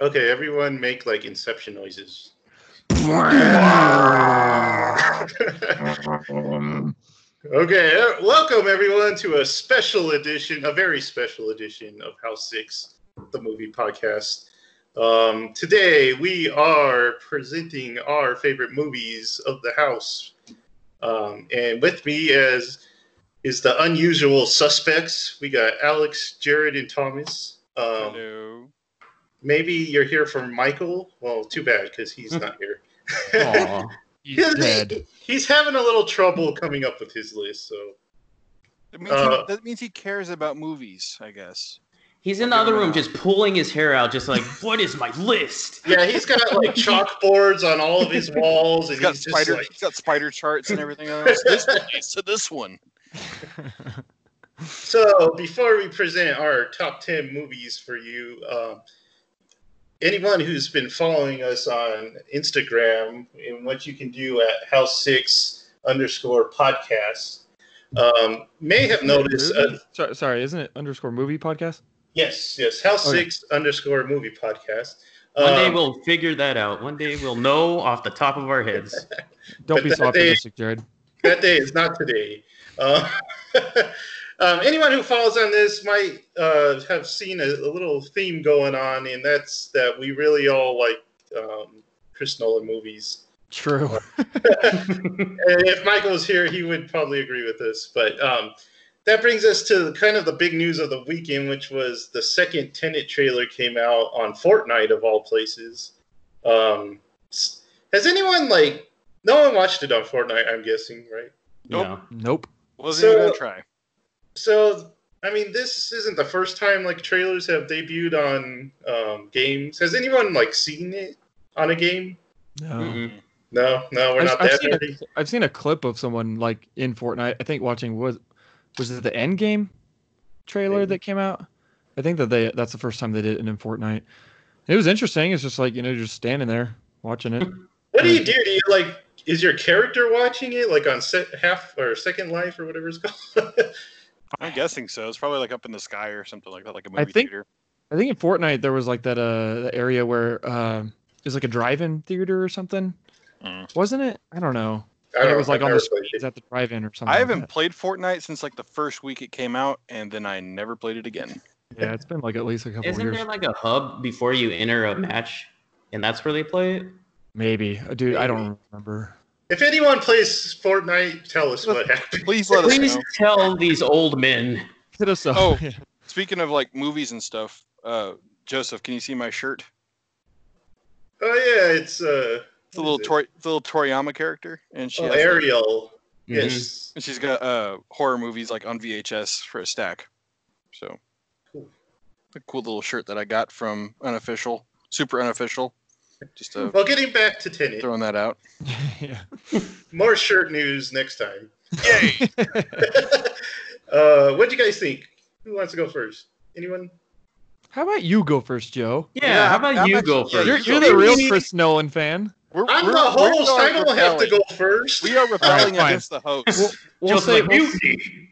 Okay, everyone make like Inception noises. Okay, uh, welcome everyone to a special edition, a very special edition of House Six, the movie podcast. Um, today we are presenting our favorite movies of the house, um, and with me as is the unusual suspects. We got Alex, Jared, and Thomas. Um, Hello. Maybe you're here for Michael. Well, too bad because he's not here. Aw, he's He's- dead. He's having a little trouble coming up with his list, so That means, Uh, he, that means he cares about movies, I guess. He's in the other room just pulling his hair out, just like, what is my list? yeah, he's got like chalkboards on all of his walls, and He's got he's just spider. like, He's got spider charts and everything else. this one leads to this one. So, before we present our top 10 movies for you, um, anyone who's been following us on Instagram and what you can do at house six underscore podcast um, may have noticed. Uh, sorry, sorry, isn't it underscore movie podcast? yes, yes, house Okay. six underscore movie podcast. One day Um, we'll figure that out. One day we'll know off the top of our heads. Don't be that so day- optimistic, Jared. that day is not today. Uh, um, anyone who follows on this might uh, have seen a, a little theme going on, and that's that we really all like um, Chris Nolan movies. True. And if Michael's here, he would probably agree with this. But um, that brings us to kind of the big news of the weekend, which was the second Tenet trailer came out on Fortnite of all places. Um, has anyone like? No one watched it on Fortnite, I'm guessing, right? No. Nope. Wasn't So- even gonna try. So, I mean, this isn't the first time like trailers have debuted on um, games. Has anyone like seen it on a game? No. Mm-mm. No, no, we're I've, not I've that seen nerdy. a, I've seen a clip of someone like in Fortnite. I think watching was was it the End Game trailer Maybe. that came out? I think that they that's the first time they did it in Fortnite. It was interesting. It's just like you know, just standing there watching it. What do you do? Do you like? Is your character watching it like on set half or second life or whatever it's called? I'm guessing so. It's probably like up in the sky or something like that, like a I movie think- theater. I think in Fortnite there was like that uh the area where uh, it was like a drive-in theater or something, Mm. wasn't it? I don't know. I don't it was know, like I've on the never played screens at the drive-in or something. I haven't that. played Fortnite since like the first week it came out, and then I never played it again. Yeah, it's been like at least a couple years. Isn't years. there like a hub before you enter a match, and that's where they play it? Maybe, Uh, dude. I don't remember. If anyone plays Fortnite, tell us what happened. Please let us Please know. tell these old men. Hit us up. Oh. Speaking of like movies and stuff, uh, Joseph, can you see my shirt? Oh yeah, it's uh, It's a little what is it? Tori, the little Toriyama character, and she Oh, has, like- Ariel. Mhm. Yes. and she's got uh horror movies like on VHS for a stack. So, Cool. a cool little shirt that I got from unofficial, super unofficial. Just uh, Well, getting back to Tenet, throwing that out. yeah. more shirt news next time. Yay! uh, what do you guys think? Who wants to go first? Anyone? How about you go first, Joe? Yeah, Yeah, how about I'm you actually- go yeah, first? You're, you you're the real first. Chris Nolan fan. We're, I'm we're- the host. I don't have to go first. We are rebelling fine. against the host. We'll Just save like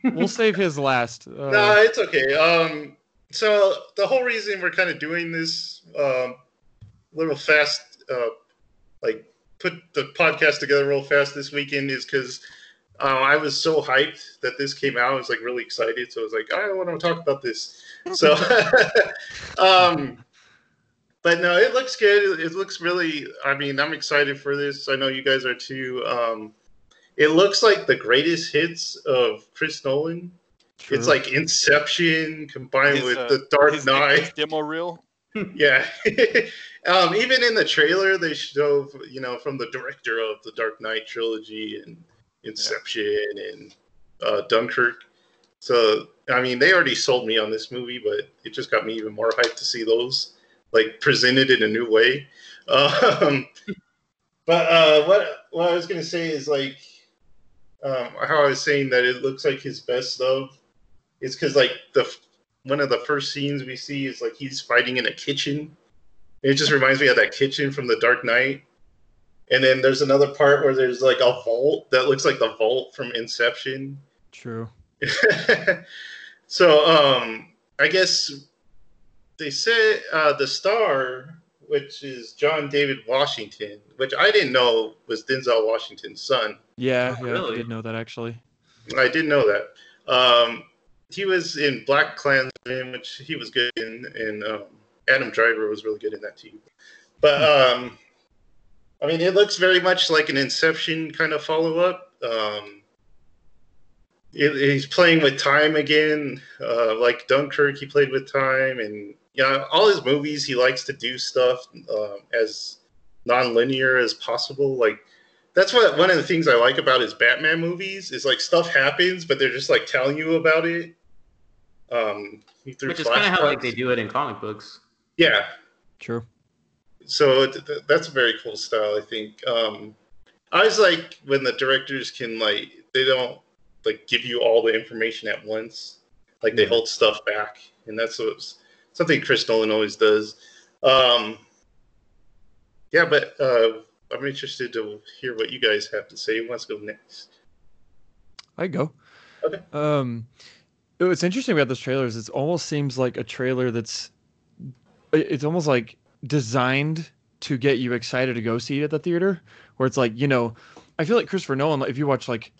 we'll, we'll save his last. Uh, No, it's okay. Um, so the whole reason we're kind of doing this um, little fast, uh, like put the podcast together real fast this weekend is because uh, I was so hyped that this came out. I was like really excited. So I was like, I want to talk about this. So, um, but no, it looks good. It looks really. I mean, I'm excited for this. I know you guys are too. Um, it looks like the greatest hits of Chris Nolan. true. It's like Inception combined His, with uh, the Dark his, Knight. his demo reel. Yeah. um, even in the trailer, they show, you know, from the director of the Dark Knight trilogy and Inception and uh, Dunkirk. So, I mean, they already sold me on this movie, but it just got me even more hyped to see those, like, presented in a new way. Um, but uh, what, what I was to say is, like, um, how I was saying that it looks like his best love is because, like, the one of the first scenes we see is like he's fighting in a kitchen. It just reminds me of that kitchen from the Dark Knight. And then there's another part where there's like a vault that looks like the vault from Inception. true. so um I guess they said uh, the star which is John David Washington, which I didn't know was Denzel Washington's son. Yeah, Oh, yeah, really? I did know that actually. I didn't know that. Um, he was in BlacKkKlansman, which he was good in, and um, Adam Driver was really good in that too. But um, I mean, it looks very much like an Inception kind of follow up. Um, it, he's playing with time again, uh, like Dunkirk. He played with time, and you know, all his movies, he likes to do stuff um, as non-linear as possible. Like that's what one of the things I like about his Batman movies is like stuff happens, but they're just like telling you about it. Um, Which is kind of how like they do it in comic books. Yeah, True. so th- th- that's a very cool style, I think. Um, I was like when the directors can like they don't like give you all the information at once, like they hold stuff back, and that's what's, something Chris Nolan always does. Um, yeah, but uh, I'm interested to hear what you guys have to say. Who wants to go next? I go. Okay. Um, what's interesting about this trailer is it almost seems like a trailer that's, it's almost like designed to get you excited to go see it at the theater. Where it's like, you know, I feel like Christopher Nolan. If you watch like,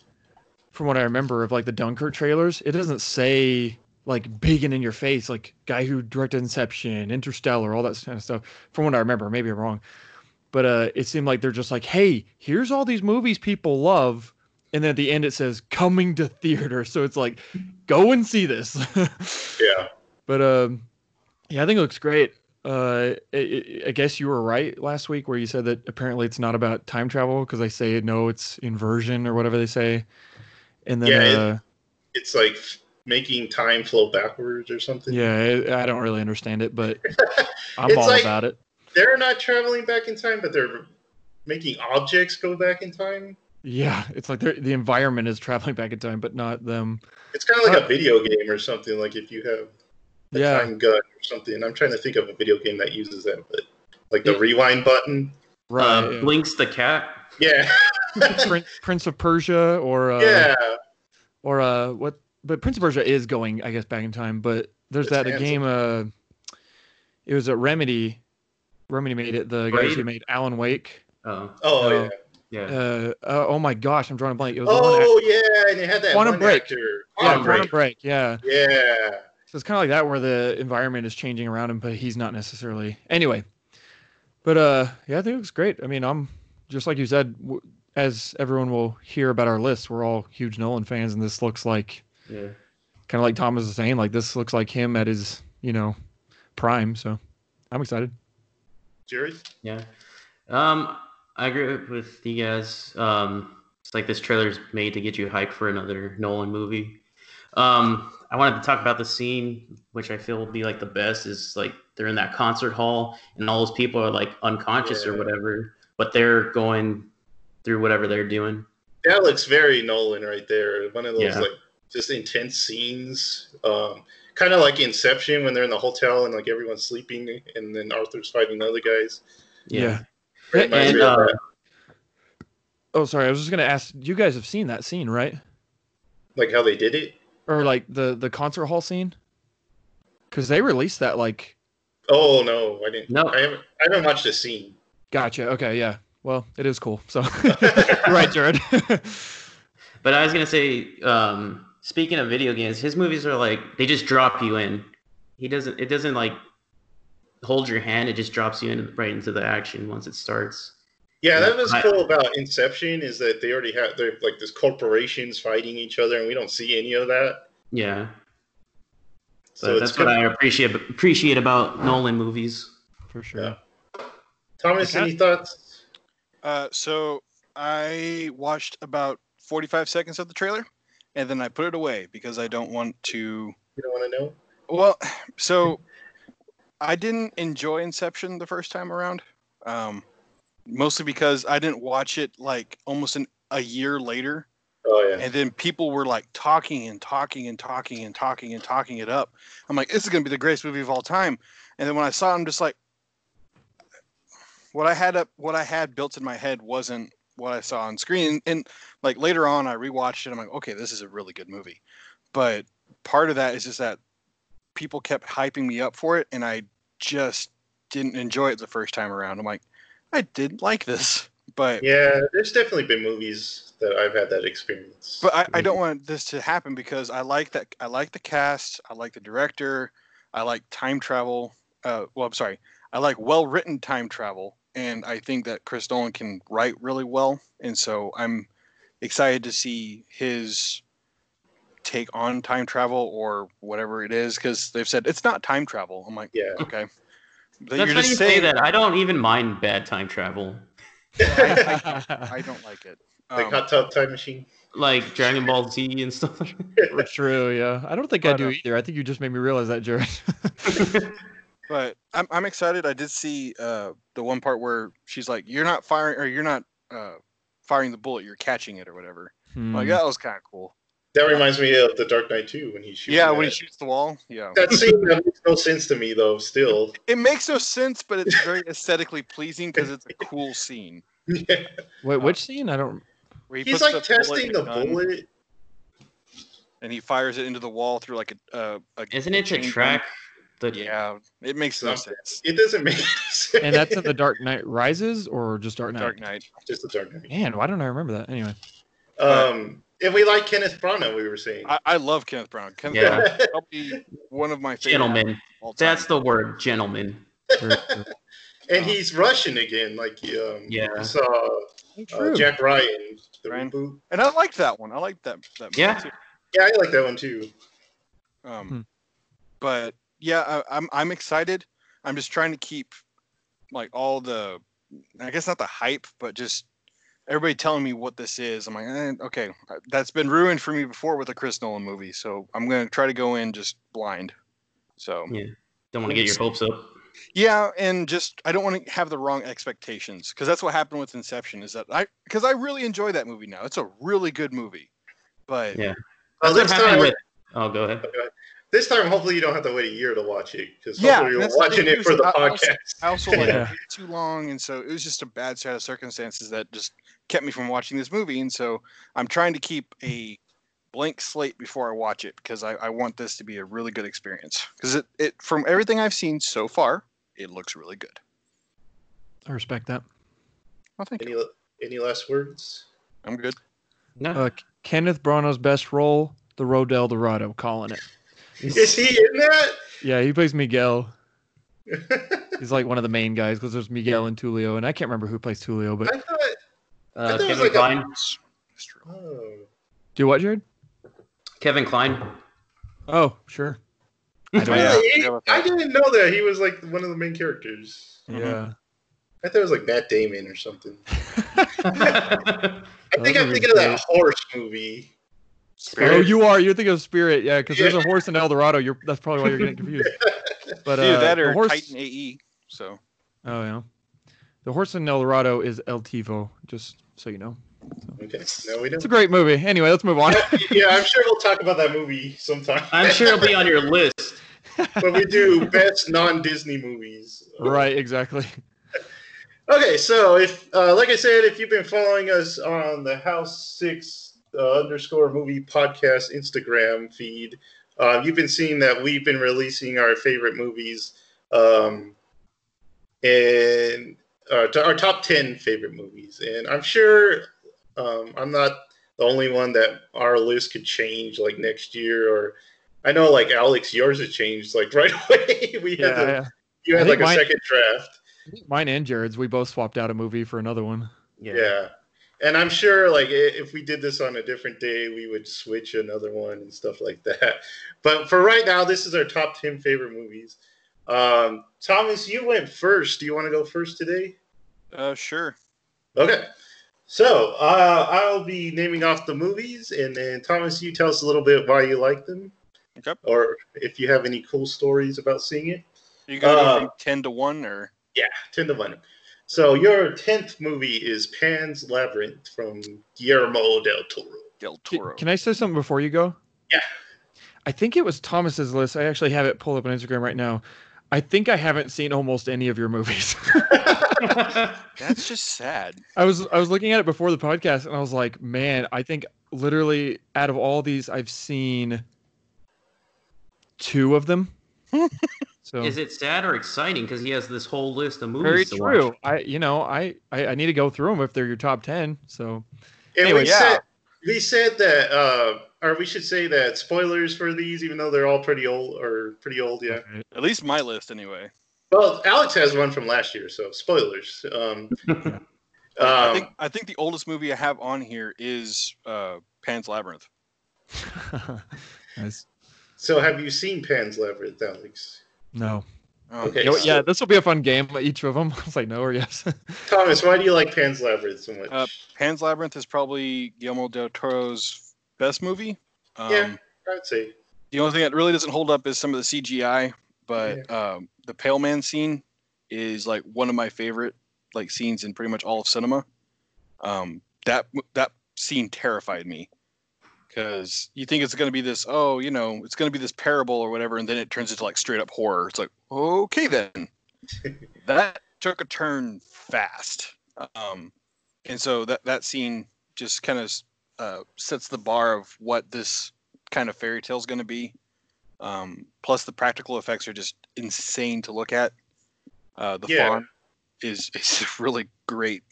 from what I remember of like the Dunkirk trailers, it doesn't say like big and in your face like guy who directed Inception, Interstellar, all that kind of stuff. From what I remember, maybe I'm wrong, but uh, it seemed like they're just like, hey, here's all these movies people love and then at the end it says coming to theater so it's like go and see this Yeah, but um yeah i think it looks great uh i i guess you were right last week where you said that apparently it's not about time travel because they say no it's inversion or whatever they say and then Yeah, it- uh it's like making time flow backwards or something. yeah I, I don't really understand it but i'm all like- about it they're not traveling back in time, but they're making objects go back in time. yeah it's like the environment is traveling back in time but not them It's kind of like Uh, a video game or something. Like if you have a yeah time gun or something. I'm trying to think of a video game that uses that, but like the Yeah. rewind button. right Uh, yeah. Blinx the cat. Yeah, Prin- prince of persia or uh yeah. or uh what but Prince of Persia is going I guess back in time but there's It's that a handsome. game uh it was a Remedy Remedy made it the guys who made Alan Wake Oh, Oh No. yeah. yeah. uh, uh oh my gosh I'm drawing a blank it was the one Oh yeah, and it had that Quantum one Break. actor. act- yeah Quantum Quantum Break. Break yeah Yeah. So it's kind of like that where the environment is changing around him but he's not necessarily anyway but uh yeah I think it looks great I mean I'm just like you said w- as everyone will hear about our list we're all huge Nolan fans and this looks like yeah. kind of like Thomas is saying, like this looks like him at his, you know, prime. So I'm excited. Jerry. Yeah. Um, I agree with you guys. Um, it's like this trailer's made to get you hyped for another Nolan movie. Um, I wanted to talk about the scene, which I feel will be like the best, is like they're in that concert hall and all those people are like unconscious or whatever, but they're going through whatever they're doing. That looks very Nolan right there. One of those Yeah. like just intense scenes. Um, kind of like Inception when they're in the hotel and like everyone's sleeping and then Arthur's fighting the other guys. Yeah. Reminds And uh. Oh, sorry. I was just gonna ask. You guys have seen that scene, right? Like how they did it. Or like the the concert hall scene? Because they released that. Like, Oh no, I didn't. No. I haven't. I haven't watched the scene. gotcha. Okay, yeah. Well, it is cool. So, right, Jared. But I was gonna say, um, speaking of video games, his movies are like they just drop you in. He doesn't. It doesn't like hold your hand. It just drops you in right into the action once it starts. Yeah, that was cool about Inception is that they already have they're like this corporations fighting each other and we don't see any of that. Yeah, So but that's what good. I appreciate appreciate about Nolan movies. For sure. Yeah. Thomas, Okay. any thoughts? Uh, so I watched about 45 seconds of the trailer, and then I put it away because I don't want to. You don't want to know? Well, so I didn't enjoy Inception the first time around, um, mostly because I didn't watch it like almost an, a year later, Oh yeah. and then people were like talking and talking and talking and talking and talking it up. I'm like, this is gonna be the greatest movie of all time. And then when I saw it, I'm just like, what I had up, what I had built in my head wasn't what I saw on screen. And like later on, I rewatched it. I'm like, okay, this is a really good movie. But part of that is just that people kept hyping me up for it, and I just didn't enjoy it the first time around. I'm like, I didn't like this, but Yeah, there's definitely been movies that I've had that experience. but I, I don't want this to happen because I like that I like the cast, I like the director, I like time travel. Uh, well, I'm sorry, I like well written time travel, and I think that Chris Nolan can write really well, and so I'm excited to see his take on time travel or whatever it is because they've said it's not time travel. I'm like, yeah. okay. But That's funny you say that. I don't even mind bad time travel. I don't like it. like Um, Hot Tub Time Machine. Like Dragon Ball Z and stuff like that. For true, yeah. I don't think I But, do uh, either. I think you just made me realize that, Jared. but I'm I'm excited. I did see uh, the one part where she's like, "You're not firing, or you're not uh, firing the bullet. You're catching it, or whatever." I'm Like Hmm. that was kind of cool. That reminds me of The Dark Knight 2 when he shoots. yeah, when he shoots the wall. Yeah, That scene that makes no sense to me though. Still, it makes no sense, but it's very aesthetically pleasing because it's a cool scene. yeah. Wait, which scene? I don't. He he's like the bullet testing in the bullet. and he fires it into the wall through like a. Uh, a Isn't it chain the track? The Yeah, it makes no Something. sense. It doesn't make sense. And that's in The Dark Knight Rises or just Dark Knight? Dark Knight. just the Dark Knight. Man, why don't I remember that? Anyway. Um, if we like Kenneth Branagh, we were saying. I, I love Kenneth Branagh. Kenneth Yeah. Branagh is probably one of my favorite gentleman. of all time. That's the word, gentleman. True, true. and he's Russian again, like um, Yeah. you saw uh, Jack Ryan, the Ryan. reboot. and I liked that one. I liked that that movie Yeah. too. Yeah, I like that one too. Um, Hmm. but yeah, I, I'm I'm excited. I'm just trying to keep like all the, I guess not the hype, but just everybody telling me what this is. I'm like, eh, okay, that's been ruined for me before with a Chris Nolan movie, so I'm gonna try to go in just blind. So Yeah. Don't want to get your hopes up. yeah, and just I don't want to have the wrong expectations because that's what happened with Inception. Is that I because I really enjoy that movie now. It's a really good movie, but Yeah. Well, That's this what happened time, with. Oh, go ahead. This time, hopefully, you don't have to wait a year to watch it because Yeah, hopefully you're watching it for the I- I also- podcast. I also like Yeah. it too long, and so it was just a bad set of circumstances that just kept me from watching this movie. And so I'm trying to keep a blank slate before I watch it because I, I want this to be a really good experience. Because it, it from everything I've seen so far, it looks really good. I respect that. Well, thank Any you. any last words? I'm good. No. Uh, Kenneth Branagh's best role, the Road to El Dorado, calling it. Is he in that? Yeah, he plays Miguel. He's like one of the main guys because there's Miguel and Tulio, and I can't remember who plays Tulio, but I thought. Uh, thought it was Kevin like Kline. It's true. Oh. do what, Jared? Kevin Kline. Oh, sure. I don't yeah. know. Really? forgot about I didn't know that he was like one of the main characters. Yeah. I thought it was like Matt Damon or something. I think I'm thinking of that great. horse movie. Oh, you are. You're thinking of Spirit, yeah, because there's a horse in El Dorado. You're that's probably why you're getting confused. But Either uh, that the or horse. Titan AE. So Oh yeah, the horse in El Dorado is Altivo. Just so you know, Okay, no, we it's don't. It's a great movie. Anyway, let's move on. yeah, I'm sure we'll talk about that movie sometime. I'm sure it'll be on your list. but we do best non-Disney movies. right, exactly. Okay, so if, uh, like I said, if you've been following us on the House Six uh, underscore movie podcast Instagram feed, uh, you've been seeing that we've been releasing our favorite movies, um, and uh, to our top ten favorite movies. And I'm sure um, I'm not the only one that our list could change like next year. Or I know like Alex, yours has changed like right away. we had Yeah, to, yeah. you had think like a second draft. Mine and Jared's. We both swapped out a movie for another one. Yeah. Yeah. And I'm sure, like, if we did this on a different day, we would switch another one and stuff like that. But for right now, this is our top 10 favorite movies. Um, Thomas, you went first. Do you want to go first today? uh, sure. Okay. So uh, I'll be naming off the movies, and then Thomas, you tell us a little bit why you like them. Okay. Or if you have any cool stories about seeing it. You gonna go Uh, from ten to one or yeah, 10 to 1. So your 10th movie is Pan's Labyrinth from Guillermo del Toro. Del Toro? can I say something before you go? Yeah. I think it was Thomas's list. I actually have it pulled up on Instagram right now. I think I haven't seen almost any of your movies. That's just sad. I was I was looking at it before the podcast and I was like, man, I think literally out of all these I've seen two of them. So is it sad or exciting because he has this whole list of movies? very to true. Watch. I you know I, I I need to go through them if they're your top ten. So And Anyway, we yeah. said we said that, uh, or we should say that spoilers for these, even though they're all pretty old or pretty old, yeah. At least my list, anyway. Well, Alex has one from last year, so spoilers. Um, I um, think I think the oldest movie I have on here is uh, Pan's Labyrinth. nice. so, have you seen Pan's Labyrinth, Alex? No. Okay. You know so- yeah, this will be a fun game. Each of them. I was like, no or yes. Thomas, why do you like Pan's Labyrinth so much? Uh, Pan's Labyrinth is probably Guillermo del Toro's best movie. Um, Yeah. I'd say. The only thing that really doesn't hold up is some of the CGI, but um, the Pale Man scene is like one of my favorite like scenes in pretty much all of cinema. Um, that that scene terrified me because you think it's going to be this oh you know it's going to be this parable or whatever, and then it turns into like straight up horror. It's like okay then, that took a turn fast, um, and so that that scene just kind of uh, sets the bar of what this kind of fairy tale is going to be. Um, plus, the practical effects are just insane to look at. Uh, the Yeah. fawn is is really great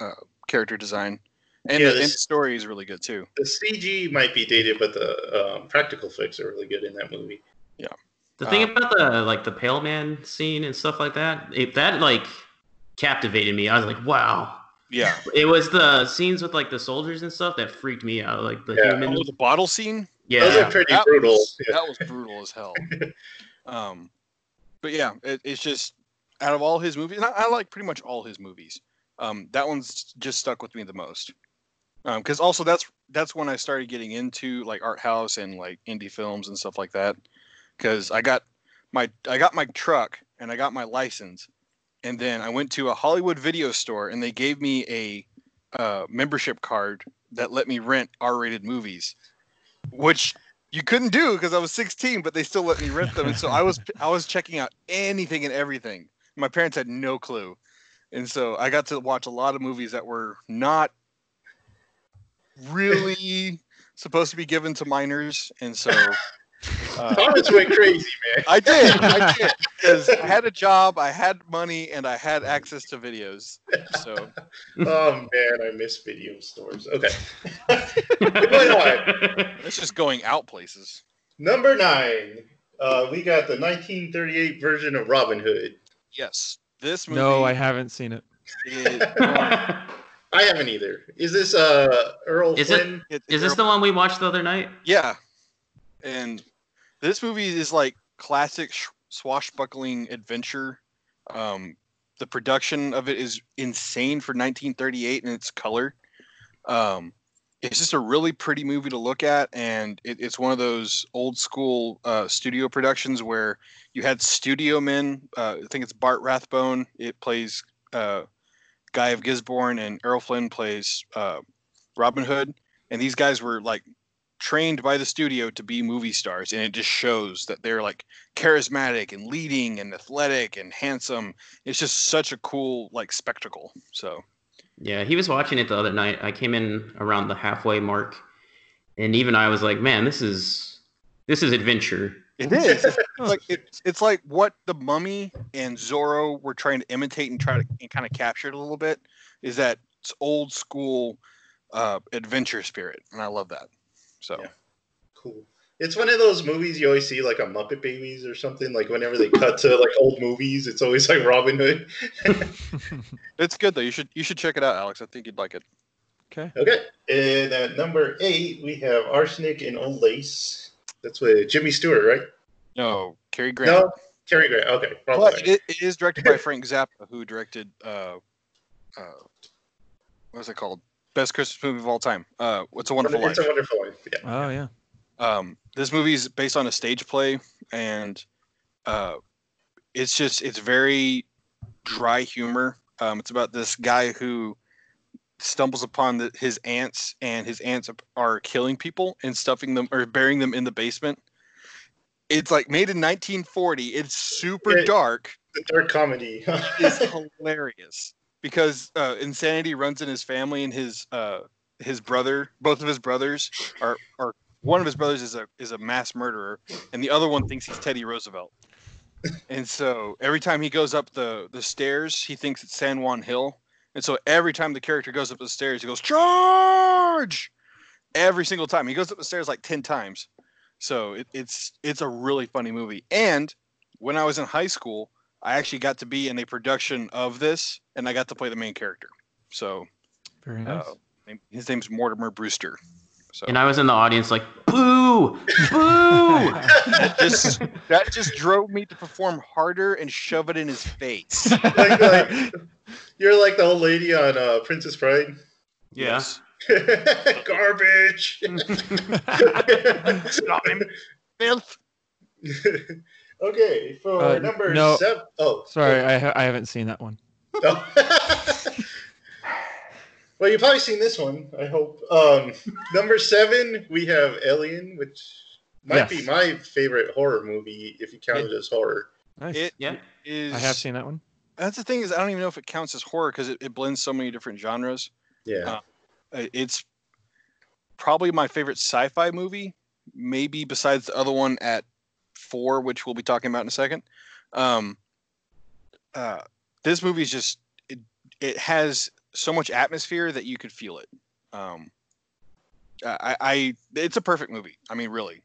uh, character design, and, Yeah, the, and the story is really good too. The CG might be dated, but the um, practical effects are really good in that movie. Yeah. The thing Um, about the like the Pale Man scene and stuff like that, it, that like captivated me. I was like, wow. Yeah, It was the scenes with like the soldiers and stuff that freaked me out. Like the Yeah. human. oh, the bottle scene. Those Yeah. are pretty that brutal. Was, Yeah. That was brutal as hell. Um, but yeah, it, it's just out of all his movies, and I, I like pretty much all his movies. Um, that one's just stuck with me the most. Because also that's that's when I started getting into like art house and like indie films and stuff like that. Because I got my I got my truck and I got my license, and then I went to a Hollywood video store and they gave me a uh, membership card that let me rent R-rated movies, which you couldn't do because I was 16, but they still let me rent them. And so I was I was checking out anything and everything. My parents had no clue, and so I got to watch a lot of movies that were not really supposed to be given to minors, and so. Uh, Thomas went crazy, man. I did. I did because I had a job, I had money, and I had access to videos. So Oh man, I miss video stores. Okay. Moving on. it's just going out places. Number nine. Uh, we got the 1938 version of Robin Hood. Yes, this movie. no, I haven't seen it. Is, I haven't either. Is this uh Earl Is Flynn? it- Is this the one we watched the other night? Yeah, and this movie is like classic sh- swashbuckling adventure. Um, the production of it is insane for 1938 and its color. Um, it's just a really pretty movie to look at, and it, it's one of those old school uh, studio productions where you had studio men. Uh, I think it's Basil Rathbone. It plays uh, Guy of Gisborne, and Errol Flynn plays uh, Robin Hood. And these guys were like trained by the studio to be movie stars and it just shows that they're like charismatic and leading and athletic and handsome it's just such a cool like spectacle so Yeah, he was watching it the other night. I came in around the halfway mark, and even I was like, "Man, this is this is adventure." It is it's like it's, it's like what the mummy and zorro were trying to imitate and try to and kind of capture it a little bit is that it's old school uh adventure spirit and i love that so Yeah. Cool. It's one of those movies you always see like a Muppet Babies or something. Like whenever they cut to like old movies, it's always like Robin Hood. it's good though you should you should check it out alex i think you'd like it okay. Okay. And at number eight, we have Arsenic and Old Lace. That's with Jimmy Stewart, right? no Cary grant No, Cary Grant. Okay. wrong But guy. it, it is directed by Frank Capra, who directed uh, uh, what is it called? Best Christmas movie of all time. Uh, What's a Wonderful Life. It's a Wonderful Life. Yeah. Oh yeah. Um, this movie is based on a stage play, and uh, it's just it's very dry humor. Um, it's about this guy who stumbles upon the, his aunts, and his aunts are killing people and stuffing them or burying them in the basement. It's like made in 1940. It's super Yeah. dark. The dark comedy. is hilarious because uh, insanity runs in his family and his uh, his brother both of his brothers are are one of his brothers is a is a mass murderer and the other one thinks he's Teddy Roosevelt and so every time he goes up the the stairs, he thinks it's San Juan Hill, and so every time the character goes up the stairs, he goes charge. Every single time he goes up the stairs like ten times. So it, it's it's a really funny movie. And when I was in high school, I actually got to be in a production of this, and I got to play the main character. So Very nice. uh, his name's Mortimer Brewster. So And I was in the audience like, boo, boo. that just that just drove me to perform harder and shove it in his face. like, like you're like the old lady on uh, Princess Bride. yeah. Garbage. Stop him, filth. okay, for Uh, number no. seven. Oh, Sorry, I ha- I haven't seen that one. Oh. Well, you've probably seen this one. I hope. Um, number seven, we have Alien, which might be my favorite horror movie if you count it as horror. Nice. It Yeah. is. I have seen that one. That's the thing is I don't even know if it counts as horror because it, it blends so many different genres. Yeah. Uh, Uh, It's probably my favorite sci-fi movie, maybe besides the other one at four, which we'll be talking about in a second. Um, uh, this movie is just it, it has so much atmosphere that you could feel it. Um, I, I it's a perfect movie. I mean, really,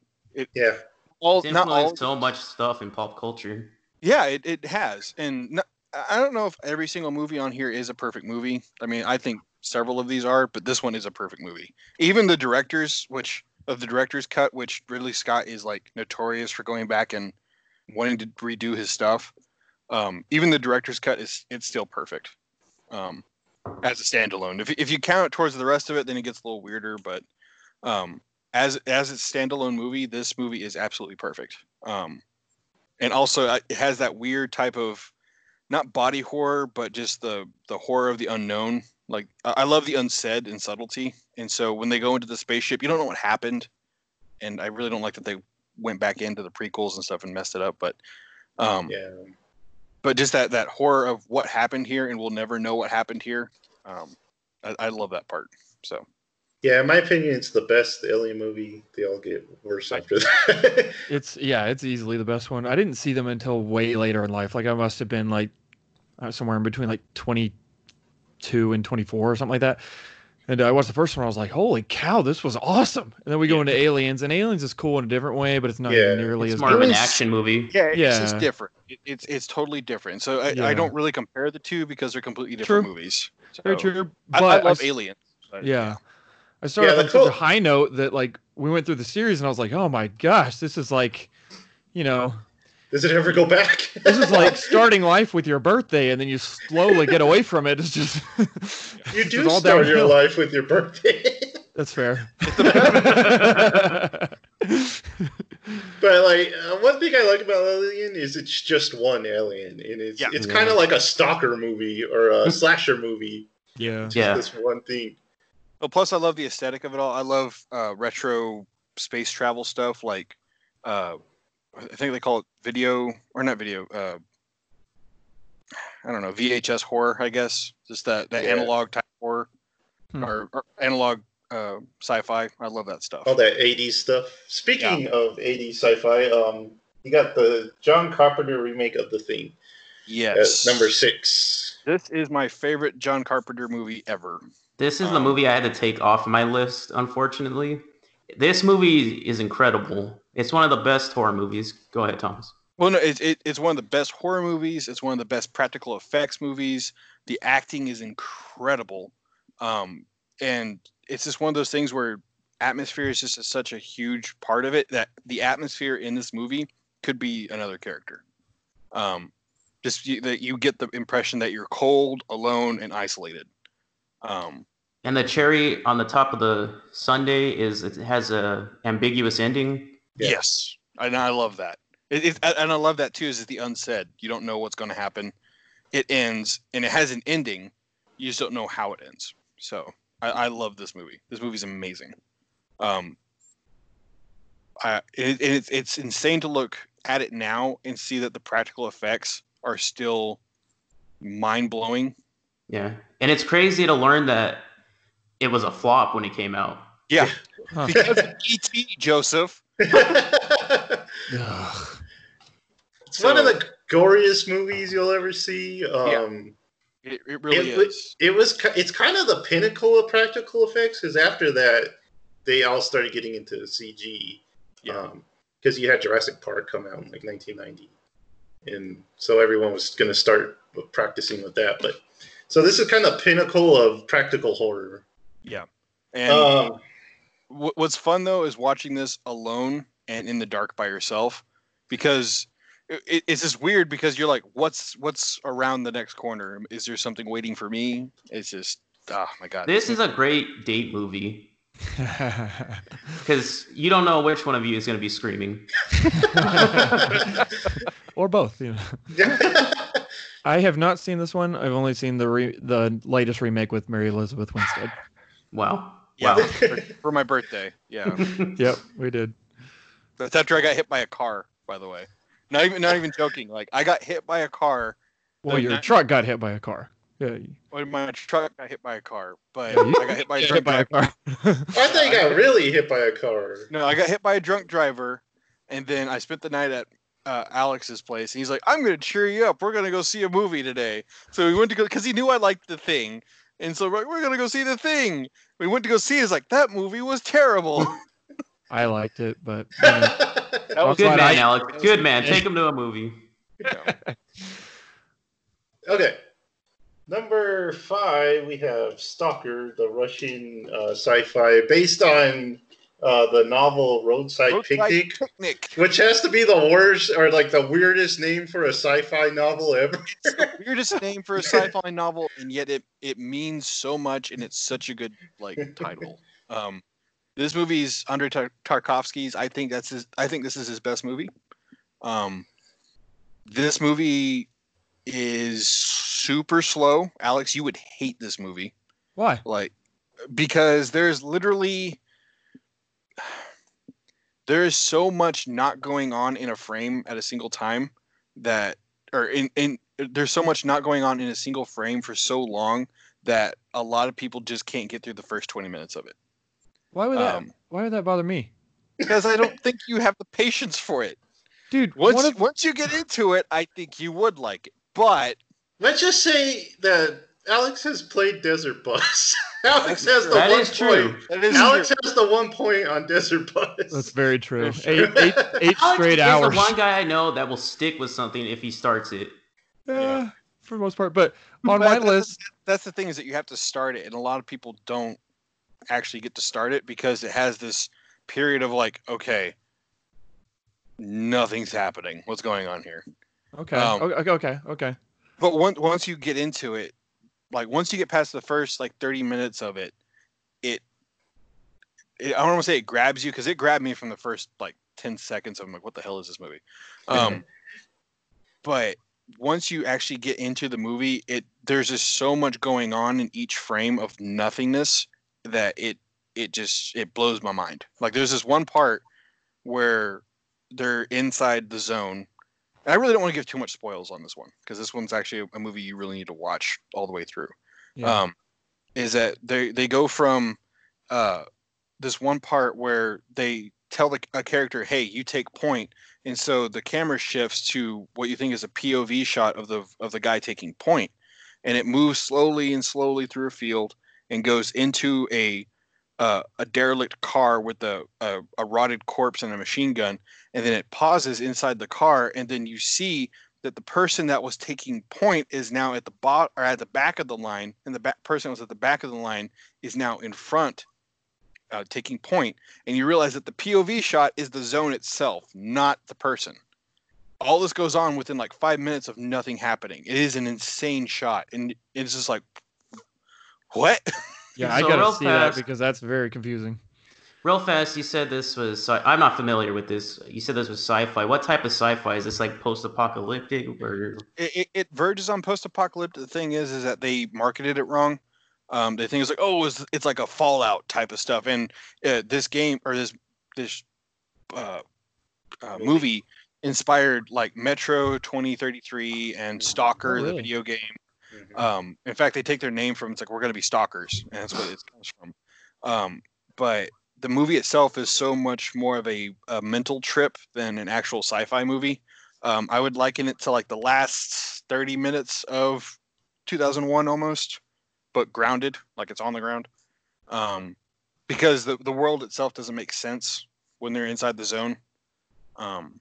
yeah. all It's not all so much stuff in pop culture. Yeah, it, it has. And no, I don't know if every single movie on here is a perfect movie. I mean, I think several of these are, but this one is a perfect movie. Even the directors, which of the director's cut, which Ridley Scott is like notorious for going back and wanting to redo his stuff. Um, even the director's cut is it's still perfect. Um, as a standalone. If if you count it towards the rest of it, then it gets a little weirder, but um as as its standalone movie, this movie is absolutely perfect. Um and also uh, it has that weird type of not body horror but just the the horror of the unknown like i I love the unsaid and subtlety and so when they go into the spaceship you don't know what happened and i really don't like that they went back into the prequels and stuff and messed it up but um Yeah. But just that that horror of what happened here and we'll never know what happened here um i, I love that part so Yeah, in my opinion, it's the best Alien movie. They all get worse after that. It's yeah, it's easily the best one. I didn't see them until way later in life. Like I must have been like uh, somewhere in between like 22 and 24 or something like that. And I watched the first one. I was like, "Holy cow, this was awesome!" And then we go into Aliens, and Aliens is cool in a different way, but it's not Yeah, nearly It's as more good. of an action movie. yeah it's just different it, it's it's totally different so I, Yeah. I don't really compare the two because they're completely different True. movies Very true. I, But I love s- aliens but, Yeah. I started Yeah, on the such a high note that like we went through the series, and I was like, "Oh my gosh, this is like, you know, Does it ever go back? this is like starting life with your birthday, and then you slowly get away from it. It's just you it's do all start your life with your birthday. That's fair. But like uh, one thing I like about Alien is it's just one alien, and it's Yeah. it's Yeah. kind of like a stalker movie or a slasher movie. yeah. Just Yeah. this one thing. Well, plus I love the aesthetic of it all. I love uh, retro space travel stuff, like uh, I think they call it video or not video. Uh, I don't know VHS horror, I guess. Just that that Yeah. analog type horror Hmm. or, or analog uh, sci-fi. I love that stuff. All that '80s stuff. Speaking of '80s sci-fi, um, you got the John Carpenter remake of The Thing. yes, number six. This is my favorite John Carpenter movie ever. This is the Um, movie I had to take off my list, unfortunately. This movie is incredible. It's one of the best horror movies. Go ahead, Thomas. Well, no, it, it, it's one of the best horror movies. It's one of the best practical effects movies. The acting is incredible, um, and it's just one of those things where atmosphere is just a, such a huge part of it that the atmosphere in this movie could be another character. Um, just you, that you get the impression that you're cold, alone, and isolated. Um, And the cherry on the top of the sundae is it has a ambiguous ending. Yeah. Yes, and I love that. It, it, and I love that too. Is it the unsaid? You don't know what's going to happen. It ends, and it has an ending. You just don't know how it ends. So I, I love this movie. This movie's amazing. Um, I, it, it's it's insane to look at it now and see that the practical effects are still mind blowing. Yeah. And it's crazy to learn that it was a flop when it came out. Yeah, Huh. because of ET, Joseph. It's one of the goriest movies you'll ever see. Um, It, it really it, is. It was. It's kind of the pinnacle of practical effects because after that, they all started getting into CG. Yeah. Because you had Jurassic Park come out in like 1990, and so everyone was going to start practicing with that. But so this is kind of pinnacle of practical horror. Yeah. And Um, What's fun though is watching this alone and in the dark by yourself, because it, it's just weird because you're like, what's what's around the next corner? Is there something waiting for me? It's just, oh my god. This is a great date movie because you don't know which one of you is going to be screaming. or both. You know. I have not seen this one. I've only seen the re- the latest remake with Mary Elizabeth Winstead. Wow. Yeah, Wow. for, for my birthday. Yeah, Yep, we did. that's after I got hit by a car. By the way, not even not even joking. Like I got hit by a car. Well, your ni- truck got hit by a car. Yeah, you When my truck got hit by a car, but I got hit by a drunk hit by a car. I think I got really hit by a car. No, I got hit by a drunk driver, and then I spent the night at uh, Alex's place. And he's like, "I'm gonna cheer you up. We're gonna go see a movie today." So we went to go because he knew I liked the thing, and so we're, like, we're gonna go see the thing. We went to go see. it. He's like, "That movie was terrible." I liked it, but you know, That was Good man, I- Alex. Good man. Take him to a movie. Okay. Number five, we have Stalker, the Russian uh, sci-fi based on uh, the novel Roadside, Roadside Picnic, picnic. which has to be the worst or like the weirdest name for a sci-fi novel ever. It's the weirdest name for a sci-fi novel, and yet it it means so much, and it's such a good like title. Um, this movie's Andrei Tar- Tarkovsky's. I think that's his. I think this is his best movie. Um, this movie is super slow. Alex, you would hate this movie, why? like because there's literally there is so much not going on in a frame at a single time that or in in there's so much not going on in a single frame for so long that a lot of people just can't get through the first 20 minutes of it Why would that? Um, why would that bother me, because I don't think you have the patience for it. dude? Once one of- once you get into it, I think you would like it. But Let's just say that Alex has played Desert Bus. Alex has the That one is true. point. that is Alex true. has the one point on Desert Bus. that's very true. Very Eight, eight, eight Alex straight is hours. the one guy I know that will stick with something if he starts it. Yeah, for the most part. But on But my that's- list, that's the thing is that you have to start it and a lot of people don't actually get to start it because it has this period of like okay nothing's happening what's going on here okay, um, okay, okay, okay. but once once you get into it like once you get past the first like 30 minutes of it it, it i don't want to say it grabs you because it grabbed me from the first like 10 seconds i'm like what the hell is this movie? Um but once you actually get into the movie it there's just so much going on in each frame of nothingness that it it just it blows my mind. Like there's this one part where they're inside the zone and I really don't want to give too much spoils on this one because this one's actually a movie you really need to watch all the way through. Yeah. Um, is that they they go from uh, this one part where they tell the, a character, "Hey, you take point," and so the camera shifts to what you think is a POV shot of the of the guy taking point, and it moves slowly and slowly through a field and goes into a uh, a derelict car with a, a a rotted corpse and a machine gun, and then it pauses inside the car, and then you see that the person that was taking point is now at the bot or at the back of the line, and the person was at the back of the line is now in front, uh, taking point, and you realize that the POV shot is the zone itself, not the person. All this goes on within like five minutes of nothing happening. It is an insane shot, and it's just like, what? Yeah, I gotta real see that fast- because that's very confusing. Real fast, you said this was. sci- I'm not familiar with this. You said this was sci-fi. What type of sci-fi is this? Like post-apocalyptic or? it, it, it verges on post-apocalyptic. The thing is, is that they marketed it wrong. Um, they think it's like, oh, it's, it's like a Fallout type of stuff, and uh, this game or this this uh, uh, movie inspired like Metro 2033 and Stalker, Oh, the video game. Mhm. Um, in fact, they take their name from it's like we're going to be stalkers, and that's what it comes from. Um, but the movie itself is so much more of a, a mental trip than an actual sci-fi movie. Um, I would liken it to like the last 30 minutes of 2001 almost, but grounded, like it's on the ground. Um, because the, the world itself doesn't make sense when they're inside the zone. Um,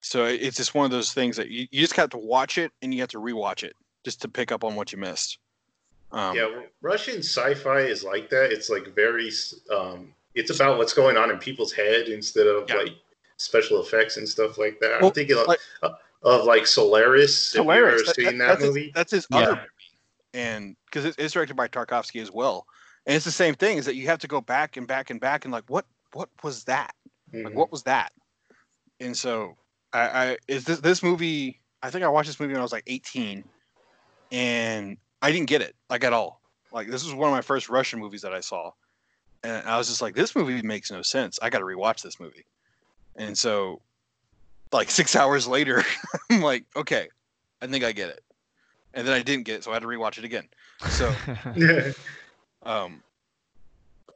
so it's just one of those things that you, you just have to watch it and you have to rewatch it just to pick up on what you missed. Um, yeah, Russian sci-fi is like that. It's like very. Um, it's about what's going on in people's head instead of Yeah. like special effects and stuff like that. Well, I'm thinking of like- like, of like Solaris. Have you Solaris. ever that- seen that- that, that's, his- movie? that's his Yeah. other movie, and because it, it's directed by Tarkovsky as well, and it's the same thing. Is that you have to go back and back and back and like, what what was that? Like, Mhm. what was that? And so, I, I is this this movie? I think I watched this movie when I was like 18, and I didn't get it like at all. Like this was one of my first Russian movies that I saw, and I was just like, this movie makes no sense. I got to rewatch this movie. And so, like six hours later, I'm like, okay, I think I get it. And then I didn't get it, so I had to rewatch it again. So, um,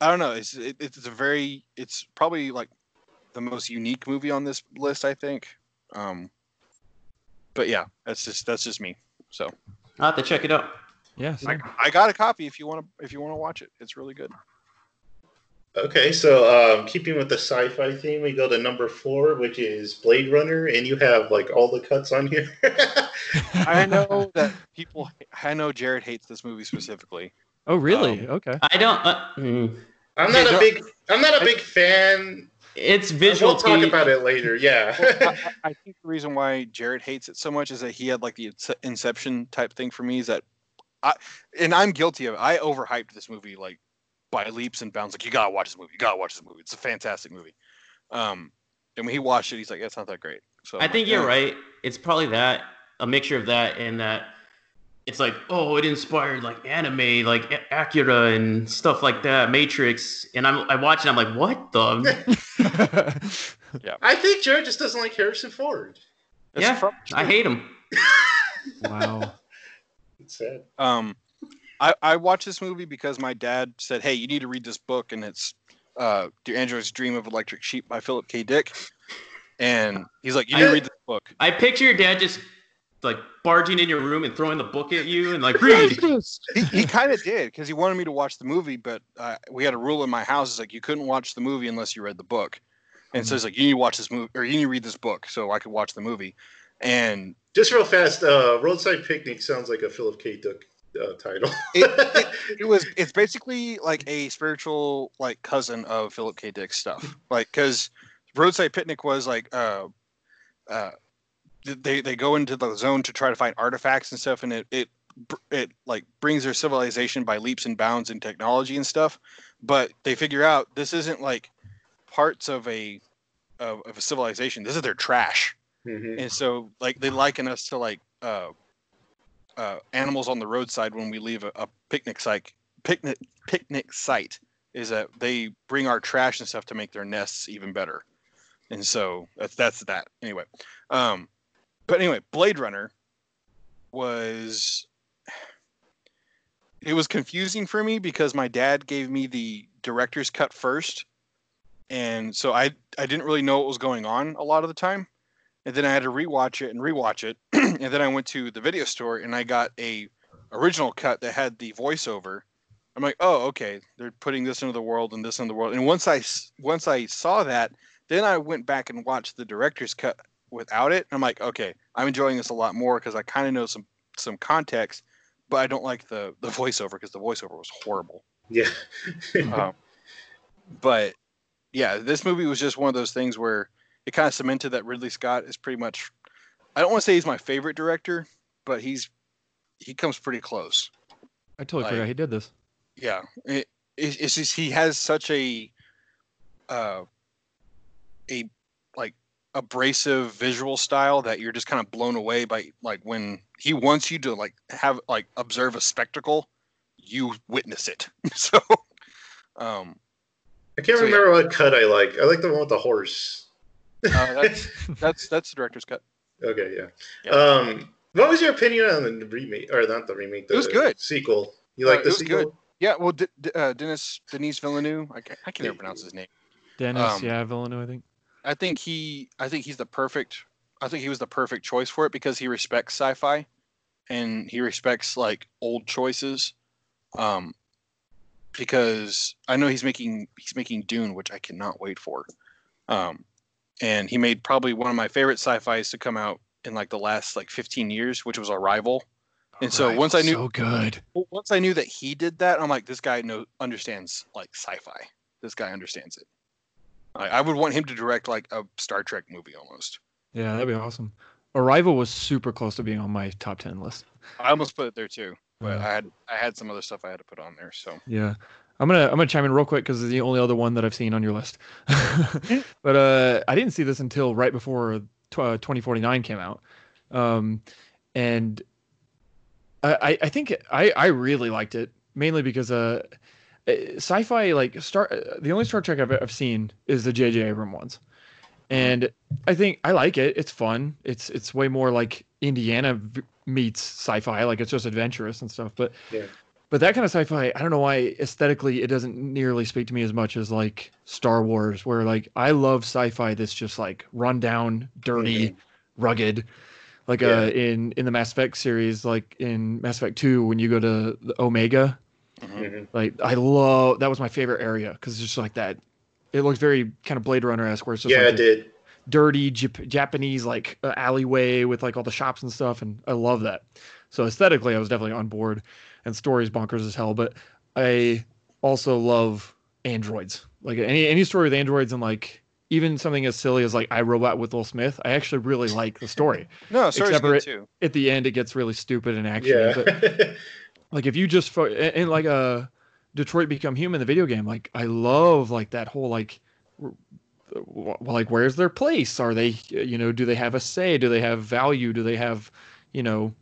I don't know. It's it, it's a very it's probably like the most unique movie on this list, I think. Um, but yeah, that's just that's just me. So I'll have to check it out. Yes. I. I got a copy if you want to if you want to watch it. It's really good. Okay, so um, keeping with the sci-fi theme, we go to number four, which is Blade Runner, and you have like all the cuts on here. I know that people. I know Jared hates this movie specifically. Oh, really? Um, okay. I don't. Uh, mm, I'm not a big. I'm not a big fan. It's visual. We'll talk about it later. Yeah. Well, I, I I think the reason why Jared hates it so much is that he had like the Inception type thing for me. Is that I and I'm guilty of it. I overhyped this movie like by leaps and bounds. Like you gotta watch this movie. You gotta watch this movie. It's a fantastic movie. Um, and when he watched it, he's like, "That's not that great." So I I'm think like, you're right. It's probably that a mixture of that and that. It's like, oh, it inspired like anime, like A- Akira and stuff like that, Matrix. And I'm, I watch it, I'm like, what the? Yeah. I think Jared just doesn't like Harrison Ford. It's yeah, from- I hate him. wow. It's sad. Um, I I watched this movie because my dad said, "Hey, you need to read this book," and it's uh, "Do Androids Dream of Electric Sheep" by Philip K. Dick. And he's like, "You need to read this book." I picture your dad just like barging in your room and throwing the book at you and like, read. he, he kind of did because he wanted me to watch the movie, but uh, we had a rule in my house: is like you couldn't watch the movie unless you read the book. And so it's like you need to watch this movie or you need to read this book so I could watch the movie. And Just real fast. Uh, Roadside Picnic sounds like a Philip K. Dick uh, title. it, it was it's basically like a spiritual like cousin of Philip K. Dick's stuff. Like because Roadside Picnic was like uh uh they they go into the zone to try to find artifacts and stuff, and it it it like brings their civilization by leaps and bounds in technology and stuff. But they figure out this isn't like parts of a of, of a civilization. This is their trash Mhm. and so like they liken us to like uh, uh, animals on the roadside when we leave a, a picnic site picnic picnic site is that they bring our trash and stuff to make their nests even better and so that's that's that anyway um but anyway blade runner was it was confusing for me because my dad gave me the director's cut first and so i i didn't really know what was going on a lot of the time and then I had to rewatch it and rewatch it, and then I went to the video store and I got a original cut that had the voiceover. I'm like, oh, okay, they're putting this into the world and this into the world. And once i once I saw that, then I went back and watched the director's cut without it. I'm like, okay, I'm enjoying this a lot more because I kind of know some some context, but I don't like the the voiceover because the voiceover was horrible. Yeah. Um, but yeah, this movie was just one of those things where it kind of cemented that Ridley Scott is pretty much. I don't want to say he's my favorite director, but he's he comes pretty close. I totally Like- forgot he did this. Yeah, it, it, it's just he has such a uh, a like abrasive visual style that you're just kind of blown away by like when he wants you to like have like observe a spectacle, you witness it. so, um, I can't So, yeah. remember what cut I like. I like the one with the horse. uh, that's that's that's the director's cut. Okay, yeah. Yeah. Um, what was your opinion on the remake, or not the remake? The It was good. Sequel. You Uh, like it the was sequel? good. Yeah, well, D- D- uh, Dennis Denise Villeneuve. I, ca- I can never pronounce his name. Dennis, Um, yeah, Villeneuve, I think. I think he I think he's the perfect I think he was the perfect choice for it because he respects sci-fi, and he respects like old choices. Um, because I know he's making he's making Dune, which I cannot wait for. Um, and he made probably one of my favorite sci-fi's to come out in like the last like 15 years, which was Arrival. And so once I knew so good. once I knew that he did that, I'm like, this guy know understands like sci-fi. This guy understands it. I, I would want him to direct like a Star Trek movie almost. Yeah, that'd be awesome. Arrival was super close to being on my top ten list. I almost put it there too, but Yeah. I had I had some other stuff I had to put on there. So Yeah. I'm gonna I'm gonna chime in real quick because it's the only other one that I've seen on your list. but uh, I didn't see this until right before tw- uh, 2049 came out, um, and I I- think I I really liked it mainly because uh, sci-fi like Star uh, the only Star Trek I've, I've seen is the J.J. Abrams ones, and I think I like it. It's fun. It's it's way more like Indiana v- meets sci-fi. Like it's just adventurous and stuff. But Yeah. but that kind of sci-fi, I don't know why aesthetically it doesn't nearly speak to me as much as like Star Wars, where like I love sci-fi that's just like run down, dirty, rugged. Like uh in in the Mass Effect series, like in Mass Effect 2, when you go to the Omega, Mhm. like I love that was my favorite area because it's just like that. It looks very kind of Blade Runner esque, where it's just Yeah, like it did. dirty Jap- Japanese like uh, alleyway with like all the shops and stuff, and I love that. So aesthetically, I was definitely on board, and stories bonkers as hell. But I also love androids. Like any any story with androids and like even something as silly as like I Robot with Will Smith, I actually really like the story. no, story's Except good it- too. At the end, it gets really stupid and action. But Yeah. like if you just fo- and, and like uh detroit become human the video game like i love like that whole like like where's their place? Are they you know do they have a say? Do they have value? Do they have you know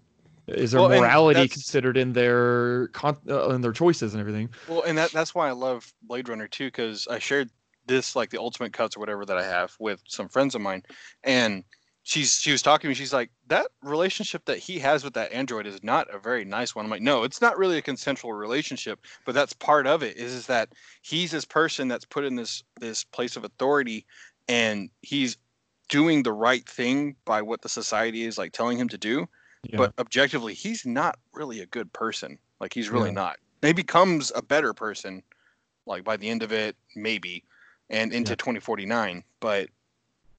is there Well, morality considered in their con- uh, in their choices and everything? Well, and that that's why I love Blade Runner too, because I shared this like the ultimate cuts or whatever that I have with some friends of mine, and she's she was talking to me. She's like, that relationship that he has with that android is not a very nice one. I'm like, no, it's not really a consensual relationship, but that's part of it. Is is that he's this person that's put in this this place of authority, and he's doing the right thing by what the society is like telling him to do yeah but objectively he's not really a good person like he's really Yeah. not he becomes a better person like by the end of it maybe and into Yeah. 2049 but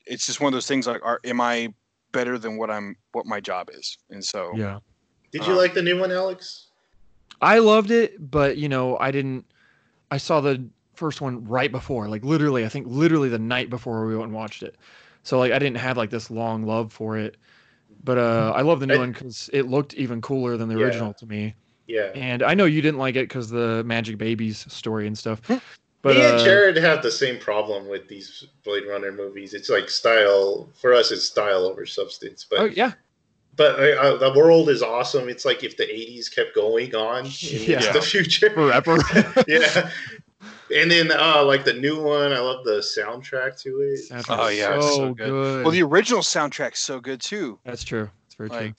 it's just one of those things like are am i better than what i'm what my job is? And so yeah. Did you Uh, like the new one, Alex? i loved it but you know i didn't i saw the first one right before like literally i think literally the night before we went and watched it. So like i didn't have like this long love for it. But uh i love the new I- one because it looked even cooler than the Yeah. original to me. Yeah. and i know you didn't like it because the magic babies story and stuff but Me and uh, Jared have the same problem with these Blade Runner movies. It's like style for us. It's style over substance. But oh yeah but uh, uh, the world is awesome. It's like if the '80s kept going on in Yeah. the future. forever yeah. And then uh like the new one, I love the soundtrack to it. Soundtrack's Oh, yeah, it's so, so good. good, well the original soundtrack's so good too that's true it's very true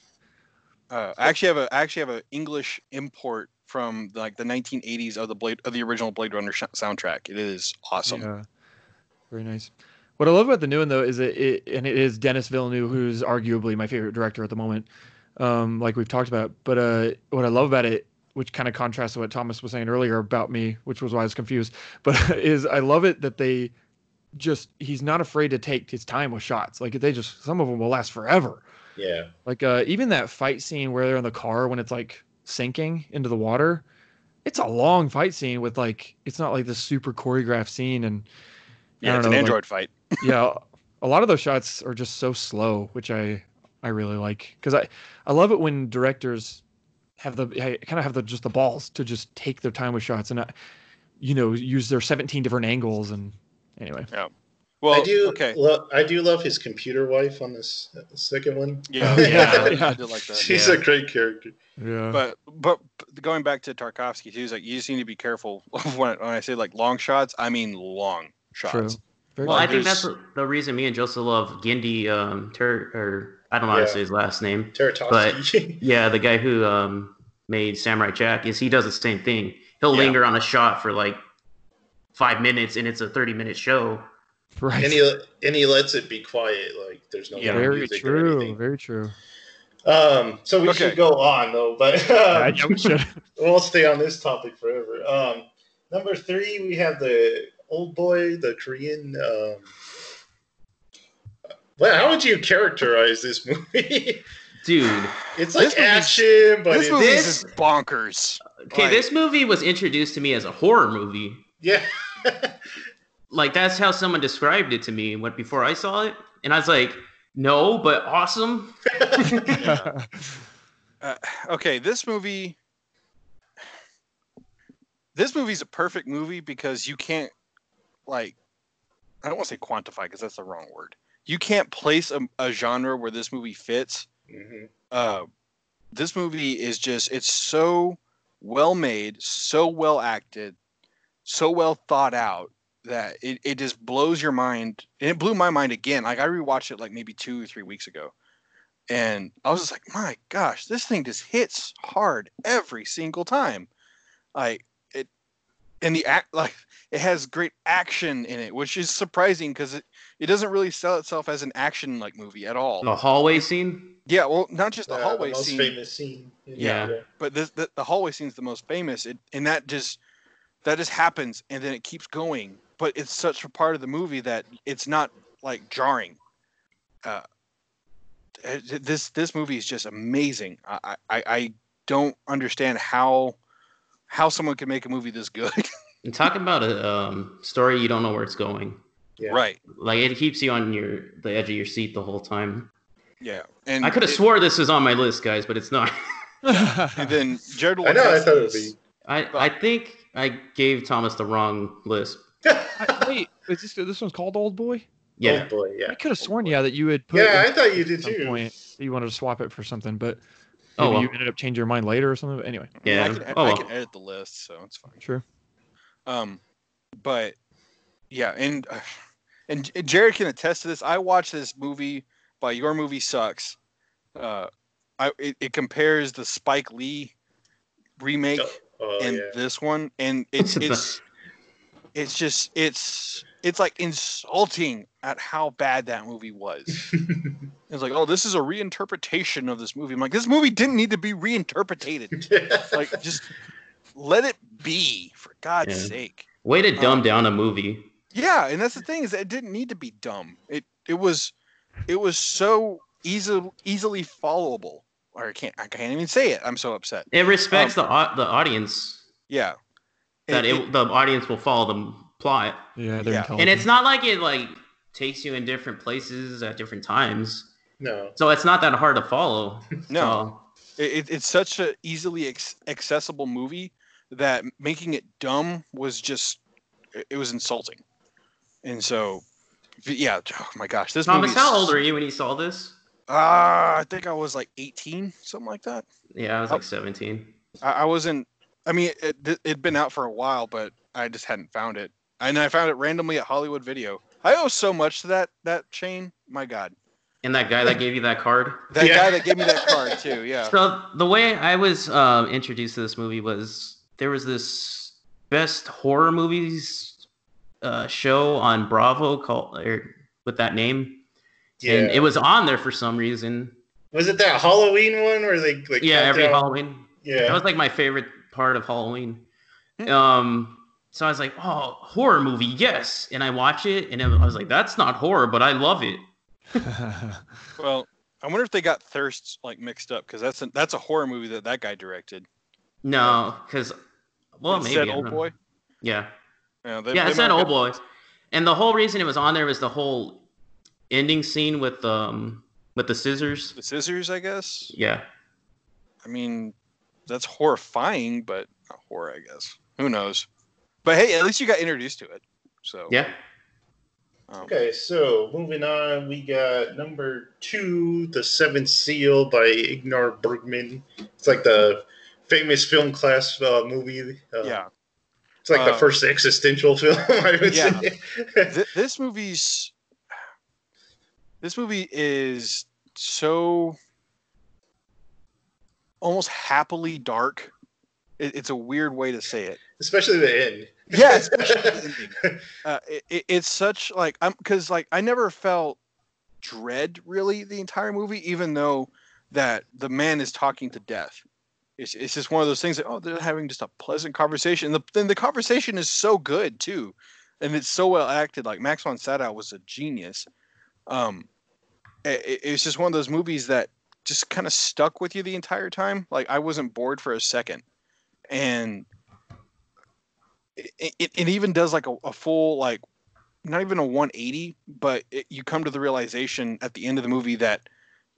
uh, I actually have a I actually have an English import from like the 1980s of the Blade of the original Blade Runner sh- soundtrack. It is awesome. Yeah, very nice. What I love about the new one though is that it and it is Denis Villeneuve, who's arguably my favorite director at the moment, um, like we've talked about. But uh, what I love about it, which kind of contrasts to what Thomas was saying earlier about me, which was why I was confused, but is I love it that they just he's not afraid to take his time with shots. Like they just some of them will last forever. Yeah. Like uh, even that fight scene where they're in the car when it's like sinking into the water, it's a long fight scene with like it's not like this super choreographed scene and Yeah, it's an know, like- android fight. yeah, a lot of those shots are just so slow, which I I really like because I I love it when directors have the kind of have the just the balls to just take their time with shots and not, you know use their 17 different angles and anyway Well, I do okay. lo- I do love his computer wife on this uh, second one. Yeah, Oh, yeah, yeah, I, yeah. I did like that. She's Yeah. a great character. yeah But but going back to Tarkovsky too, is like you just need to be careful when when I say like long shots. I mean long shots. true Very Well, I true. think that's the reason me and Joseph love Genndy um, Tur or I don't know how to say his last name. Teratosky. Yeah, the guy who um, made Samurai Jack is he does the same thing. He'll Yeah. linger on a shot for like five minutes, and it's a thirty-minute show. Right. and he and he lets it be quiet. Like there's no Yeah. very music or true. anything. Very true. Um, so we Okay. should go on though, but Yeah, um, yeah, we should. we'll stay on this topic forever. Um, number three, we have the old boy, the Korean. Um, well, how would you characterize this movie? Dude. it's like This action, but this it's, movie is bonkers. Okay, Like- this movie was introduced to me as a horror movie. yeah. Like that's how someone described it to me when before I saw it, and I was like, "No, but awesome." Uh, okay, this movie. This movie's a perfect movie because you can't, like, I don't want to say quantify because that's the wrong word. You can't place a, a genre where this movie fits. Mhm. Uh, this movie is just, it's so well made, so well acted, so well thought out that it, it just blows your mind. And it blew my mind again. Like, I rewatched it like maybe two or three weeks ago and I was just like, my gosh, this thing just hits hard every single time. Like it, and the act like it has great action in it, which is surprising because it it doesn't really sell itself as an action like movie at all. The hallway scene. Yeah, well, not just the Uh, hallway most scene, famous scene. Yeah. but this the, the hallway scene's the most famous. It and that just that just happens and then it keeps going. But it's such a part of the movie that it's not like jarring. Uh, this this movie is just amazing. I, I I don't understand how how someone can make a movie this good. And talk about a um, story you don't know where it's going. Yeah. right? Like it keeps you on your the edge of your seat the whole time. Yeah. And I could have swore this was on my list, guys, but it's not. And then Jared will I know. I thought it would be. I I think I gave Thomas the wrong list. I- Wait, is this this one's called Old Boy? Yeah. Oh boy, yeah. I could have sworn, yeah, that you had put. Yeah, it I thought you did at too. point that you wanted to swap it for something, but Oh, well. you ended up changing your mind later or something. But anyway, Yeah. I can, Oh, I well. can edit the list, so it's fine. sure. Um, but yeah, and uh, and Jared can attest to this. I watched this movie by Your Movie Sucks. Uh, I it, it compares the Spike Lee remake Oh and yeah. this one, and it's The- it's it's just it's it's like insulting at how bad that movie was. It's like, oh, this is a reinterpretation of this movie. I'm like, this movie didn't need to be reinterpreted. Like, just let it be, for God's Yeah. sake. Way to dumb Um, down a movie. Yeah, and that's the thing is that it didn't need to be dumb. It it was it was so easy easily followable. Or I can't I can't even say it. I'm so upset. It respects the the audience Yeah. That It- it, the audience will follow the plot, Yeah, they're Yeah. and it's not like it like takes you in different places at different times. no. So it's not that hard to follow. No. it, it- it's such an easily ex- accessible movie that making it dumb was just it, it was insulting. And so yeah, oh my gosh, this Thomas, movie how old were you when you saw this? Ah, I think I was like 18, something like that. Yeah, I was Oh. like 17. I, I wasn't. I mean, it, it, it'd been out for a while, but I just hadn't found it. And I found it randomly at Hollywood Video. I owe so much to that that chain. My God, And that guy that gave you that card. that Yeah. guy that gave me that card too. Yeah. So the way I was um, introduced to this movie was there was this best horror movies uh, show on Bravo called or, with that name, Yeah. and it was on there for some reason. was it that Halloween one where they like yeah, every down- Halloween. Yeah. That was like my favorite part of Halloween. Hmm. Um, so I was like, oh, horror movie, yes. And I watch it, and I was like, that's not horror, but I love it. Well, I wonder if they got Thirst like mixed up because that's a, that's a horror movie that that guy directed. No, because well, It maybe said Old don't know. Boy. Yeah, Yeah, they, yeah, they it said old boy, and the whole reason it was on there was the whole ending scene with um with the scissors. The scissors, I guess. Yeah, I mean, that's horrifying, but not horror, I guess. Who knows? But hey, at least you got introduced to it. So yeah. um, Okay, so moving on, we got number two, The Seventh Seal by Ingmar Bergman. It's like the famous film class uh, movie. Uh, yeah. It's like the Uh, first existential film, I would Yeah. say. Th- this movie's this movie is so almost happily dark. It, it's a weird way to say it. Especially the end. Yeah, especially the uh, it, it- it's such like I'm because like I never felt dread really the entire movie, even though that the man is talking to death. It's, it's just one of those things that oh they're having just a pleasant conversation. And the, then the conversation is so good too, and it's so well acted. Like Max von Sydow was a genius. Um, it, it- it's just one of those movies that just kind of stuck with you the entire time. Like I wasn't bored for a second, and it, it, it even does like a, a full like not even a 180 but it, you come to the realization at the end of the movie that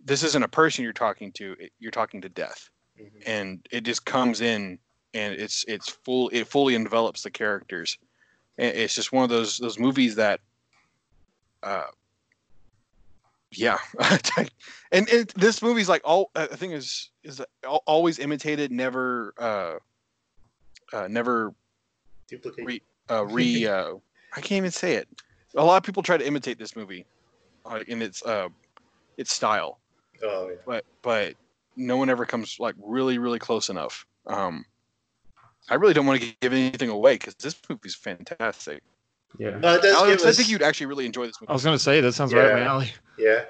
this isn't a person you're talking to you're talking to death Mhm. and it just comes in and it's it's full it fully envelops the characters and it's just one of those those movies that uh yeah and it, this movie's like all i think is is always imitated never uh uh never Duplicate. Re- uh, re uh, I can't even say it. A lot of people try to imitate this movie uh, in its uh, its style, Oh yeah. but but no one ever comes like really really close enough. Um, I really don't want to give anything away because this movie's fantastic. Yeah. It Alex, give I think you'd actually really enjoy this I was gonna say that sounds right up my Yeah. alley. yeah.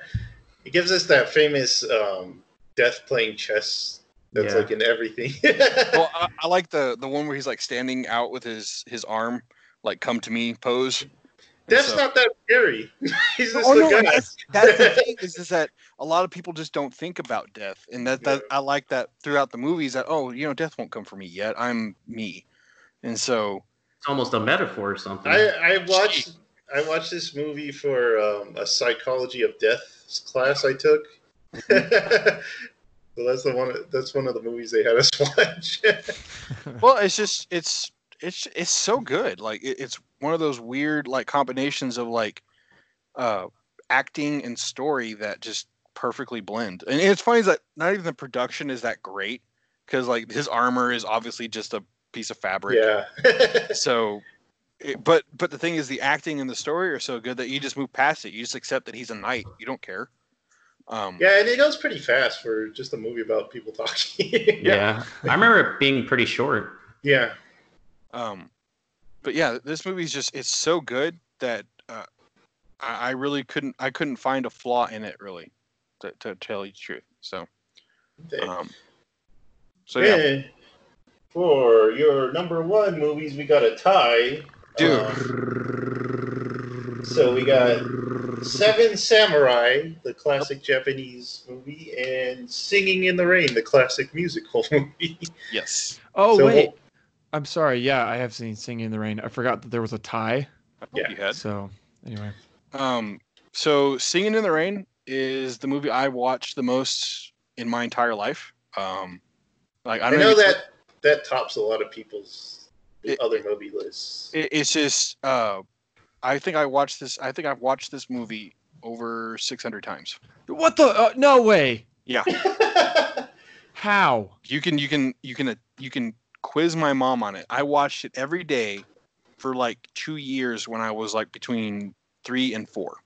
It gives us that famous um, death playing chess that's Yeah. like in everything. well, I, I like the the one where he's like standing out with his his arm like "come to me" pose. And Death's so- not that scary. He's just Oh the no, guy. that's, that's the thing is, is that a lot of people just don't think about death, and that, that Yeah. I like that throughout the movies. That oh, you know, death won't come for me yet. I'm me, and so It's almost a metaphor or something. I, I watched I watched this movie for um, a psychology of death class I took. so that's the one. That's one of the movies they had us watch. well, it's just it's it's it's so good. Like it, it's one of those weird like combinations of like uh acting and story that just perfectly blend. And it's funny is that not even the production is that great because like his armor is obviously just a piece of fabric. yeah. so it, but but the thing is the acting and the story are so good that you just move past it you just accept that he's a knight you don't care um yeah, and it goes pretty fast for just a movie about people talking. yeah. I remember it being pretty short. yeah. um but yeah this movie's just it's so good that uh, I, I really couldn't i couldn't find a flaw in it really to, to tell you the truth so um so yeah And For your number one movies, we got a tie. Dude. Um, so we got Seven Samurai, the classic Japanese movie, and Singing in the Rain, the classic musical movie. yes Oh So wait, what- I'm sorry. Yeah, I have seen Singing in the Rain. I forgot that there was a tie. I hope Yeah. you had So anyway, Um, so Singing in the Rain is the movie I watched the most in my entire life. Um, like I I don't know even- that that tops a lot of people's It- other movie lists. it, it's just uh, I think I watched this. I think I've watched this movie over 600 times. what the? Uh, no way. Yeah, How? you can you can you can uh, you can quiz my mom on it. I watched it every day for like two years when I was like between three and four.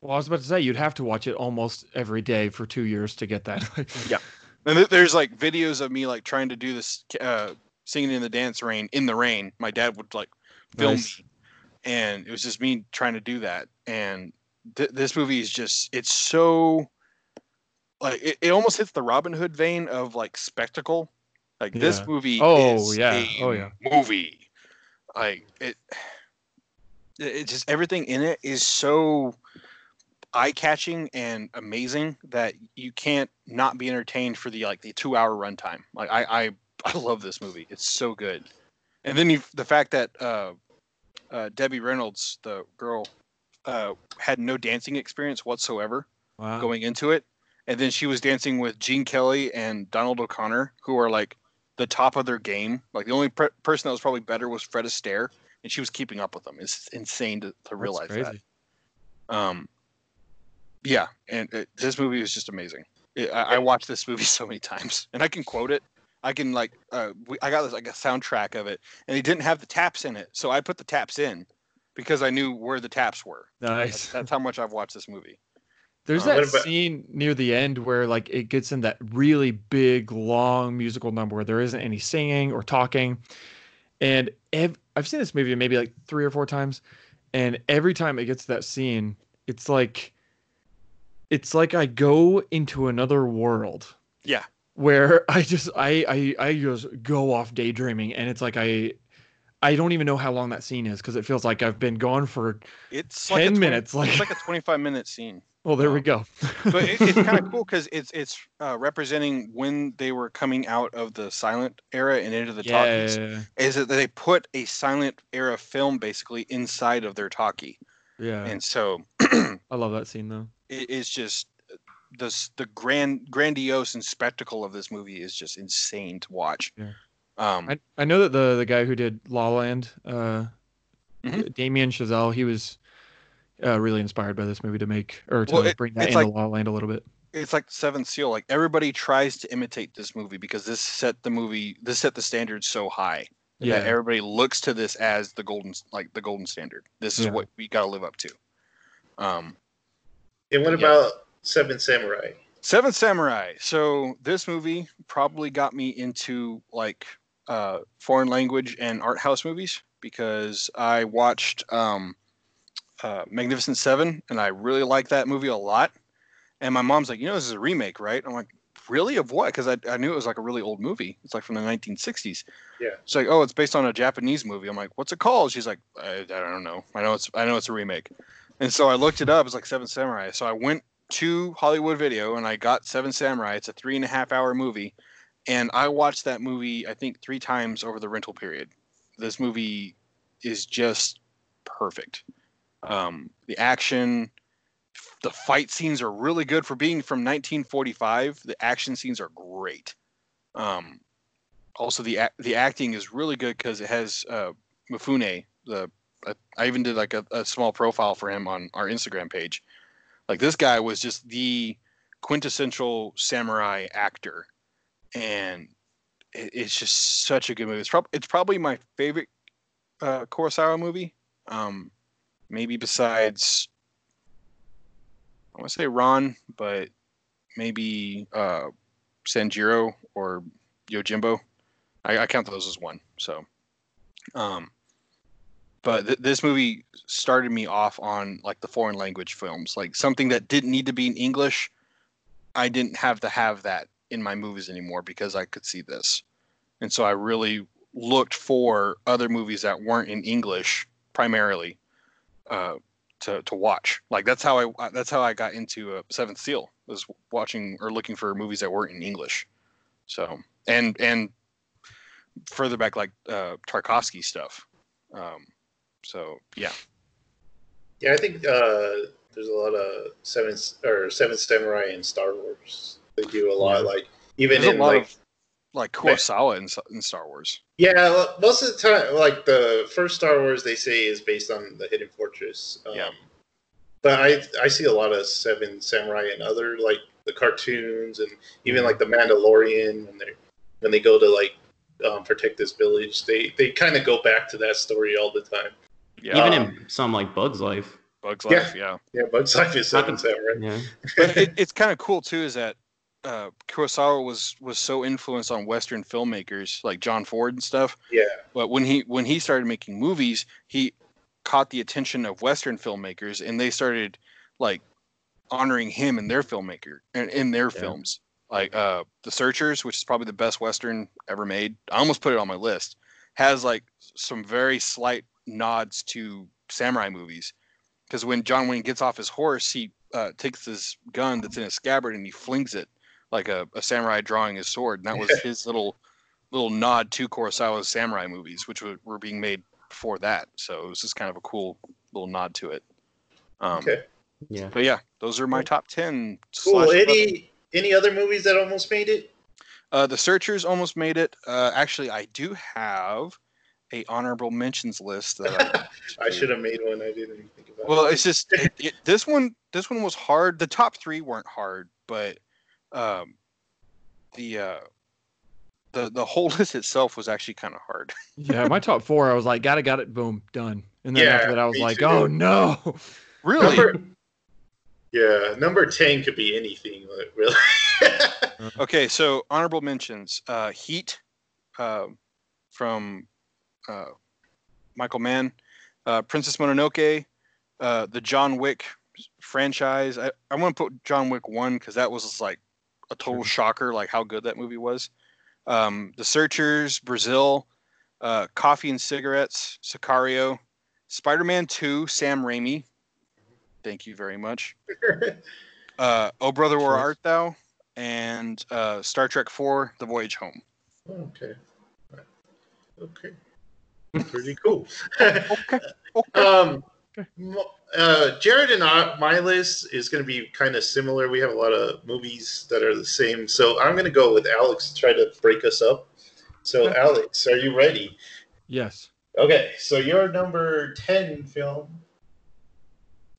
Well, I was about to say you'd have to watch it almost every day for two years to get that. Yeah. And there's like videos of me like trying to do this uh, singing in the dance rain in the rain. My dad would like film Nice. me, and it was just me trying to do that. And th- this movie is just it's so like it, it almost hits the Robin Hood vein of like spectacle. Like this movie. Oh, is yeah. a Oh, yeah. Movie. Like. It it just everything in it is so eye-catching and amazing that you can't not be entertained for the like the two-hour runtime. Like I, I, I love this movie. It's so good. And then you, the fact that uh, uh, Debbie Reynolds, the girl, uh, had no dancing experience whatsoever wow. going into it, and then she was dancing with Gene Kelly and Donald O'Connor, who are like the top of their game. Like the only per- person that was probably better was Fred Astaire, and she was keeping up with them. It's insane to, to realize that. Um, yeah, and it, this movie is just amazing. It, I, I watched this movie so many times, and I can quote it. I can like, uh, we, I got this like a soundtrack of it, and it didn't have the taps in it, so I put the taps in because I knew where the taps were. That's, Nice. that's how much I've watched this movie. There's Uh, that about- scene near the end where like it gets in that really big long musical number where there isn't any singing or talking And ev- I've seen this movie maybe like three or four times, and every time it gets to that scene, it's like it's like I go into another world. Yeah. Where I just I I I just go off daydreaming, and it's like I I don't even know how long that scene is because it feels like I've been gone for It's 10 like a 20 minutes. Like, It's like a 25 minute scene. well, there we go. but it, it's kind of cool because it's it's uh, representing when they were coming out of the silent era and into the talkies. Is that they put a silent era film basically inside of their talkie, yeah. and so I love that scene though. It is just the the grand grandiose and spectacle of this movie is just insane to watch. Yeah. Um, I, I know that the the guy who did La La Land, uh, Mhm. Damien Chazelle, he was uh, really inspired by this movie to make or to Well, it- bring that it's into like- La La Land a little bit. it's like Seventh Seal. Like everybody tries to imitate this movie because this set the movie this set the standard so high Yeah, that everybody looks to this as the golden like the golden standard. This is Yeah. what we got to live up to. Um, And what about Seven Samurai? Seven Samurai. So this movie probably got me into like uh, foreign language and art house movies because I watched um, uh, Magnificent Seven and I really liked that movie a lot. And my mom's like, you know, this is a remake, right? I'm like, really? Of what? Because I, I knew it was like a really old movie. It's like from the 1960s. Yeah. She's like, oh, it's based on a Japanese movie. I'm like, what's it called? She's like, I, I don't know. I know it's I know it's a remake. And so I looked it up. It's like Seven Samurai. So I went to Hollywood Video and I got Seven Samurai. It's a three and a half hour movie, and I watched that movie I think three times over the rental period. This movie is just perfect. Um, the action, the fight scenes are really good for being from 1945. The action scenes are great. Um, also, the the acting is really good because it has uh, Mifune. The I, even did like a, a small profile for him on our Instagram page. Like this guy was just the quintessential samurai actor, and it, it's just such a good movie. It's, it's probably my favorite uh, Kurosawa movie. Um, maybe besides, I want to say Ran, but maybe uh, Sanjuro or Yojimbo. I, I count those as one. So, um, but th- this movie started me off on like the foreign language films, like something that didn't need to be in English. I didn't have to have that in my movies anymore because I could see this, and so I really looked for other movies that weren't in English primarily uh, to to watch. Like that's how I that's how I got into uh, Seventh Seal was watching or looking for movies that weren't in English. So and and further back like uh, Tarkovsky stuff. Um, so yeah, Yeah, I think uh, there's a lot of seven or Seven Samurai in Star Wars. They do a lot, Yeah. like even there's a in lot like of like Kurosawa in, in Star Wars. yeah, most of the time, like the first Star Wars, they say is based on the Hidden Fortress. Um, Yeah. But I I see a lot of Seven Samurai and other like the cartoons and even like the Mandalorian when they when they go to like um, protect this village, they they kind of go back to that story all the time. Yeah, Even in some like Bug's Life. Bugs. Life. Yeah, Yeah, Bugs Life is Seven Not Samurai. Yeah. but it, it's kind of cool too. Is that uh, Kurosawa was was so influenced on Western filmmakers like John Ford and stuff. Yeah, But when he when he started making movies, he caught the attention of Western filmmakers, and they started like honoring him and their filmmaker and in their Yeah. films. Like uh, The Searchers, which is probably the best Western ever made. I almost put it on my list. Has like some very slight nods to samurai movies, because when John Wayne gets off his horse, he uh, takes his gun that's in his scabbard and he flings it like a, a samurai drawing his sword, and that was his little little nod to Kurosawa's samurai movies, which were, were being made before that. So it was just kind of a cool little nod to it. Um, okay, Yeah. But yeah, those are my top ten. cool. slash Any any other movies that almost made it? Uh, the Searchers almost made it. Uh, actually, I do have a honorable mentions list that I, I should have made one. I didn't even think about. Well, it. it's just it, it, this one. This one was hard. The top three weren't hard, but um, the uh, the the whole list itself was actually kind of hard. Yeah, my top four, I was like, got it, got it, boom, done. And then Yeah, after that, I was like, too. oh no. Really? Number, yeah, number ten could be anything. like, Really. Okay, so honorable mentions: uh, Heat um, from uh, Michael Mann, uh, Princess Mononoke, uh, the John Wick franchise. I, I want to put John Wick one because that was like a total Sure. shocker, like how good that movie was. Um, the Searchers, Brazil, uh, Coffee and Cigarettes, Sicario, Spider-Man Two, Sam Raimi. Thank you very much. Uh, oh brother, where art thou? And uh, Star Trek Four, The Voyage Home. okay. Okay. Pretty cool. Okay. Okay. um, Okay. uh, Jared and I, my list is going to be kind of similar. We have a lot of movies that are the same. So I'm going to go with Alex to try to break us up. So, Okay. Alex, are you ready? Yes. Okay, so your number 10 film.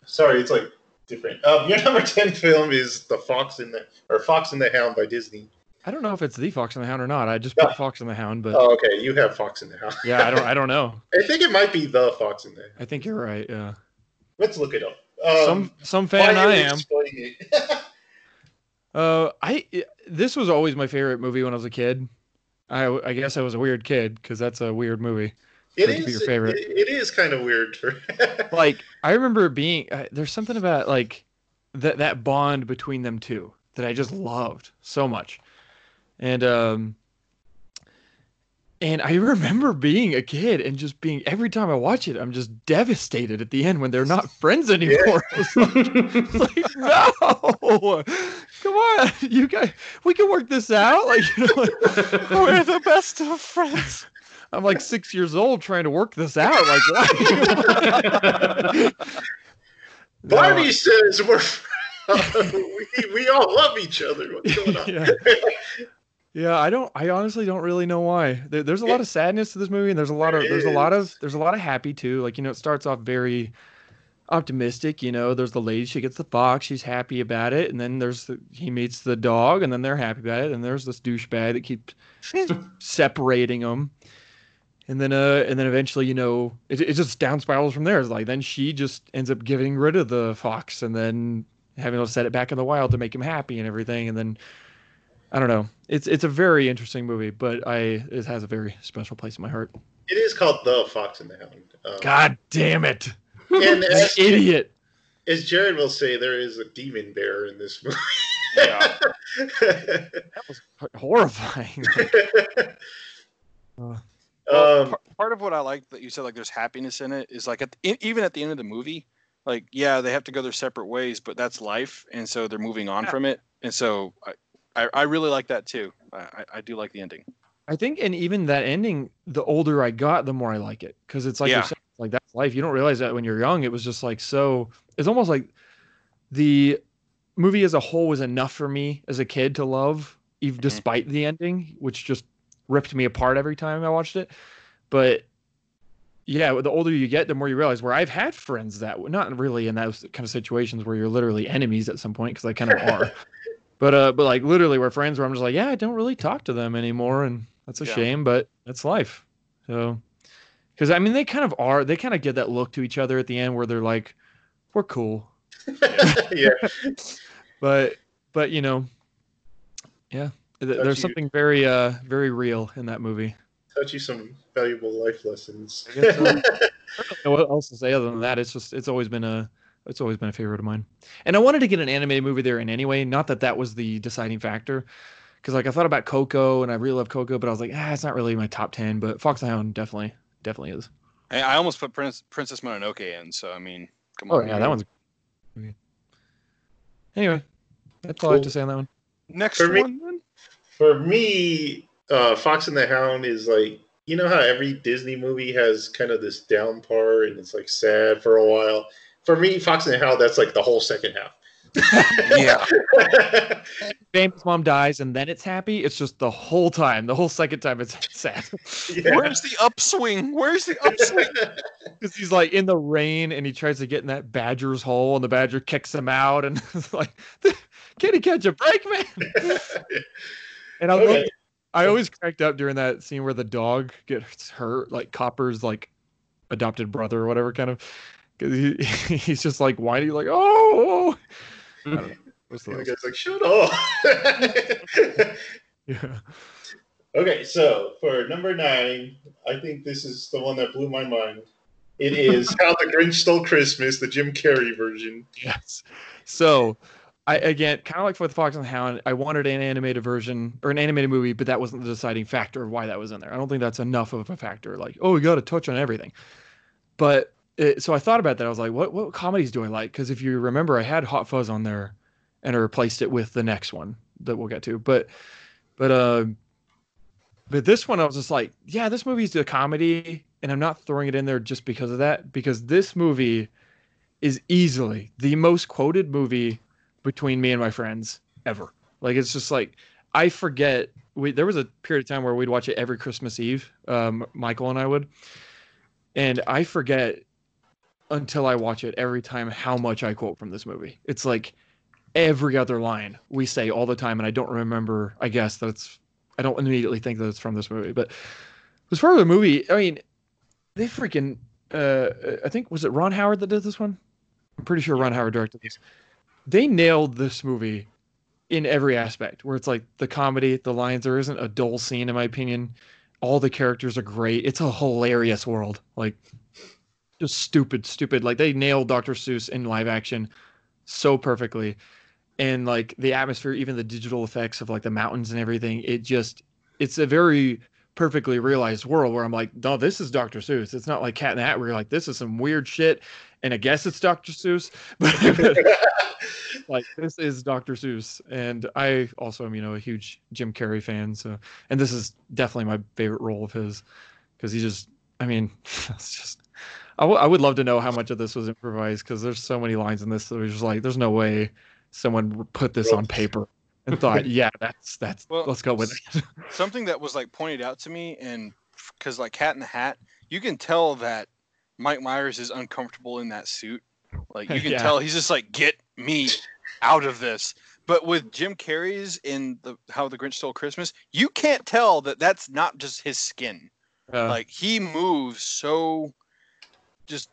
Sorry, it's like different. Um, your number 10 film is The Fox in the or Fox and the Hound by Disney. I don't know if it's the Fox and the Hound or not. I just put. Fox and the Hound, but Oh, okay, you have Fox and the Hound. yeah, I don't. I don't know. I think it might be The Fox and the Hound. I think you're right. Yeah. Let's look it up. Um, some some fan I am. Uh, I this was always my favorite movie when I was a kid. I I guess I was a weird kid because that's a weird movie. It For it to be is. your favorite. It, it is kind of weird. Like I remember being uh, there's something about like that that bond between them two that I just loved so much, and um. And I remember being a kid and just being every time I watch it, I'm just devastated at the end when they're not friends anymore. It's like, It's like, no, come on, you guys, we can work this out. Like, you know, like, we're the best of friends. I'm like six years old trying to work this out. Like, why? Barbie says we're we, we all love each other. What's going on? Yeah. Yeah, I don't. I honestly don't really know why. There, there's a lot of sadness to this movie, and there's a lot of There there's a lot of there's a lot of happy too. Like you know, it starts off very optimistic. You know, there's the lady, she gets the fox, she's happy about it, and then there's the, he meets the dog, and then they're happy about it, and there's this douchebag that keeps separating them, and then uh, and then eventually, you know, it, it just down spirals from there. It's like then she just ends up getting rid of the fox, and then having to set it back in the wild to make him happy and everything, and then. I don't know. It's it's a very interesting movie, but I it has a very special place in my heart. It is called The Fox and the Hound. Um, God damn it! and as, idiot. as Jared will say, there is a demon bear in this movie. Yeah. That was horrifying. Uh, Well, um, par- part of what I like that you said, like there's happiness in it, is like at the, even at the end of the movie, like yeah, they have to go their separate ways, but that's life, and so they're moving on Yeah. from it, and so I, I, I really like that too. I, I- do like the ending. I think, and even that ending, the older I got, the more I like it because it's like Yeah. saying, like that's life. You don't realize that when you're young. It was just like so. It's almost like the movie as a whole was enough for me as a kid to love, even Mhm. despite the ending, which just ripped me apart every time I watched it. But yeah, the older you get, the more you realize where I've had friends that not really in those kind of situations where you're literally enemies at some point because I kind of are. But uh, but like literally, we're friends where I'm just like, yeah, I don't really talk to them anymore, and that's a Yeah. shame, but that's life. So, because I mean, they kind of are. They kind of get that look to each other at the end where they're like, we're cool, yeah, but but you know, yeah, th- there's something very uh very real in that movie. taught you some valuable life lessons. I guess don't what else to say other than that? It's just it's always been a it's always been a favorite of mine, and I wanted to get an animated movie there in anyway. Not that that was the deciding factor, because like I thought about Coco and I really love Coco, but I was like, ah, it's not really my top ten. But Fox and Hound definitely definitely is. I, I almost put Prince, Princess Mononoke in, so I mean, come Oh on. yeah, that one's. Anyway, that's all I have to say on that one. Next For me- one. Then? For me, uh, Fox and the Hound is like you know how every Disney movie has kind of this down part and it's like sad for a while. For me, Fox and the Hound, that's like the whole second half. Yeah. Famous mom dies and then it's happy. It's just the whole time. The whole second time it's sad Yeah. Where's the upswing? Where's the upswing? because he's like in the rain and he tries to get in that badger's hole and the badger kicks him out and it's like, can he catch a break, man? And I Okay. love, I always cracked up during that scene where the dog gets hurt, like Copper's like adopted brother or whatever, kind of. Because he, he's just like whining, like oh. I don't know. What's the And the guy's like, shut up. Yeah. Okay, so for number nine, I think this is the one that blew my mind. It is How the Grinch Stole Christmas, the Jim Carrey version. Yes. So, I again, kind of like for the Fox and the Hound, I wanted an animated version or an animated movie, but that wasn't the deciding factor of why that was in there. I don't think that's enough of a factor. Like, oh, we got to touch on everything. But it, so I thought about that. I was like, what what comedies do I like? Because if you remember, I had Hot Fuzz on there, and I replaced it with the next one that we'll get to. But but uh, but this one I was just like, yeah, this movie's a comedy, and I'm not throwing it in there just because of that. Because this movie is easily the most quoted movie between me and my friends ever. Like it's just like I forget. We there was a period of time where we'd watch it every Christmas Eve. Um, Michael and I would, and I forget until I watch it every time how much I quote from this movie. It's like every other line we say all the time, and I don't remember. I guess that's I don't immediately think that it's from this movie, but as far as the movie, I mean, they freaking. Uh, I think was it Ron Howard that did this one. I'm pretty sure Ron Howard directed this. They nailed this movie in every aspect. Where it's like the comedy, the lines. There isn't a dull scene, in my opinion. All the characters are great. It's a hilarious world. Like just stupid, stupid. Like they nailed Dr. Seuss in live action so perfectly. And like the atmosphere, even the digital effects of like the mountains and everything, it just it's a very perfectly realized world where I'm like, no, this is Dr. Seuss. It's not like Cat in the Hat where you're like, this is some weird shit, and I guess it's Dr. Seuss, but like this is Dr. Seuss, and I also am you know a huge Jim Carrey fan, so and this is definitely my favorite role of his because he just, I mean, it's just. I, w- I would love to know how much of this was improvised because there's so many lines in this that was just like, there's no way someone put this on paper and thought, yeah, that's that's Well, let's go with it. something that was like pointed out to me and because like cat in the hat you can tell that mike myers is uncomfortable in that suit. Like you can Yeah. tell he's just like get me out of this. But with jim carrey's in the how the grinch stole christmas you can't tell that that's not just his skin. Uh, like he moves so just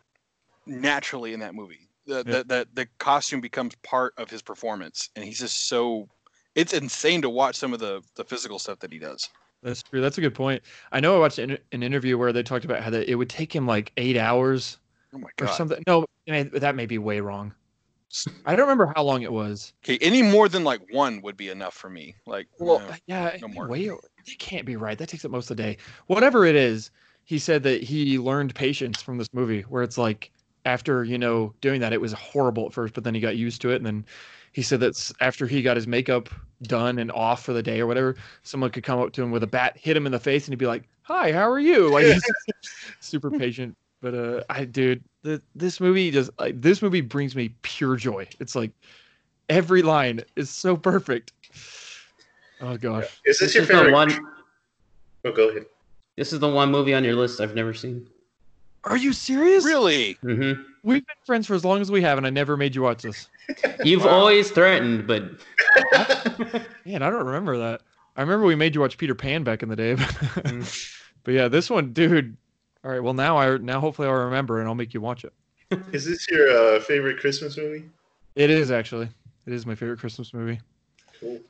naturally in that movie the, Yeah. the, the the costume becomes part of his performance and he's just so it's insane to watch some of the the physical stuff that he does That's true. That's a good point. I know I watched an, an interview where they talked about how that it would take him like eight hours oh my or something. No, that may be way wrong. I don't remember how long it was. okay any more than like one would be enough for me like Well, no. yeah, no more. way. It can't be right. That takes up most of the day. Whatever it is, he said that he learned patience from this movie, where it's like after you know doing that, it was horrible at first, but then he got used to it, and then he said that after he got his makeup done and off for the day or whatever, someone could come up to him with a bat, hit him in the face, and he'd be like, "Hi, how are you?" Like he's super patient. But uh, I dude, the, this movie just like this movie brings me pure joy. It's like every line is so perfect. Oh gosh. Is this This your is favorite? one. Oh, go ahead. This is the one movie on your list I've never seen. Are you serious? really hmm We've been friends for as long as we have, and I never made you watch this. You've Wow. always threatened, but Man, I don't remember that. I remember we made you watch Peter Pan back in the day. But, but yeah, this one, dude. All right, well now I now hopefully I'll remember and I'll make you watch it. Is this your uh, favorite Christmas movie? It is actually. It is my favorite Christmas movie. Cool.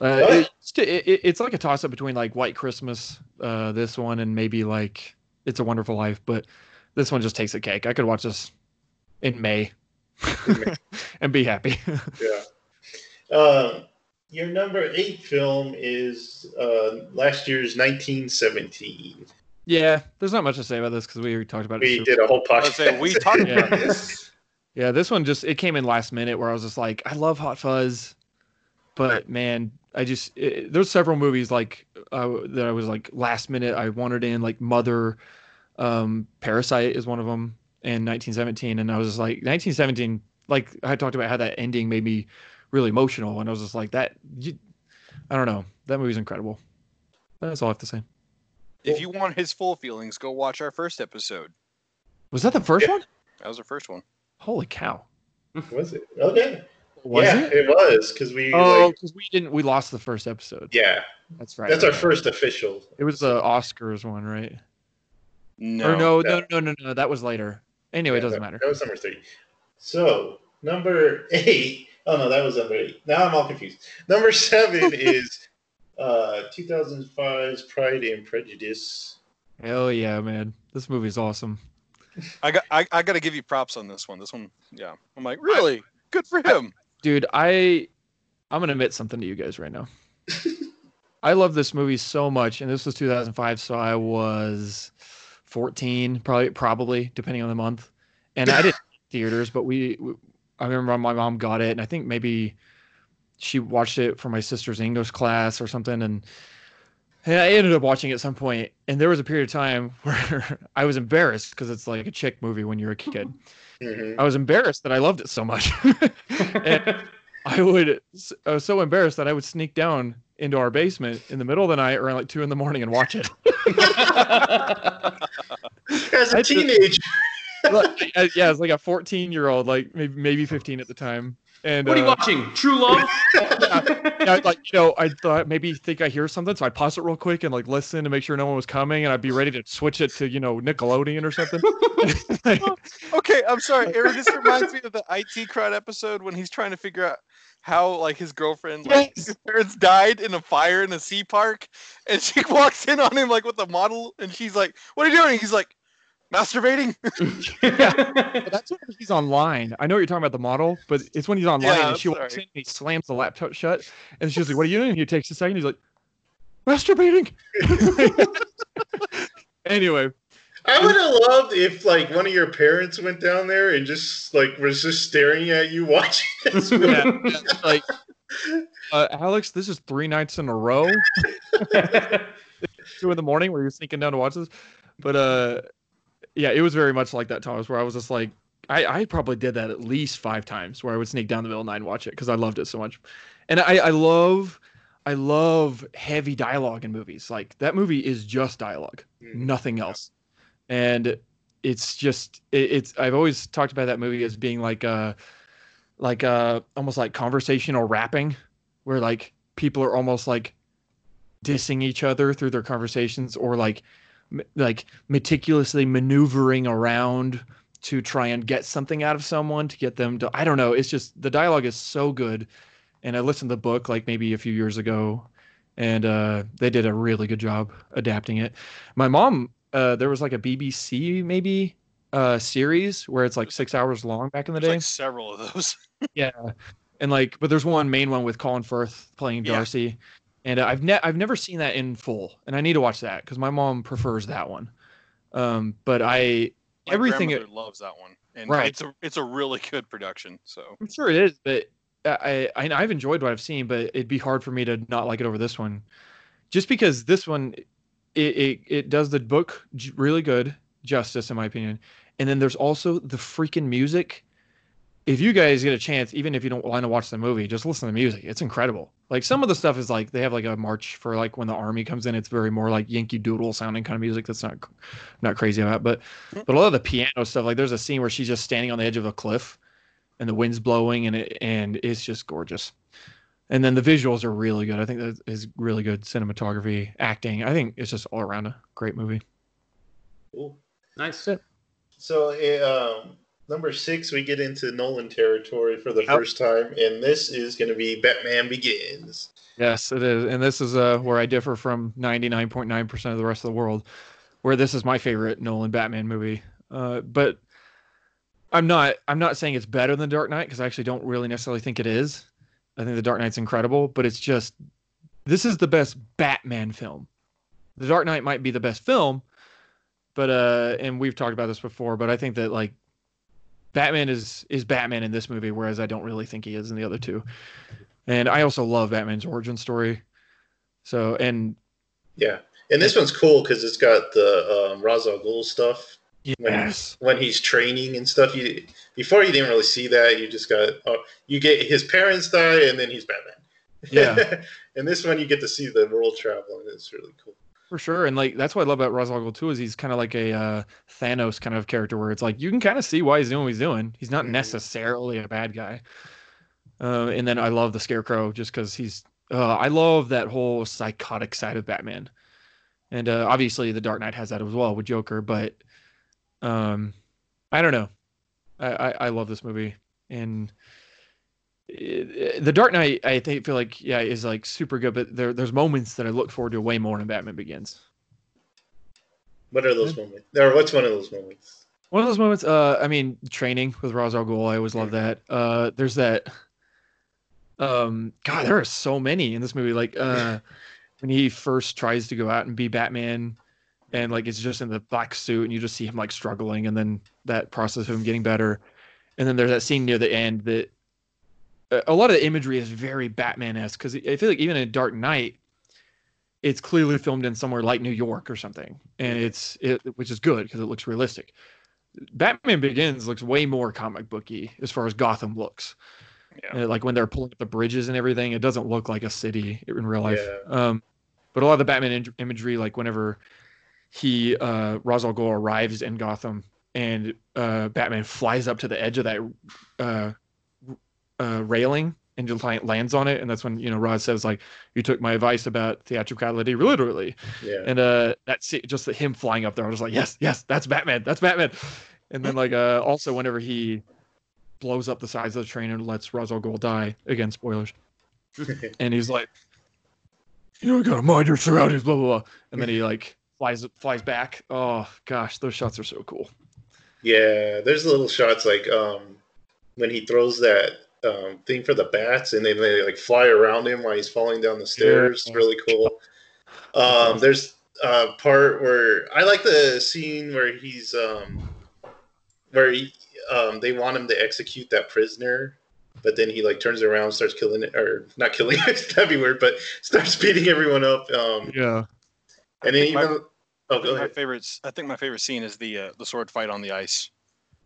Uh, it's, it, it- it's like a toss up between like White Christmas, uh, this one, and maybe like It's a Wonderful Life. But this one just takes a cake. I could watch this in May and be happy. Yeah. Um, your number eight film is uh, last year's 1917. yeah, there's not much to say about this because we already talked about it. We did a whole I was podcast. saying, we talked Yeah. about this Yeah, this one just it came in last minute where I was just like, I love Hot Fuzz, but man, I just it, there's several movies like uh, that I was like last minute I wanted in like Mother, um, Parasite is one of them, and 1917, and I was just like 1917, like I talked about how that ending made me really emotional, and I was just like that. You, I don't know, that movie's incredible. That's all I have to say. if you want his full feelings go watch our first episode Was that the first Yeah. one? that was the first one Holy cow! Was it? Okay. Was yeah, it? it was because we Oh, like because we didn't. We lost the first episode. yeah. That's right. That's our first official. It was the Oscars one, right? no, or no, no. no, no, no, no. That was later. Anyway, it doesn't that- matter. That was number three. So number eight. Oh no, that was number eight. Now I'm all confused. Number seven is Uh, 2005's Pride and Prejudice. Hell yeah, man! This movie's awesome. I got I, I got to give you props on this one. This one, yeah. I'm like, really good for him. Dude, I I'm gonna admit something to you guys right now. I love this movie so much, and this was 2005, so I was 14, probably probably depending on the month, and I did theaters, but we, we I remember my mom got it, and I think maybe she watched it for my sister's English class or something, and and I ended up watching it at some point, and there was a period of time where I was embarrassed because it's like a chick movie when you're a kid. Mhm. I was embarrassed that I loved it so much. and I would, I was so embarrassed that I would sneak down into our basement in the middle of the night around like two in the morning and watch it. As a I teenager. Yeah, it's like a 14 year old, like maybe maybe 15 at the time. And what are you uh, watching? True Love? yeah, like you know, I thought maybe think I hear something, so I pause it real quick and like listen to make sure no one was coming, and I'd be ready to switch it to you know Nickelodeon or something. Okay, I'm sorry, Aaron. This reminds me of the IT crowd episode when he's trying to figure out how like his girlfriend, like Yes. his parents died in a fire in a sea park, and she walks in on him like with a model, and she's like, "What are you doing?" He's like, "Masturbating." But that's when he's online. I know you're talking about the model, but it's when he's online Yeah, and she walks in and he slams the laptop shut, and she's like, "What are you doing?" He takes a second. He's like, "Masturbating." anyway, I would have loved if like one of your parents went down there and just like was just staring at you watching this movie. yeah, like, uh, Alex, this is three nights in a row, two in the morning, where you're sneaking down to watch this. But uh, yeah, it was very much like that, Thomas, where I was just like, I, I probably did that at least five times, where I would sneak down the middle of the night and watch it because I loved it so much. And I, I love, I love heavy dialogue in movies. Like that movie is just dialogue, Mhm. nothing else. And it's just, it, it's. I've always talked about that movie as being like a, like a almost like conversational rapping, where like people are almost like dissing each other through their conversations or like like meticulously maneuvering around to try and get something out of someone to get them to I don't know it's just the dialogue is so good. And I listened to the book like maybe a few years ago and uh they did a really good job adapting it. My mom uh there was like a BBC maybe uh series where it's like 6 hours long back in the There's day. like several of those. yeah, and like, but there's one main one with Colin Firth playing Yeah. And I've ne- I've never seen that in full, and I need to watch that because my mom prefers that one. Um, but I My everything grandmother loves that one, and Right. it's a it's a really good production. So I'm sure it is, but I, I I've enjoyed what I've seen, but it'd be hard for me to not like it over this one, just because this one, it it, it does the book j- really good justice in my opinion, and then there's also the freaking music. If you guys get a chance, even if you don't want to watch the movie, just listen to the music. It's incredible. Like some of the stuff is like they have like a march for like when the army comes in. It's very more like Yankee Doodle sounding kind of music. That's not not crazy about, but but a lot of the piano stuff. Like there's a scene where she's just standing on the edge of a cliff, and the wind's blowing and it and it's just gorgeous. And then the visuals are really good. I think that is really good cinematography, acting. I think it's just all around a great movie. Cool. nice. So, uh, um, number six, we get into Nolan territory for the Yep. first time, and this is going to be Batman Begins. Yes, it is. And this is uh, where I differ from 99.9% of the rest of the world, where this is my favorite Nolan Batman movie. Uh, but I'm not I'm not saying it's better than Dark Knight because I actually don't really necessarily think it is. I think The Dark Knight's incredible, but it's just this is the best Batman film. The Dark Knight might be the best film, but uh and we've talked about this before, but I think that like Batman is is Batman in this movie, whereas I don't really think he is in the other two. And I also love Batman's origin story. So and Yeah, and this one's cool because it's got the um, Ra's al Ghul stuff yes, when he's training and stuff. You before you didn't really see that. You just got oh, you get his parents die, and then he's Batman. Yeah. and this one you get to see the world travel, and it's really cool. For sure. And like that's what I love about Ra's al Ghul too is he's kind of like a uh, Thanos kind of character where it's like you can kind of see why he's doing what he's doing. He's not Mhm. necessarily a bad guy. Uh, and then I love the Scarecrow just because he's. Uh, I love that whole psychotic side of Batman, and uh, obviously the Dark Knight has that as well with Joker. But um, I don't know. I, I I love this movie, and the Dark Knight, I think, feel like yeah, is like super good, but there there's moments that I look forward to way more in Batman Begins. What are those moments? Or what's one of those moments? One of those moments, uh, I mean, training with Ra's al Ghul, I always love that. Uh, there's that. Um, God, there are so many in this movie. Like, uh, when he first tries to go out and be Batman, and like it's just in the black suit, and you just see him like struggling, and then that process of him getting better, and then there's that scene near the end that a- lot of the imagery is very Batman-esque because I feel like even in Dark Knight, it's clearly filmed in somewhere like New York or something, and it's it which is good because it looks realistic. Batman Begins looks way more comic booky as far as Gotham looks. Yeah. Uh, like when they're pulling up the bridges and everything, it doesn't look like a city in real life. Yeah. Um, but a lot of the Batman in- imagery, like whenever he uh, Ra's al Ghul arrives in Gotham and uh, Batman flies up to the edge of that uh, uh, railing and just like lands on it, and that's when you know Ra's says like, "You took my advice about theatricality literally." Yeah. and uh that's it, just him flying up there i was like yes yes that's batman that's batman. And then like uh also whenever he blows up the sides of the train and lets Ra's al Ghul die again spoilers. And he's like you know you gotta mind your surroundings blah blah blah. And then he like flies flies back. Oh gosh those shots are so cool. Yeah, there's little shots like um when he throws that um thing for the bats and then they like fly around him while he's falling down the stairs. Yeah. Really cool. Um there's a part where I like the scene where he's um where he um they want him to execute that prisoner but then he like turns around starts killing it or not killing it that'd but starts beating everyone up um yeah and then My- even oh go my ahead favorites. I think my favorite scene is the uh, the sword fight on the ice.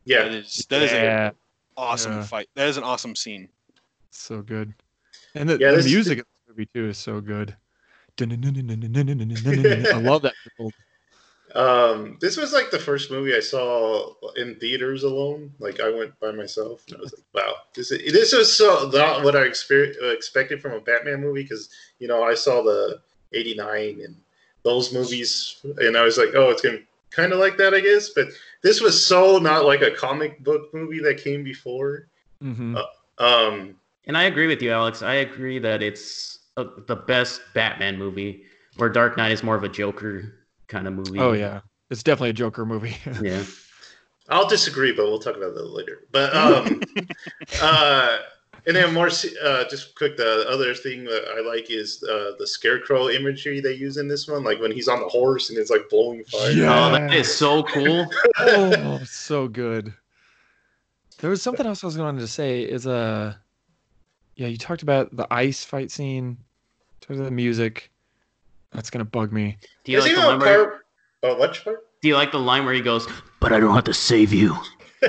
That yeah is that is yeah an awesome Yeah. fight. That is an awesome scene. so good and the, Yeah, the this- music in this movie too is so good i love that build. Um, this was like the first movie I saw in theaters alone. Like I went by myself, and I was like, "Wow, this is, this was so not what I exper- expected from a Batman movie." Because you know, I saw the '89 and those movies, and I was like, "Oh, it's gonna kind of like that, I guess." But this was so not like a comic book movie that came before. Mhm. Um, And I agree with you, Alex. I agree that it's uh the best Batman movie, where Dark Knight is more of a Joker kind of movie. oh yeah it's definitely a joker movie Yeah. I'll disagree, but we'll talk about that later. But um, uh, and then more uh, just quick. The other thing that I like is uh, the scarecrow imagery they use in this one, like when he's on the horse and it's like blowing fire. Yeah. Oh, that is so cool. oh, so good. There was something else I was going to say. Is uh, yeah, you talked about the ice fight scene. Talked about the music. That's gonna bug me. Do you There's like the even line where? part. Oh, which part? Do you like the line where he goes, "But I don't have to save you"?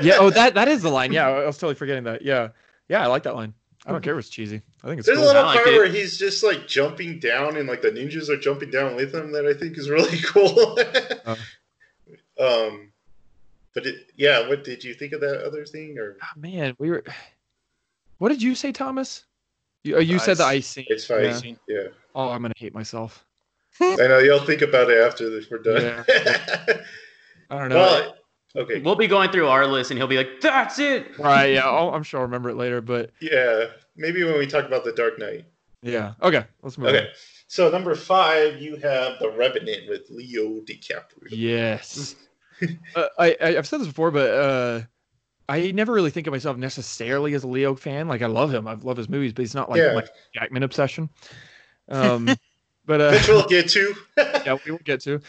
Yeah. Oh, that that is the line. Yeah, I was totally forgetting that. Yeah. Yeah, I like that line. I don't care if it's cheesy. I think it's There's a little I like part it. where he's just like jumping down, and like the ninjas are jumping down with him. That I think is really cool. Oh. Um, but it, yeah, what did you think of that other thing? Or Ah, man, we were. What did you say, Thomas? You, oh, you The said the ice. ice it's fine. Yeah. Scene. Yeah. Oh, I'm gonna hate myself. I know you'll think about it after this, we're done. I don't know. well, okay. We'll be going through our list, and he'll be like, "That's it." right? Yeah. I'll, I'm sure I'll remember it later. But Yeah, maybe when we talk about the Dark Knight. yeah. Okay. Let's move. Okay, so number five, you have the Revenant with Leo DiCaprio. Yes. uh, I, I I've said this before, but uh, I never really think of myself necessarily as a Leo fan. Like I love him, I love his movies, but he's not like Yeah. my Jackman obsession. Um, but uh, Which we'll get to. yeah, we will get to.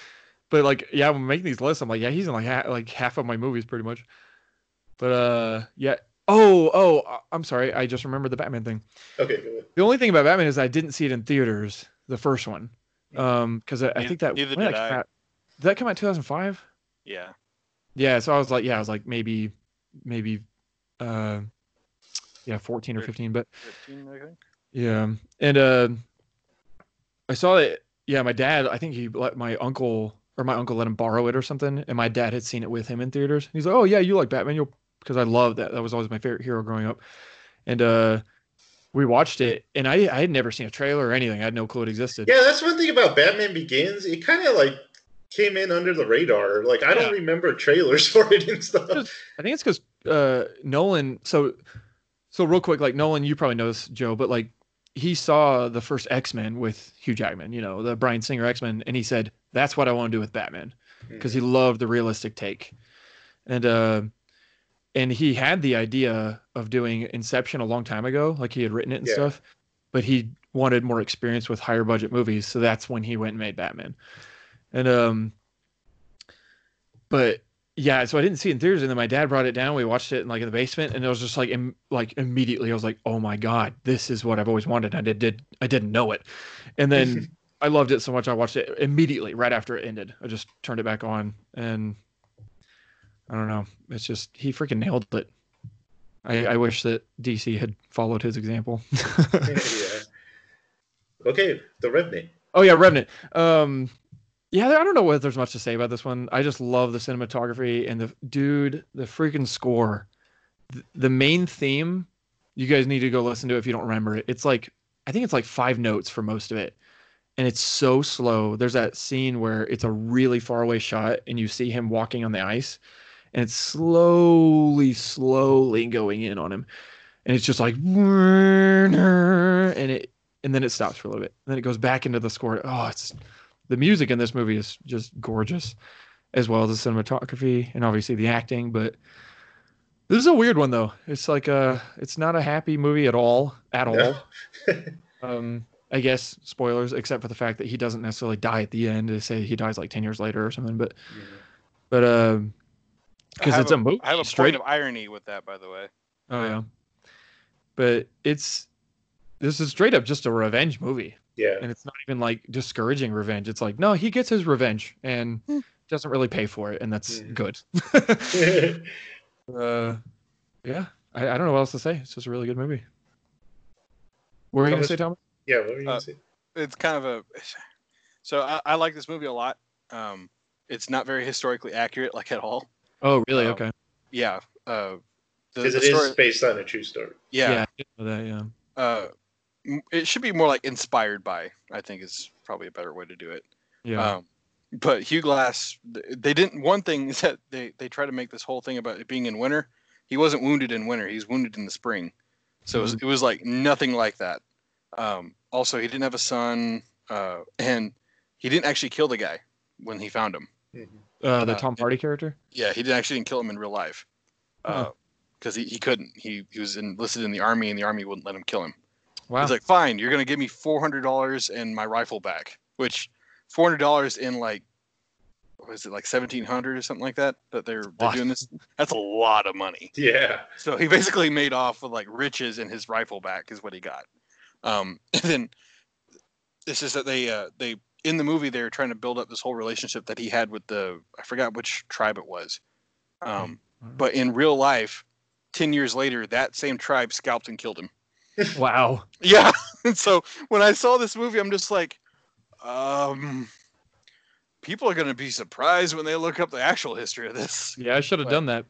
But like, yeah, when I'm making these lists, I'm like, yeah, he's in like ha- like half of my movies, pretty much. But uh, yeah. Oh, oh, I- I'm sorry. I just remembered the Batman thing. okay, go ahead. The only thing about Batman is I didn't see it in theaters, the first one, um, because I, I think that neither when did that came I. out- did that come out 2005? Yeah. Yeah, so I was like, yeah, I was like maybe, maybe, uh, yeah, 14 or 15, but 15, I think. yeah, and uh, I saw it. Yeah, my dad, I think he let my uncle or my uncle let him borrow it or something, and my dad had seen it with him in theaters. He's like, oh yeah, you like Batman, you'll because I loved that. That was always my favorite hero growing up, and uh, we watched it, and I I had never seen a trailer or anything. I had no clue it existed. Yeah, that's one thing about Batman Begins. It kind of like came in under the radar. Like I Yeah. don't remember trailers for it and stuff. I think it's because uh, Nolan. So So real quick, like Nolan, you probably know this, Joe, but like he saw the first X Men with Hugh Jackman, you know, the Bryan Singer X Men, and he said, "That's what I want to do with Batman," because he loved the realistic take, and uh, and he had the idea of doing Inception a long time ago, like he had written it and Yeah. stuff, but he wanted more experience with higher budget movies, so that's when he went and made Batman, and um, but yeah, so I didn't see it in theaters, and then my dad brought it down. We watched it in like in the basement, and it was just like, Im- like immediately, I was like, "Oh my god, this is what I've always wanted." I did, did I didn't know it, and then I loved it so much, I watched it immediately right after it ended. I just turned it back on, and I don't know, it's just he freaking nailed it. I, I wish that DC had followed his example. yeah. Okay, the Revenant. Oh yeah, Revenant. Um, yeah, I don't know what there's much to say about this one. I just love the cinematography and the dude, the freaking score. Th- The main theme, you guys need to go listen to it if you don't remember it. It's like I think it's like five notes for most of it, and it's so slow. There's that scene where it's a really far away shot and you see him walking on the ice, and it's slowly, slowly going in on him, and it's just like and it and then it stops for a little bit. And then it goes back into the score. Oh, it's the music in this movie is just gorgeous, as well as the cinematography and obviously the acting. But this is a weird one though. It's like a, it's not a happy movie at all, at all. No. Um, I guess spoilers, except for the fact that he doesn't necessarily die at the end. They say he dies like ten years later or something. But, but um, because have it's a movie, I have a straight point of irony with that, by the way. Oh yeah, but it's this is straight up just a revenge movie, yeah. and it's not even like discouraging revenge. It's like no, he gets his revenge and Hmm. doesn't really pay for it, and that's Mhm. good. uh, yeah, I, I don't know what else to say. It's just a really good movie. What were you gonna say, Thomas? Yeah, what were you Uh, say? It's kind of a. So I, I like this movie a lot. Um, it's not very historically accurate, like at all. Oh, really? um, okay. Yeah. Uh, Because the it is story- based on a true story. Yeah. I that. Yeah. Uh, it should be more like inspired by. I think is probably a better way to do it. Yeah. Um, but Hugh Glass, they didn't. One thing is that they they try to make this whole thing about it being in winter. He wasn't wounded in winter. He was wounded in the spring. So it, was, it was like nothing like that. Um, also, he didn't have a son, uh, and he didn't actually kill the guy when he found him. uh, the uh, Tom Hardy character. Yeah, he didn't actually didn't kill him in real life, Huh. because he, he couldn't. He he was enlisted in the army, and the army wouldn't let him kill him. Wow. He's like, fine, you're gonna give me four hundred dollars and my rifle back. Which four hundred dollars in like was it like seventeen hundred or something like that that they're they're doing this. That's a lot of money. Yeah. So he basically made off with like riches and his rifle back is what he got. Um, and then this is that they uh, they in the movie they're trying to build up this whole relationship that he had with the I forgot which tribe it was. Um, but in real life, ten years later, that same tribe scalped and killed him. wow. Yeah. And so when I saw this movie, I'm just like, um, people are going to be surprised when they look up the actual history of this. Yeah, I should have done that.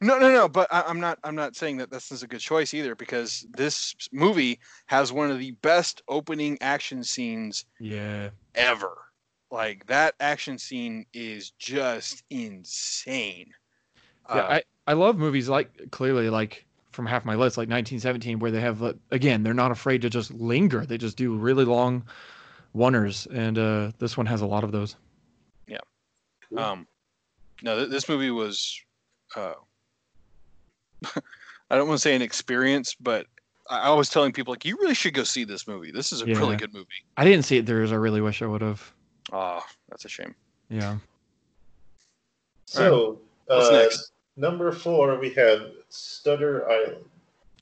No, no, no. But I, I'm not. I'm not saying that this is a good choice either, because this movie has one of the best opening action scenes Yeah. ever. Like that action scene is just insane. Yeah, Uh, I, I love movies like clearly like from half my list like 1917 where they have again they're not afraid to just linger they just do really long oneers and uh this one has a lot of those yeah Um, no, th- this movie was, uh, I don't want to say an experience, but I, I was telling people like, you really should go see this movie. This is a really good movie. i didn't see it there's i really wish i would have Oh, that's a shame. yeah so What's uh, next? Number four, we have Stutter Island.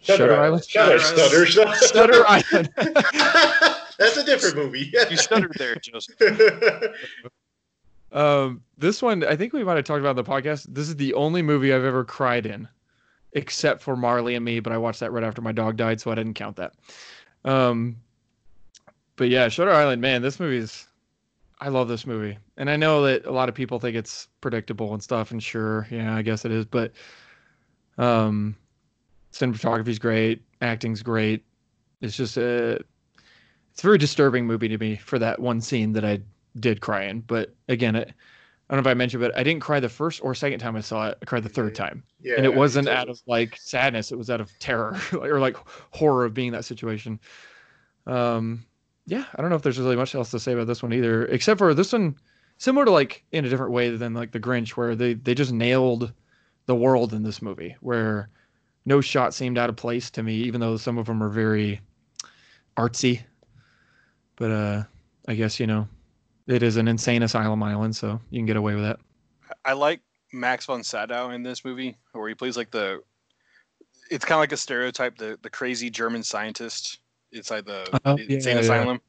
Shutter Island? Shutter, Shutter Stutter, Stutter Island. That's a different movie. You stuttered there, Joseph. um this one i think we might have talked about in the podcast this is the only movie i've ever cried in except for marley and me but i watched that right after my dog died so i didn't count that. Um but yeah shutter island man this movie's i love this movie. And i know that a lot of people think it's predictable and stuff and sure yeah i guess it is but um cinematography's great acting's great. It's just a it's a very disturbing movie to me for that one scene that i did cry in but again it I don't know if I mentioned, but I didn't cry the first or second time I saw it. I cried the third time, Yeah, and it wasn't out of like sadness; it was out of terror or like horror of being in that situation. Um, yeah, I don't know if there's really much else to say about this one either, except for this one, similar to like in a different way than like the Grinch, where they they just nailed the world in this movie, where no shot seemed out of place to me, even though some of them are very artsy. But uh, I guess you know, it is an insane asylum island, so you can get away with that. I like Max von Sydow in this movie, where he plays like the. It's kind of like a stereotype, the the crazy German scientist inside the Oh, insane yeah, yeah. asylum.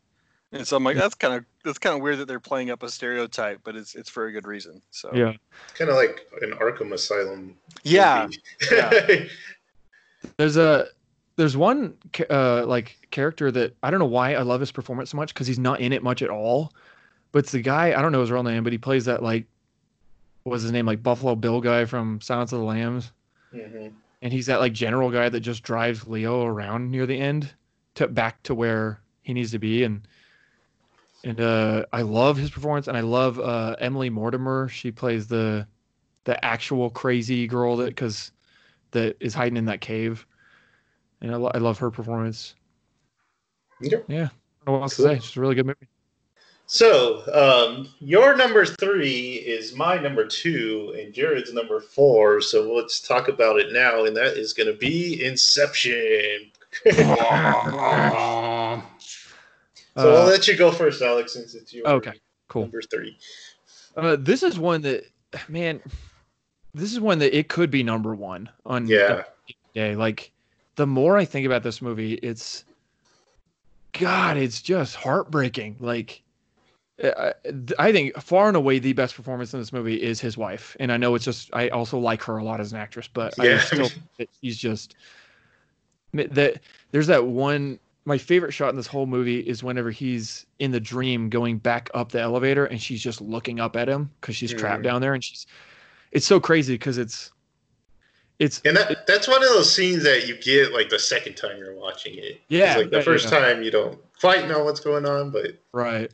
And so I'm like, that's kind of that's kind of weird that they're playing up a stereotype, but it's it's for a good reason. So Yeah. kind of like an Arkham Asylum. yeah, movie. There's a there's one uh like character that I don't know why I love his performance so much because he's not in it much at all. But it's the guy I don't know his real name, but he plays that like what was his name like Buffalo Bill guy from Silence of the Lambs, Mhm. and he's that like general guy that just drives Leo around near the end to back to where he needs to be and and uh I love his performance and I love uh Emily Mortimer. She plays the the actual crazy girl that because that is hiding in that cave. And I, lo- I love her performance. Okay. Yeah. I don't know what else Cool. to say. It's a really good movie. So, um, your number three is my number two, and Jared's number four. So let's talk about it now, and that is going to be Inception. Aw. So I'll Uh, let you go first, Alex, since it's your okay, cool. number three. Uh, this is one that, man, this is one that it could be number one on Yeah. day. Like, the more I think about this movie, it's, God, it's just heartbreaking. Like, I, I think far and away the best performance in this movie is his wife, and I know it's just I also like her a lot as an actress, but Yeah. I still she's just that. There's that one. My favorite shot in this whole movie is whenever he's in the dream going back up the elevator, and she's just looking up at him because she's trapped Mhm. down there, and she's. It's so crazy because it's, it's And that that's one of those scenes that you get like the second time you're watching it Yeah, like the first time you don't quite know what's going on, but Right.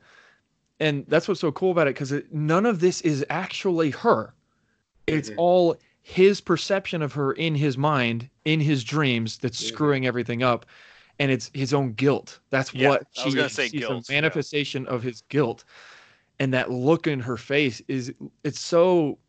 And that's what's so cool about it because none of this is actually her. It's Mhm. all his perception of her in his mind, in his dreams, that's Mhm. screwing everything up. And it's his own guilt. That's Yeah, what I was gonna say She's guilt, a yeah. manifestation of his guilt. And that look in her face is it's so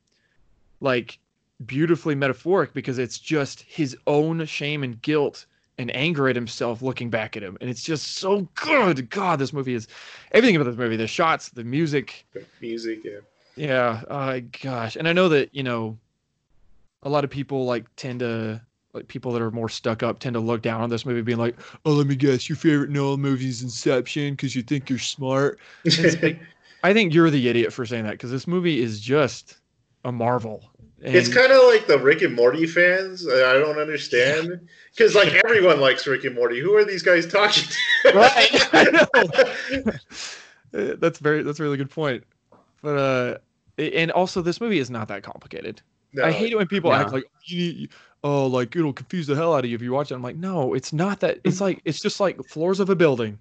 like beautifully metaphoric because it's just his own shame and guilt and anger at himself looking back at him. And it's just so good. God this movie is everything about this movie the shots the music. The music, yeah. yeah uh, gosh. And i know that you know a lot of people like tend to like people that are more stuck up tend to look down on this movie being like oh let me guess your favorite nolan movie is inception because you think you're smart. Like- i think you're the idiot for saying that because this movie is just a marvel and It's kind of like the Rick and Morty fans. uh, I don't understand because like everyone likes Rick and Morty. Who are these guys talking to? Right, I know. Uh, that's very that's a really good point but uh and also this movie is not that complicated No, i hate it when people No. act like oh like it'll confuse the hell out of you if you watch it i'm like no it's not that it's like it's just like floors of a building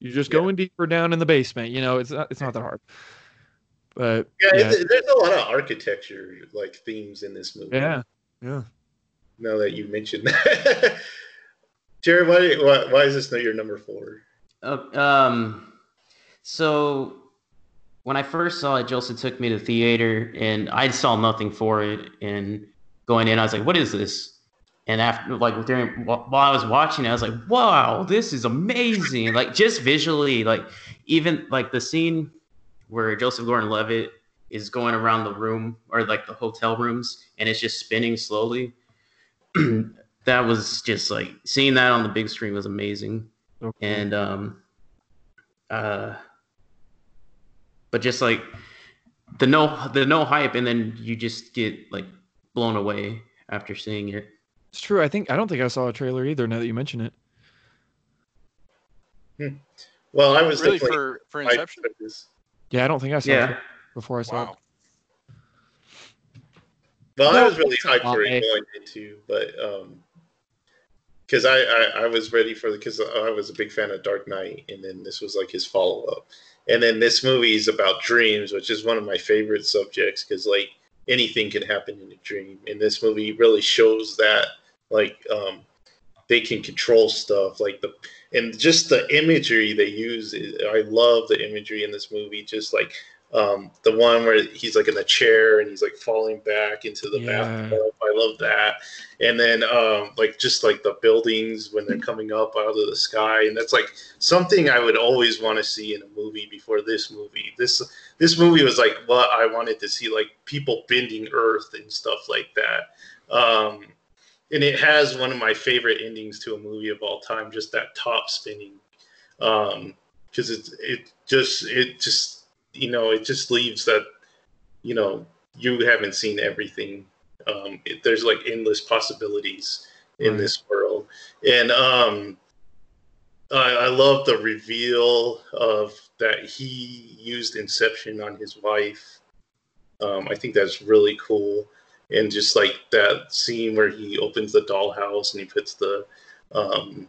you're just Yeah. going deeper down in the basement you know it's not it's not that hard but Yeah, yeah there's a lot of architecture like themes in this movie. yeah yeah Now that you mentioned that, Jared, why, why why is this not your number four? Uh, um, so when I first saw it, Joseph took me to the theater, and I saw nothing for it. And going in, I was like, "What is this?" And after, like during while I was watching, it, I was like, "Wow, this is amazing!" Like just visually, like even like the scene where Joseph Gordon-Levitt is going around the room or like the hotel rooms, and it's just spinning slowly. that was just like seeing that on the big screen was amazing so cool. and um uh but just like the no the no hype and then you just get like blown away after seeing it it's true i think i don't think i saw a trailer either now that you mention it Well, I was really for for Inception. for this. Yeah i don't think i saw yeah. it before i saw Wow. it Well, I was really hyped for it going into, but um, because I, I I was ready for the because I was a big fan of Dark Knight, and then this was like his follow up, and then this movie is about dreams, which is one of my favorite subjects because like anything can happen in a dream, and this movie really shows that like um, they can control stuff like the and just the imagery they use. I love the imagery in this movie, just like um, the one where he's like in the chair and he's like falling back into the Yeah. bathtub. I love that. And then um, like just like the buildings when they're coming up out of the sky, and that's like something I would always want to see in a movie before this movie. This this movie was like what I wanted to see, like people bending Earth and stuff like that. Um, and it has one of my favorite endings to a movie of all time, just that top spinning, because it's it just it just you know it just leaves that you know you haven't seen everything. Um, it, there's like endless possibilities in Right. this world, and um, I, I love the reveal of that he used Inception on his wife. Um, I think that's really cool, and just like that scene where he opens the dollhouse and he puts the um,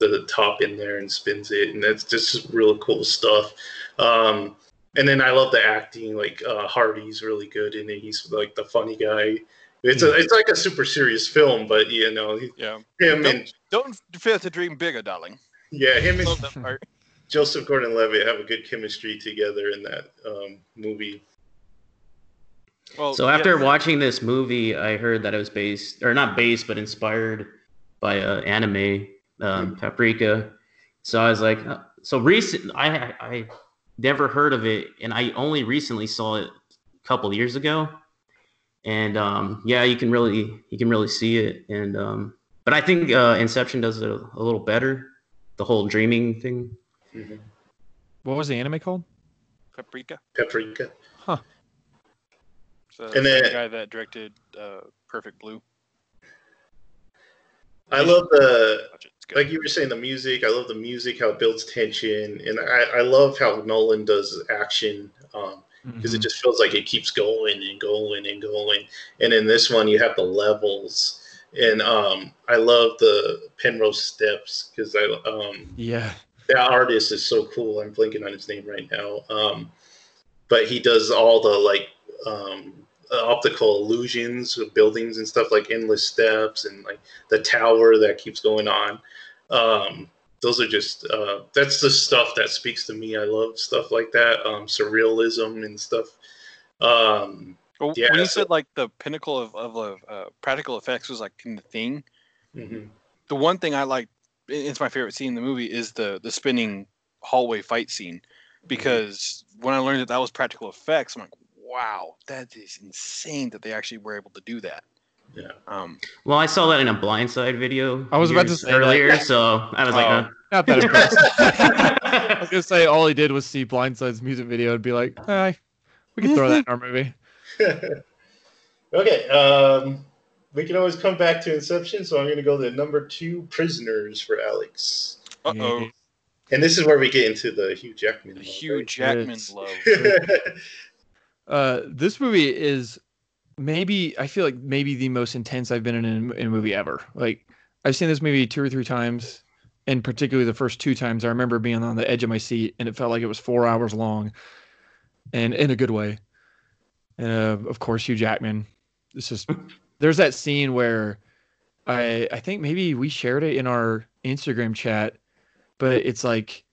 the top in there and spins it, and that's just really cool stuff. Um, and then I love the acting. Like uh, Hardy's really good in it. He's like the funny guy. It's a, it's like a super serious film, but you know Yeah. him Nope. and Don't fear to dream bigger, darling. yeah him and Love that part. Joseph Gordon-Levitt have a good chemistry together in that um, movie. Well, So yeah, after watching this movie, I heard that it was based, or not based, but inspired by uh, anime, um, Paprika. So I was like, uh, so recent. I I never heard of it, and I only recently saw it a couple years ago. And um, yeah, you can really you can really see it. And um, but I think uh, Inception does it a, a little better. The whole dreaming thing. What was the anime called? Paprika. Paprika. So And the then- guy that directed uh, Perfect Blue. I love the Watch it. It's good. like you were saying the music. I love the music, how it builds tension, and I, I love how Nolan does action. Um, because Mm-hmm. it just feels like it keeps going and going and going. And in this one, you have the levels, and um, I love the Penrose steps because I um, Yeah. that artist is so cool. I'm blinking on his name right now. Um, but he does all the like um, optical illusions of buildings and stuff like endless steps and like the tower that keeps going on. Um, those are just uh, that's the stuff that speaks to me. I love stuff like that, um, surrealism and stuff. Um, Well, yeah, when you so- said like the pinnacle of, of, of uh, practical effects was like in the thing, mhm. the one thing I like, it's my favorite scene in the movie, is the the spinning hallway fight scene, because when I learned that that was practical effects, I'm like, wow, that is insane that they actually were able to do that. Yeah. Um, Well, I saw that in a Blindside video. I was about to years say that. earlier, so I was like, Oh. uh, Not that impressive. I was gonna say all he did was see Blindside's music video and be like, "Hi, we can throw that in our movie." okay. Um, we can always come back to Inception, so I'm going to go to number two, Prisoners for Alex. uh oh, And this is where we get into the Hugh Jackman. the love, Hugh right? Jackman It's- love. Uh, this movie is maybe I feel like maybe the most intense I've been in a, in a movie ever. Like I've seen this movie two or three times, and particularly the first two times, I remember being on the edge of my seat, and it felt like it was four hours long, and in a good way. And uh, of course, Hugh Jackman. It's just there's that scene where I I think maybe we shared it in our Instagram chat, but it's like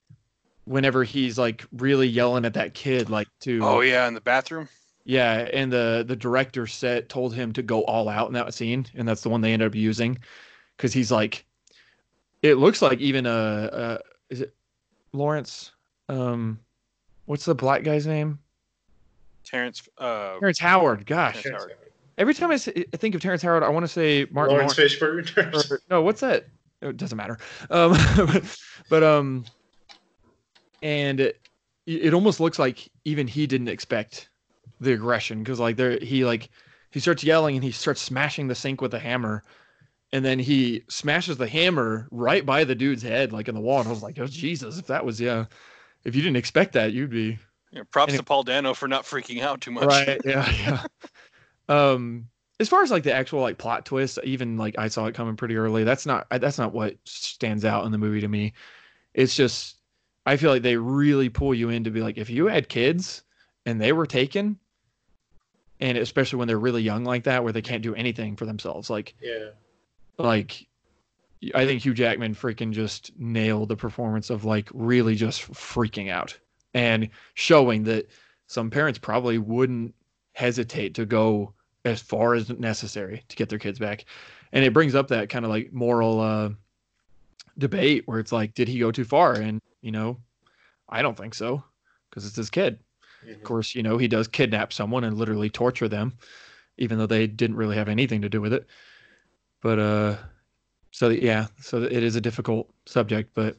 whenever he's like really yelling at that kid, like to Oh yeah, in the bathroom. yeah, and the the director said told him to go all out in that scene, and that's the one they ended up using, because he's like, it looks like even a, uh is it Lawrence, um, what's the black guy's name? Terrence. Uh, Terrence Howard. Gosh, Terrence Howard. every time I, say, I think of Terrence Howard, I want to say Martin Lawrence Laurence. Fishburne. or- no, what's that? It doesn't matter. Um, but, but um, and it, it almost looks like even he didn't expect the aggression because like there he like he starts yelling and he starts smashing the sink with a hammer, and then he smashes the hammer right by the dude's head like in the wall. And I was like, oh Jesus, if that was yeah, if you didn't expect that, you'd be yeah, props And to Paul Dano for not freaking out too much. Right. Yeah. Yeah. um, as far as like the actual like plot twist, even like I saw it coming pretty early. That's not that's not what stands out in the movie to me. It's just I feel like they really pull you in to be like, if you had kids and they were taken, and especially when they're really young like that, where they can't do anything for themselves, like Yeah. like I think Hugh Jackman freaking just nailed the performance of like really just freaking out and showing that some parents probably wouldn't hesitate to go as far as necessary to get their kids back. And it brings up that kind of like moral uh debate where it's like did he go too far and you know I don't think so because it's his kid. Mhm. Of course, you know, he does kidnap someone and literally torture them, even though they didn't really have anything to do with it. But uh, so yeah, so it is a difficult subject. But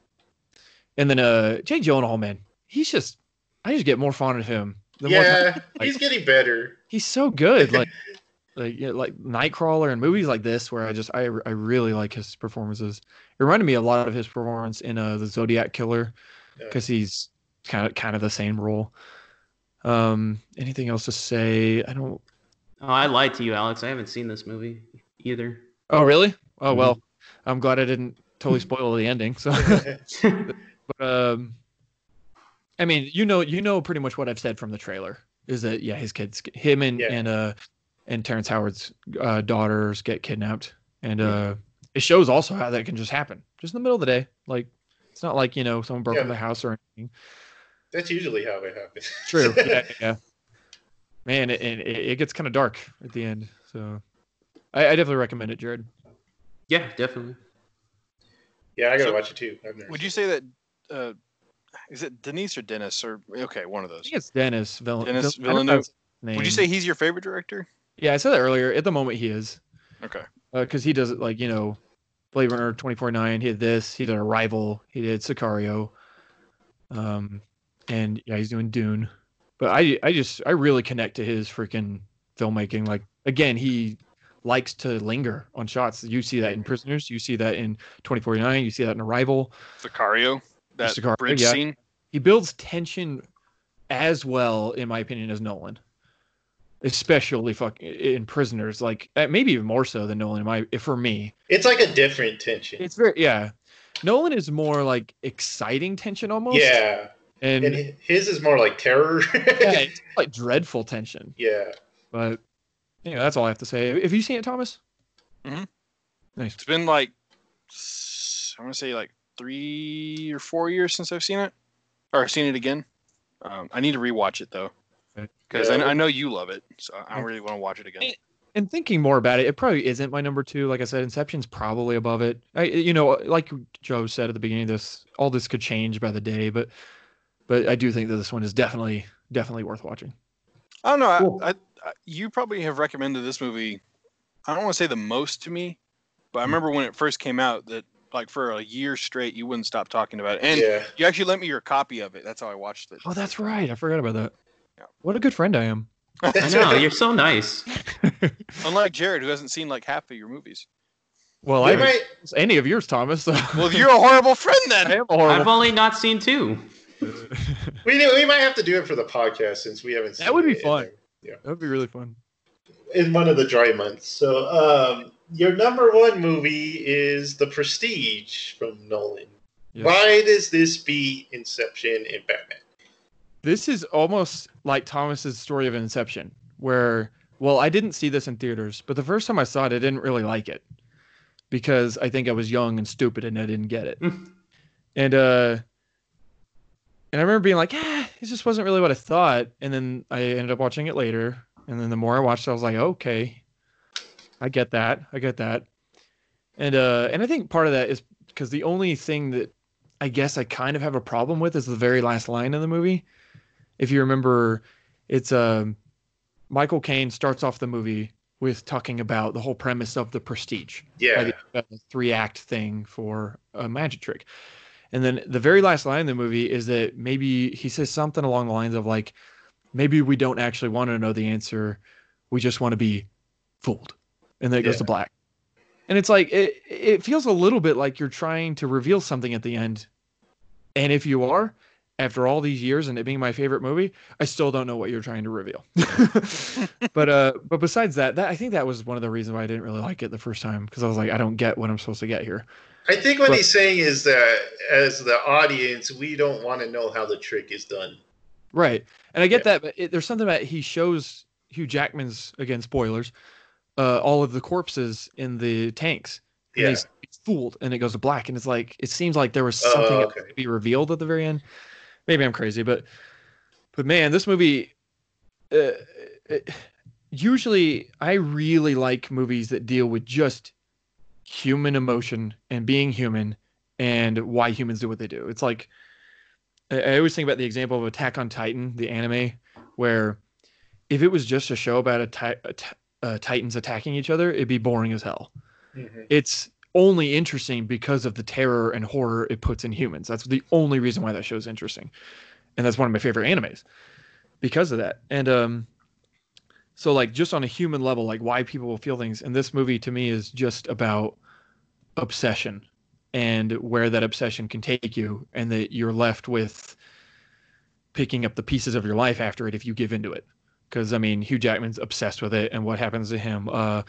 and then uh, Jake Gyllenhaal, man, he's just I just get more fond of him. the more time- Yeah, he's getting better. he's so good. Like like yeah, like Nightcrawler and movies like this, where I just I I really like his performances. It reminded me a lot of his performance in uh the Zodiac Killer Yeah. because he's kind of kind of the same role. Um, anything else to say? I don't. Oh, I lied to you, Alex. I haven't seen this movie either. Oh, really? Oh Mhm. well, I'm glad I didn't totally spoil the ending. So, but um, I mean, you know, you know, pretty much what I've said from the trailer is that yeah, his kids, him and Yeah. and uh, and Terrence Howard's uh, daughters get kidnapped, and uh, it shows also how that can just happen, just in the middle of the day. Like, it's not like you know someone broke Yeah. into the house or anything. That's usually how it happens. True. yeah, yeah. Man, it, it, it gets kind of dark at the end. So, I, I definitely recommend it, Jared. yeah, definitely. yeah, I gotta So, watch it too. I've Would you say that? Uh, is it Denise or Dennis or okay, one of I those? think it's Dennis Vill- Dennis Vill- I don't know Villeneuve. his Would you say he's your favorite director? Yeah, I said that earlier. At the moment, he is Okay. because he does it like you know, Blade Runner twenty four nine. He did this. He did Arrival. He did Sicario. Um, and yeah, he's doing Dune. But I I just I really connect to his freaking filmmaking. Like again, he likes to linger on shots. You see that in Prisoners. You see that in twenty forty nine. You see that in Arrival. Sicario. That Sicario, bridge yeah. scene. He builds tension as well, in my opinion, as Nolan. Especially fuck in Prisoners, like uh, maybe even more so than Nolan. In my for me, It's like a different tension. it's very yeah. Nolan is more like exciting tension almost. yeah, and, and his is more like terror. yeah, it's like dreadful tension. yeah. But yeah, that's all I have to say. Have you seen it, Thomas? Mhm. Nice. It's been like I'm gonna say like three or four years since I've seen it, or I've seen it again. Um, I need to rewatch it though, Okay. Because. I, I know you love it, so I really want to watch it again. And thinking more about it, it probably isn't my number two. Like I said, Inception's probably above it. I, you know, like Joe said at the beginning of this, all this could change by the day, but but I do think that this one is definitely definitely worth watching. I don't know. Cool. I, I, you probably have recommended this movie. I don't want to say the most to me, but I hmm. remember when it first came out that like for a year straight you wouldn't stop talking about it, and yeah. you actually lent me your copy of it. That's how I watched it. Oh, that's right. I forgot about that. Yeah. What a good friend I am. I know you're so nice. Unlike Jared, who hasn't seen like half of your movies. Well, I haven't might, seen any of yours, Thomas. So Well, you're a horrible friend then. I then. am a I've only not seen two. we we might have to do it for the podcast since we haven't. Seen That would be it in fun. there. that would be really fun. in one of the dry months. So, um, your number one movie is The Prestige from Nolan. Yes. Why does this beat Inception and Batman? This is almost like Thomas's story of Inception, where well, I didn't see this in theaters, but the first time I saw it, I didn't really like it because I think I was young and stupid and I didn't get it. And uh, and I remember being like, ah, this just wasn't really what I thought. And then I ended up watching it later, and then the more I watched, it, I was like, okay, I get that, I get that. And uh, and I think part of that is because the only thing that I guess I kind of have a problem with is the very last line in the movie. If you remember, it's um, Michael Caine starts off the movie with talking about the whole premise of the Prestige, Yeah, a three act thing for a magic trick. And then the very last line in the movie is that maybe he says something along the lines of like, maybe we don't actually want to know the answer, we just want to be fooled, and then it goes to black. And it's like it it feels a little bit like you're trying to reveal something at the end, and if you are, after all these years and it being my favorite movie, I still don't know what you're trying to reveal. but uh, but besides that, that I think that was one of the reasons why I didn't really like it the first time because I was like, I don't get what I'm supposed to get here. I think what But- he's saying is that as the audience, we don't want to know how the trick is done. Right. And I get Yeah. that, but it, there's something about he shows Hugh Jackman's again spoilers, uh, all of the corpses in the tanks. And Yeah. he's, he's fooled, and it goes to black, and it's like it seems like there was something Oh, that okay. to be revealed at the very end. Maybe I'm crazy, but but man, this movie. Uh, it, usually, I really like movies that deal with just human emotion and being human and why humans do what they do. It's like I, always think about the example of Attack on Titan, the anime, where if it was just a show about a, ti- a ti- uh, titans attacking each other, it'd be boring as hell. Mhm. It's only interesting because of the terror and horror it puts in humans. That's the only reason why that show's interesting, and that's one of my favorite animes because of that. And um, so like just on a human level, like why people will feel things. And this movie to me is just about obsession and where that obsession can take you, and that you're left with picking up the pieces of your life after it if you give into it. Because I mean, Hugh Jackman's obsessed with it, and what happens to him? Uh,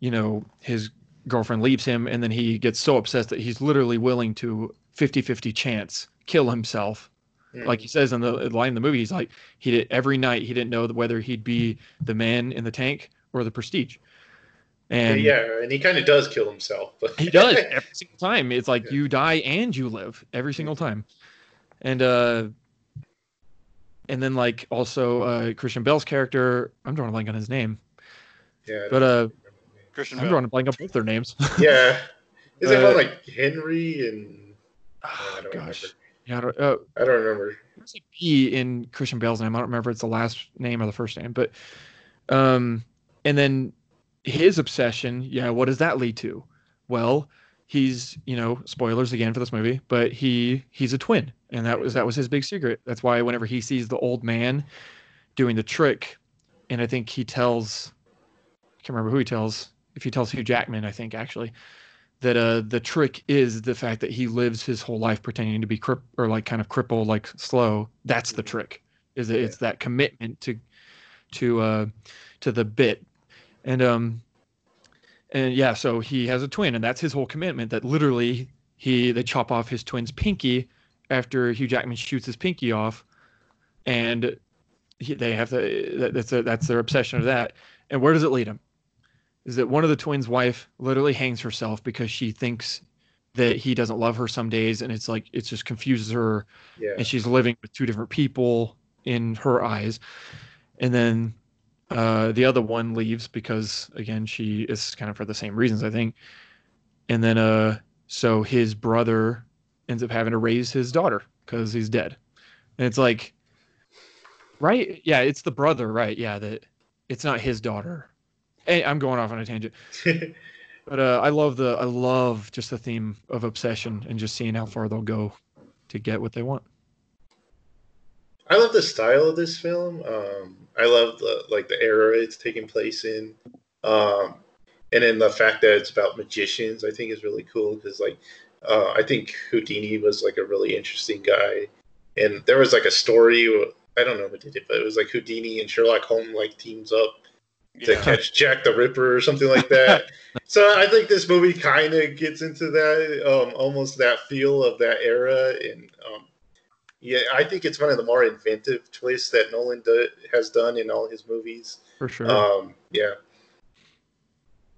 you know, his girlfriend leaves him, and then he gets so obsessed that he's literally willing to 50-50 chance kill himself Mhm. like he says in the line in the movie, he's like he did every night. He didn't know whether he'd be the man in the tank or the prestige, and yeah, and he kind of does kill himself. But he does every single time. It's like Yeah. you die and you live every single time, and uh, and then like also uh, Christian Bale's character. I'm drawing a blank on his name, yeah, but uh, Christian I'm Bale. drawing a blank on both their names. yeah. Is it Uh, one like Henry and oh, I don't gosh, remember. yeah, I don't, uh, I don't remember. there's a B in Christian Bale's name. I don't remember if it's the last name or the first name, but um, and then his obsession, yeah, what does that lead to? Well, he's you know spoilers again for this movie, but he he's a twin, and that was that was his big secret. That's why whenever he sees the old man doing the trick, and I think he tells, I can't remember who he tells. If he tells Hugh Jackman, I think actually that uh the trick is the fact that he lives his whole life pretending to be crip or like kind of crippled like slow. That's the trick is that it's that commitment to to uh to the bit. And um and yeah so he has a twin and that's his whole commitment that literally he they chop off his twin's pinky after Hugh Jackman shoots his pinky off and he, they have to that's a, that's their obsession of that. And where does it lead him is that one of the twins' wife literally hangs herself because she thinks that he doesn't love her some days, and it's like it just confuses her, Yeah, and she's living with two different people in her eyes, and then uh, the other one leaves because again she is kind of for the same reasons I think, and then uh so his brother ends up having to raise his daughter because he's dead, and it's like, right? Yeah, it's the brother, right? Yeah, that it's not his daughter. Hey, I'm going off on a tangent. But uh, I love the I love just the theme of obsession and just seeing how far they'll go to get what they want. I love the style of this film. Um, I love the like the era it's taking place in, um, and then the fact that it's about magicians. I think is really cool because like uh, I think Houdini was like a really interesting guy, and there was like a story. I don't know who did it, but it was like Houdini and Sherlock Holmes like teams up to Yeah. catch Jack the Ripper or something like that. so I think this movie kind of gets into that, um, almost that feel of that era, and um, yeah, I think it's one of the more inventive twists that Nolan do- has done in all his movies. For sure. Um, yeah,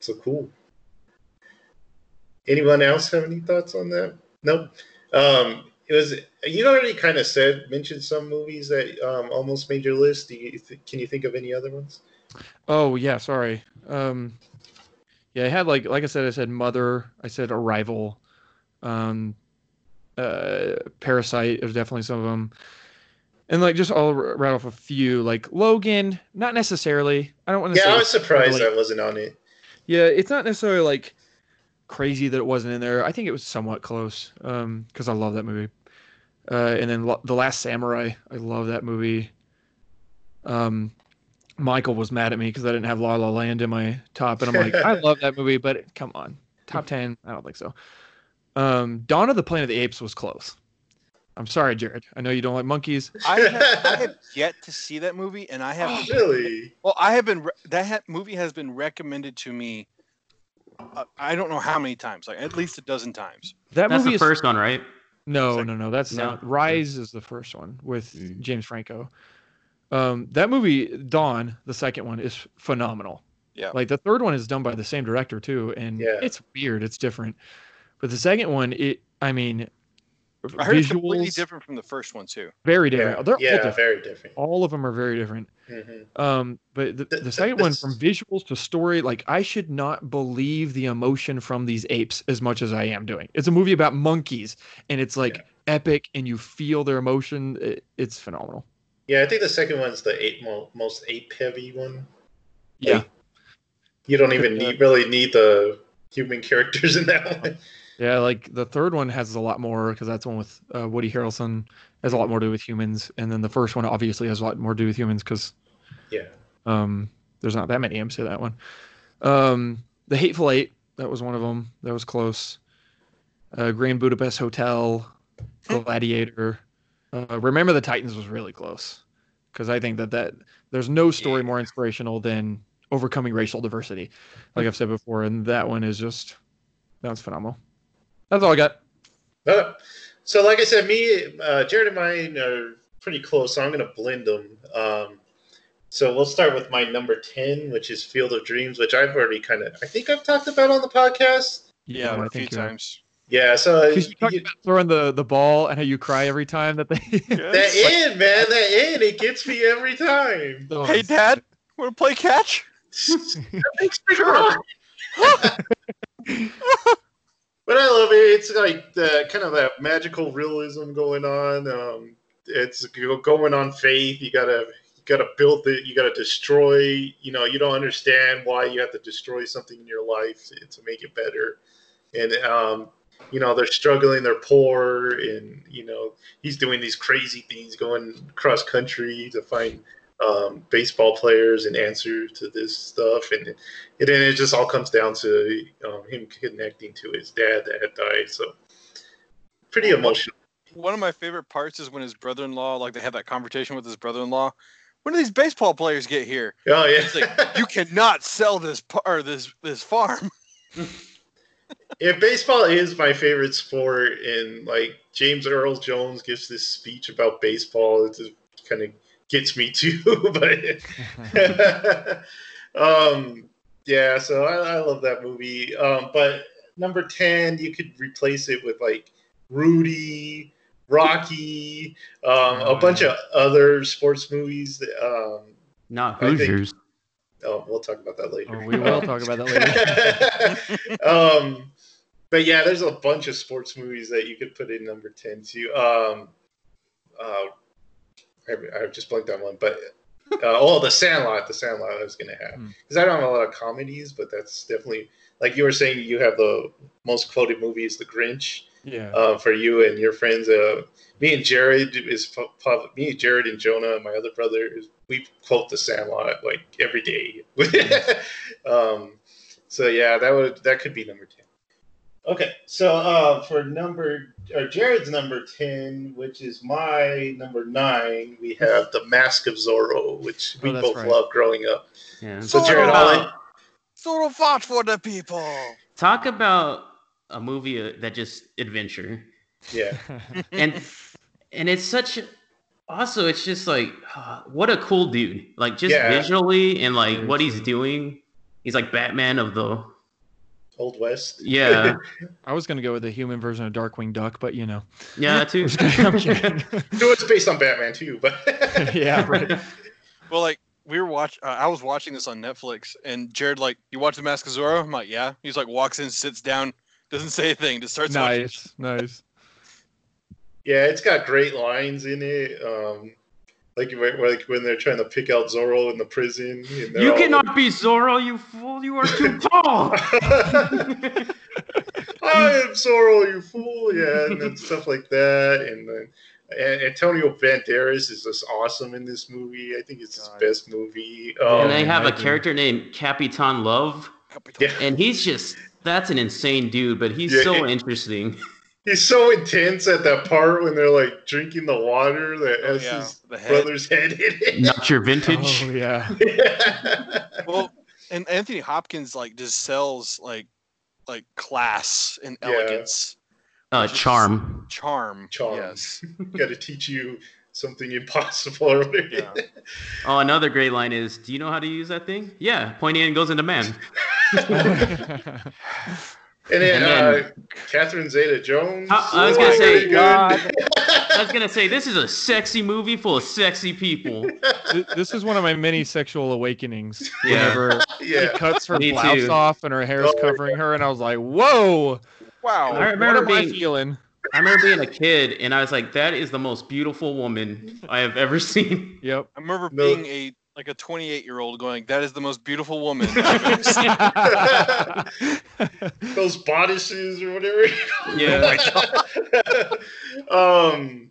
so cool. Anyone else have any thoughts on that? No. Um, it was you already kind of said mentioned some movies that um, almost made your list. Do you th- can you think of any other ones? Oh yeah, sorry. Um, yeah, I had like like I said, I said Mother. I said Arrival. Um, uh, Parasite. There's definitely some of them. And like just all r- right off a few, like Logan, not necessarily. I don't want to say Yeah, I was surprised I wasn't on it. Yeah, it's not necessarily like crazy that it wasn't in there. I think it was somewhat close um because I love that movie. Uh, and then Lo- the Last Samurai, I love that movie. Um, Michael was mad at me because I didn't have La La Land in my top, and I'm like, I love that movie, but come on, top ten? I don't think so. Um, Dawn of the Planet of the Apes was close. I'm sorry, Jared. I know you don't like monkeys. I have, I have yet to see that movie, and I have really? Well, I have been re- that ha- movie has been recommended to me uh, I don't know how many times, like at least a dozen times. That That's movie the is first one, right? No, no, no. That's No. not. Rise is the first one with Mm. James Franco. Um, that movie, Dawn, the second one, is phenomenal. Yeah. Like the third one is done by the same director too, and Yeah. it's weird. It's different. But the second one, it, I mean, I heard it's completely visuals different from the first one too. very Yeah, different. They're all different. very different. All of them are very different. Mhm. Um, but the, The- the the- second the one, from visuals to story, like I should not believe the emotion from these apes as much as I am doing. It's a movie about monkeys, and it's like Yeah. epic, and you feel their emotion. It, it's phenomenal. Yeah, I think the second one's the eight mo- most ape heavy one. Yeah, You don't even need really need the human characters in that one. yeah. Like the third one has a lot more because that's one with uh, Woody Harrelson. Has a lot more to do with humans, and then the first one obviously has a lot more to do with humans because Yeah. Um, there's not that many M's to that one. Um, the Hateful Eight, that was one of them. That was close. Uh, Grand Budapest Hotel, Gladiator. Uh, Remember the Titans was really close because I think that that there's no story more inspirational than overcoming racial diversity, like I've said before, and that one is just that was phenomenal. That's all I got. Uh, so, like I said, me, uh, Jared, and mine are pretty close. So I'm going to blend them. Um, so we'll start with my number ten, which is Field of Dreams, which I've already kind of, I think I've talked about on the podcast. Yeah, a few think you times. Yeah. So Because you talked about throwing the, the ball and how you cry every time that they. that end, man, that end, it gets me every time. Hey, Dad, want to play catch? that makes me cry. but I love it. It's like the kind of that magical realism going on. Um, it's going on faith. You gotta you gotta build it. You gotta destroy. You know, you don't understand why you have to destroy something in your life to, to make it better. And um, you know, they're struggling. They're poor, and you know, he's doing these crazy things, going cross country to find um, baseball players and answer to this stuff, and it, and then it just all comes down to um, him connecting to his dad that had died. So pretty emotional. One of my favorite parts is when his brother-in-law, like they have that conversation with his brother-in-law. When do these baseball players get here? Oh yeah, It's like, You cannot sell this par- or this this farm. if baseball is my favorite sport, and like James Earl Jones gives this speech about baseball, it just kind of gets me too. but um, yeah, so I, I love that movie. Um, but number ten, you could replace it with like Rudy, Rocky, um, a Oh, bunch yeah. of other sports movies. that, Um, Not Hoosiers. Oh, we'll talk about that later. Oh, we will talk about that later. um, but yeah, there's a bunch of sports movies that you could put in number ten too. Um, uh, I, I just blanked on one, but uh, oh, the Sandlot, the Sandlot I was gonna have Hmm. because I don't have a lot of comedies, but that's definitely like you were saying. You have the most quoted movie is The Grinch Yeah. uh, for you and your friends. Uh, me and Jared is pu- pu- me and Jared and Jonah, my other brother, is we quote the Sandlot like every day. um, so yeah, that would that could be number ten. Okay, so uh, for number or Jared's number ten, which is my number nine, we have the Mask of Zorro, which we Oh, both right. loved growing up. Yeah. So Zorro! Jared, I'll let- Sort of fought for the people. Talk about a movie uh, that just adventure, yeah, and and it's such. Also, it's just like ah, what a cool dude! Like just Yeah. visually and like what he's doing. He's like Batman of the Old West. yeah I was gonna go with the human version of Darkwing Duck, but you know. yeah too. I'm kidding. No, it's based on Batman too, but yeah, right. Well, like we were watch. Uh, I was watching this on Netflix, and Jared like, "You watch the Mask of Zorro?" I'm like, "Yeah." He's like, walks in, sits down, doesn't say a thing, just starts watching. Nice, nice. Yeah, it's got great lines in it. Um, like when- like when they're trying to pick out Zorro in the prison. and You all cannot be Zorro, you fool! You are too tall. I am Zorro, you fool! Yeah, and then stuff like that. And then and Antonio Banderas is just awesome in this movie. I think it's his God. best movie. and Um, they have a character named Capitan Love, yeah, and he's just that's an insane dude, but he's Yeah, so it- interesting. he's so intense at that part when they're like drinking the water that Oh, has yeah, his the head. brother's head in it. Not your vintage. Oh yeah. Well, and Anthony Hopkins like just sells like like class and Yeah. elegance, Uh, charm. charm. Charm. Yes. Got to teach you something impossible or whatever. Yeah. Oh, another great line is, "Do you know how to use that thing?" Yeah, pointy end goes into man. And then, And then- uh, Catherine Zeta-Jones. I- I was Oh gonna say, God. I was gonna say this is a sexy movie full of sexy people. Th- this is one of my many sexual awakenings. Yeah. Whenever she yeah. cuts her Me blouse too. off and her hair's Oh, covering her, and I was like, "Whoa, Wow. I what remember am I being- feeling?" I remember being a kid and I was like, "That is the most beautiful woman I have ever seen." Yep. I remember being a like a 28 year old going, "That is the most beautiful woman." I've ever seen." Those bodices or whatever. Yeah. um,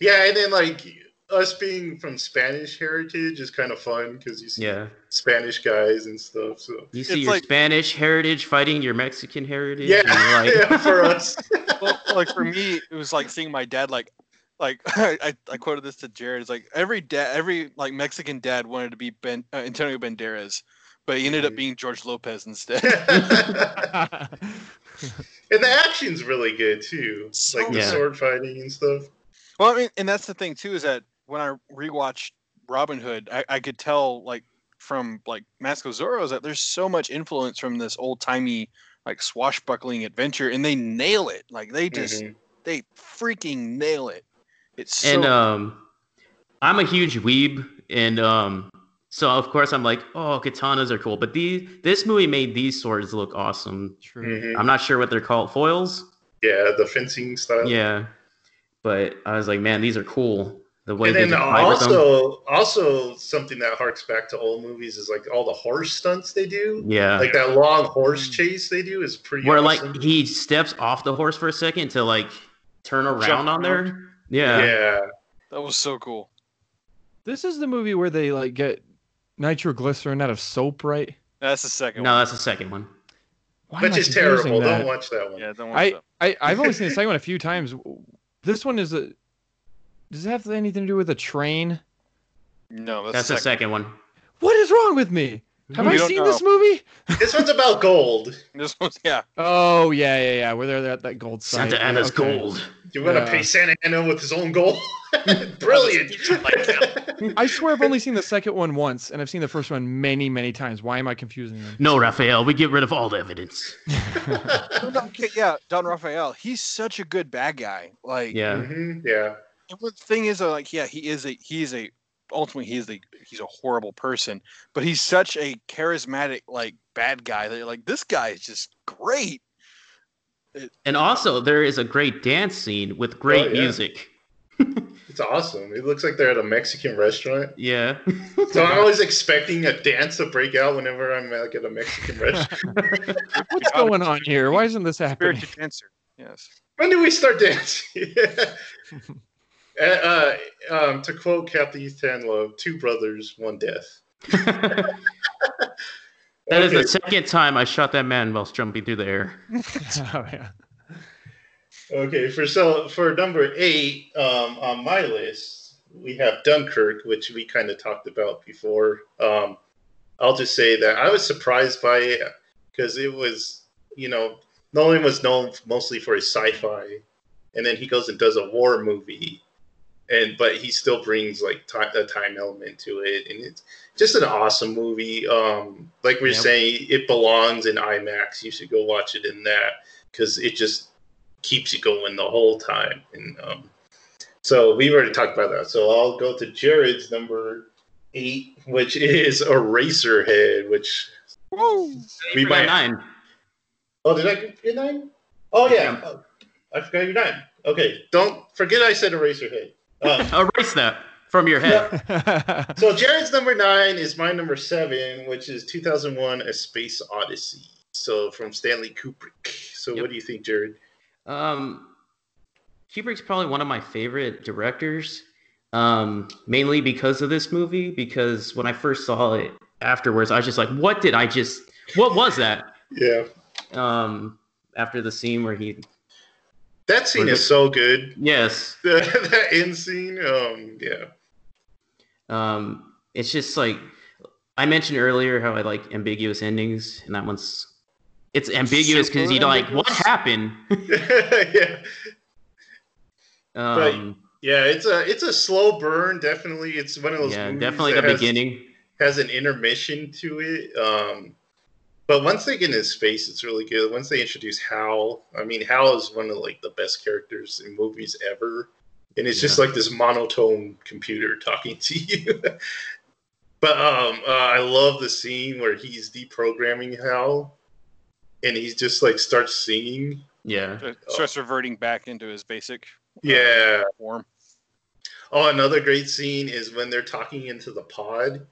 yeah, and then like us being from Spanish heritage is kind of fun because you see Yeah, Spanish guys and stuff. So you see It's your like- Spanish heritage fighting your Mexican heritage. yeah, and like, yeah, for us. well, like for me, it was like seeing my dad like like I, I quoted this to Jared. It's like every dad, every like Mexican dad wanted to be Ben uh, Antonio Banderas, but he ended up being George Lopez instead. and the action's really good too, So like the good. sword fighting and stuff. well, I mean, and that's the thing too is that when I rewatched Robin Hood, I, I could tell like from like Mask of Zorro is that there's so much influence from this old timey like swashbuckling adventure, and they nail it. Like they just Mhm. they freaking nail it. It's so and um, I'm a huge weeb, and um, so of course I'm like, oh, katanas are cool, but these this movie made these swords look awesome. True. Mhm. I'm not sure what they're called, foils. Yeah, the fencing style. Yeah, but I was like, man, these are cool. The way and they then just them. also, also something that harks back to old movies is like all the horse stunts they do. Yeah, Like that long horse Mm. chase they do is pretty. where awesome. like he steps off the horse for a second to like turn around Jump on around. there. Yeah. yeah, that was so cool. This is the movie where they like get nitroglycerin out of soap, right? That's the second No, one. that's the second one. Why which is terrible. that? Don't watch that one. Yeah, don't watch I, that. I I've only seen the second one a few times. This one is a. Does it have anything to do with a train? No, That's the second one. What is wrong with me? Have We I seen know. this movie? This one's about gold. This one's yeah. Oh yeah, yeah, yeah. Where they're at that gold site. Santa Yeah, Anna's okay. gold. You want to Yeah. pay Santa Ana with his own goal. Brilliant. I swear I've only seen the second one once, and I've seen the first one many, many times. Why am I confusing them? No, Rafael, we get rid of all the evidence. No, no, okay, yeah, Don Rafael. He's such a good bad guy. Like, Yeah. Mhm, yeah. and the thing is, though, like, yeah, he is a he is a ultimately he is a he's a horrible person, but he's such a charismatic like bad guy that you're like this guy is just great. And also, there is a great dance scene with great Oh, yeah. music. It's awesome. It looks like they're at a Mexican restaurant. Yeah. So I'm always expecting a dance to break out whenever I'm like, at a Mexican restaurant. What's going on here? Why isn't this happening? Spirited dancer. Yes. when do we start dancing? Uh, uh, um, to quote Capitan Love, two brothers, one death. That is the second time I shot that man whilst jumping through the air. oh, yeah. Okay, for so for number eight um, on my list, we have Dunkirk, which we kind of talked about before. Um, I'll just say that I was surprised by it because it was, you know, Nolan was known mostly for his sci-fi, and then he goes and does a war movie, and but he still brings like time, a time element to it, and it's just an awesome movie. Um, like we are Yep. saying, it belongs in IMAX. You should go watch it in that because it just keeps you going the whole time. And um, so we've already talked about that. So I'll go to Jared's number eight, which is Eraserhead, which Whoa. we Forgot might. nine. Oh, did I get nine? Oh yeah, Oh, I forgot your nine. Okay, don't forget I said Eraserhead. Um, Erase that from your head. so Jared's number nine is my number seven, which is 2001: A Space Odyssey. So from Stanley Kubrick. So Yep. what do you think, Jared? Um, Kubrick's probably one of my favorite directors, um, mainly because of this movie. Because when I first saw it afterwards, I was just like, "What did I just? What was that?" Yeah, Um, after the scene where he, that scene Was is so good. yes, that end scene, um, yeah. um, it's just like I mentioned earlier how I like ambiguous endings, and that one's it's ambiguous because you're like, what happened? yeah, Um, yeah. It's a it's a slow burn. Definitely, it's one of those. yeah, movies definitely the has- beginning. has an intermission to it. Um, but once they get in his face, it's really good. Once they introduce Hal, I mean, Hal is one of like the best characters in movies ever, and it's just like this monotone computer talking to you. but um, uh, I love the scene where he's deprogramming Hal, and he's just like starts singing. Yeah. Starts reverting back into his basic uh, Yeah. form. Oh, another great scene is when they're talking into the pod,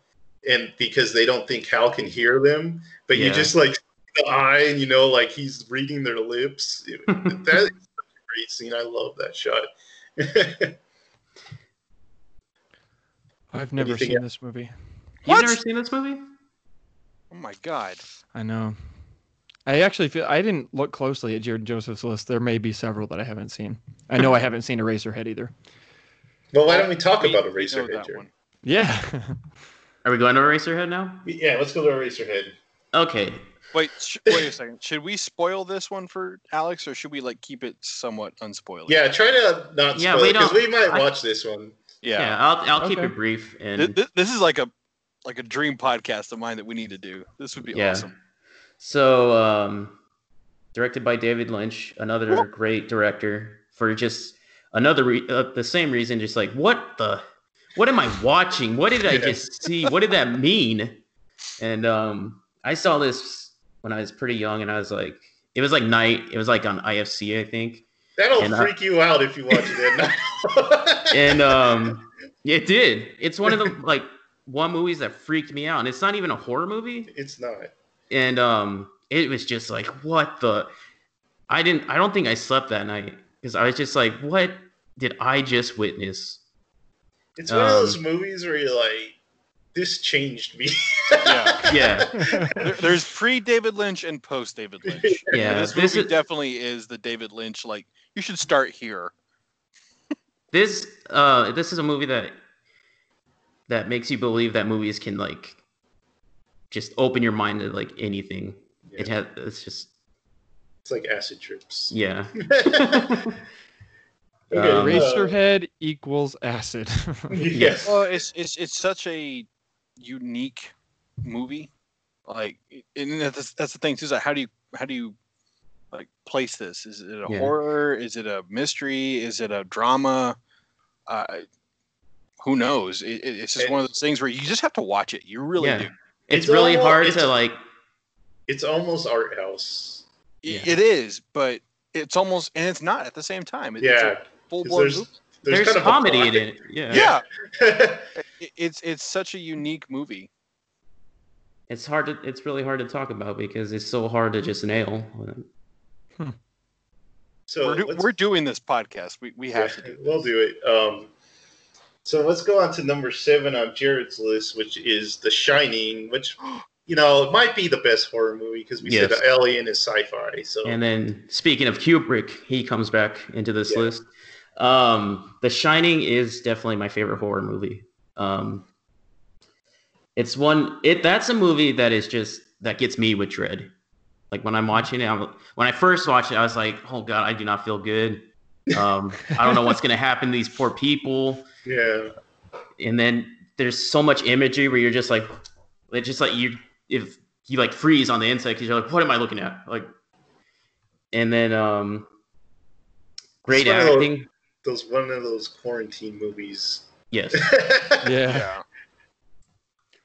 and because they don't think Hal can hear them, but you just like see the eye, and you know, like he's reading their lips. It- that is such a great scene. I love that shot. I've never seen else? this movie. You've What? never seen this movie? Oh my god. I know. I actually feel I didn't look closely at Jared Joseph's list. There may be several that I haven't seen. I know I haven't seen Eraserhead either. well, why don't we talk We- about we know Eraserhead? Jared? one. Yeah. Are we going to Eraserhead now? Yeah, let's go to Eraserhead. Okay. Wait, sh- wait a second. Should we spoil this one for Alex, or should we like keep it somewhat unspoiled? Yeah, try to not Yeah, spoil we it because don't- we might I- watch this one. Yeah, yeah. I'll I'll keep it brief and Th- th- this is like a like a dream podcast of mine that we need to do. This would be Yeah. awesome. So, um, directed by David Lynch, another great director for just another re- uh, the same reason. Just like what the, what am I watching? What did I just see? What did that mean? And um, I saw this when I was pretty young, and I was like, it was like night. It was like on IFC, I think. That'll And I- freak you out if you watch it at night. And um, it did. It's one of the like one movies that freaked me out, and it's not even a horror movie. it's not. and um it was just like what the i didn't i don't think i slept that night because i was just like what did i just witness It's one of Um, those movies where you're like, this changed me. Yeah. yeah There- there's pre David Lynch and post David Lynch. yeah this this movie is definitely is the David Lynch. Like you should start here. this uh this is a movie that that makes you believe that movies can like just open your mind to like anything it has it's just It's like acid trips. yeah Okay, Um, uh, equals acid. yes. Well, it's it's it's such a unique movie. Like, and that's that's the thing too. Is like, how do you how do you like place this? Is it a Yeah. horror? Is it a mystery? Is it a drama? Uh, who knows? It, it- it's just It- one of those things where you just have to watch it. You really Yeah. do. it's, It's really almost- hard it's- to like It's almost art house. I- Yeah. It is, but it's almost and it's not at the same time. It- It's Yeah. A full 'cause blown. There's, there's, there's, kind of a comedy in it yeah. Yeah, Yeah. it's it's such a unique movie. it's hard to it's really hard to talk about because it's so hard to just nail so we're, do, we're doing this podcast. We we have to yeah, do. We'll do it. Um, so let's go on to number seven on Jared's list, which is The Shining, which you know it might be the best horror movie because we Yes. said Alien is sci-fi. So And then speaking of Kubrick, he comes back into this Yeah. list. Um, the Shining is definitely my favorite horror movie. Um, it's one it that's a movie that is just that gets me with dread. Like when I'm watching it, I'm, when I first watched it, I was like, "Oh God, I do not feel good. Um, I don't know what's gonna happen to these poor people." yeah, And then there's so much imagery where you're just like, it's just like you if you like freeze on the inside because you're like, "What am I looking at?" Like, and then um, great of acting. Those one of those quarantine movies. Yes. yeah.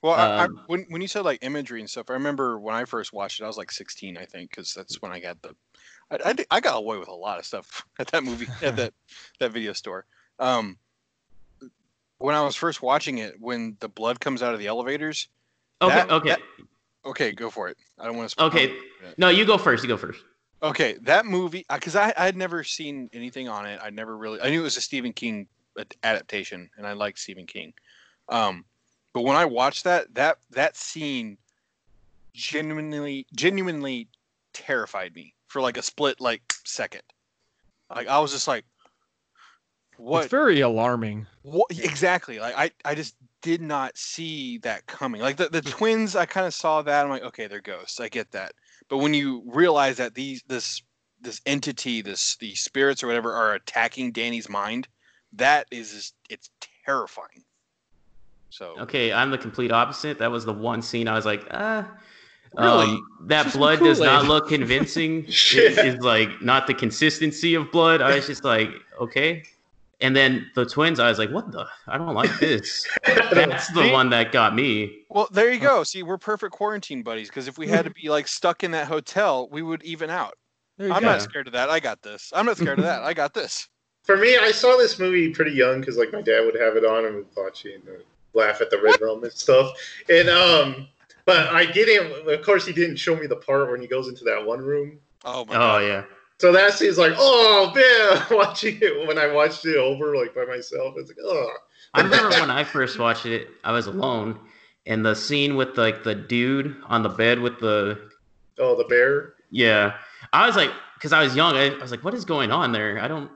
Well, I, I, Um, when when you said like imagery and stuff, I remember when I first watched it, I was like 16, I think, because that's when I got the. I, I, I got away with a lot of stuff at that movie at that that video store. Um, when I was first watching it, when the blood comes out of the elevators. Okay. That- okay. that- Okay, go for it. I don't want to. Okay. No, you go first. You go first. Okay, that movie, because I I had never seen anything on it. I never really. I knew it was a Stephen King adaptation, and I like Stephen King. Um, but when I watched that, that that scene genuinely genuinely terrified me for like a split like second. Like I was just like, what? It's very alarming. What exactly? Like I, I just did not see that coming. Like the, the twins, I kind of saw that. I'm like, okay, they're ghosts. I get that. But when you realize that these this this entity, this the spirits or whatever are attacking Danny's mind, that is just, it's terrifying. So Okay, I'm the complete opposite. That was the one scene I was like, ah. Really? Um, that blood does not look convincing. Shit. it is like not the consistency of blood. I was just like, okay. And then the twins, I was like, what the? I don't like this. That's the See? one that got me. Well, there you go. See, we're perfect quarantine buddies because if we had to be like stuck in that hotel, we would even out. I'm go. not scared of that. I got this. I'm not scared of that. I got this. For me, I saw this movie pretty young because like my dad would have it on and would watch it and laugh at the red room and stuff. And um, but I didn't. Of course, he didn't show me the part when he goes into that one room. Oh my Oh god. yeah. So that scene's like, oh man, watching it when I watched it over like by myself, it's like, oh, I remember when I first watched it, I was alone, and the scene with like the dude on the bed with the oh, the bear. yeah, I was like, because I was young, I, I was like, what is going on there? I don't,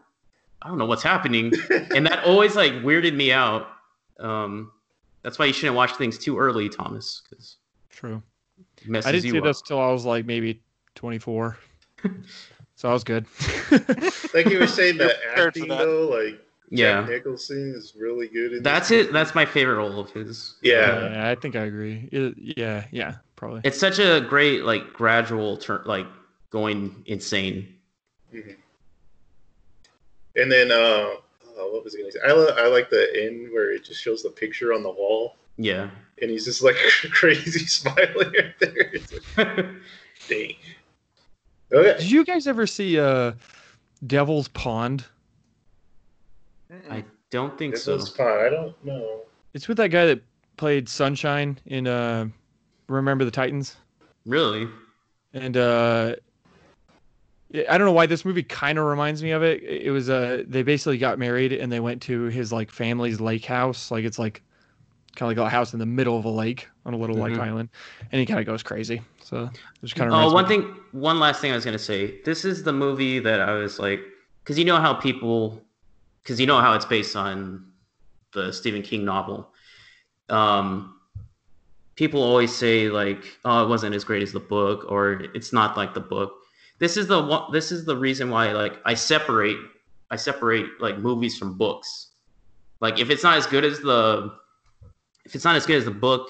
I don't know what's happening, and that always like weirded me out. Um, that's why you shouldn't watch things too early, Thomas, because True. it messes I didn't you see up. this till I was like maybe 24. so I was good. Like you were saying, You're the prepared acting that. though, like yeah, Jack Nicholson is really good. In that's it. That's my favorite role of his. Yeah. yeah, I think I agree. It- yeah, yeah, probably. It's such a great like gradual turn, like going insane. Mhm. And then, uh, oh, what was I gonna say? I, li- I like the end where it just shows the picture on the wall, Yeah. and he's just like crazy smiling right there. It's like, dang. Okay. Did you guys ever see uh Devil's Pond? I don't think This so. was fun. I don't know. It's with that guy that played Sunshine in uh Remember the Titans. Really? And uh I don't know why this movie kind of reminds me of it. It it was uh they basically got married and they went to his like family's lake house. Like it's like kind of like a house in the middle of a lake on a little lake Mhm. island, and he kind of goes crazy. So just kind of Oh, one thing, one last thing I was gonna say. This is the movie that I was like, because you know how people, because you know how it's based on the Stephen King novel. Um, people always say like, oh, it wasn't as great as the book, or it's not like the book. This is the one. This is the reason why like I separate, I separate like movies from books. Like if it's not as good as the, if it's not as good as the book,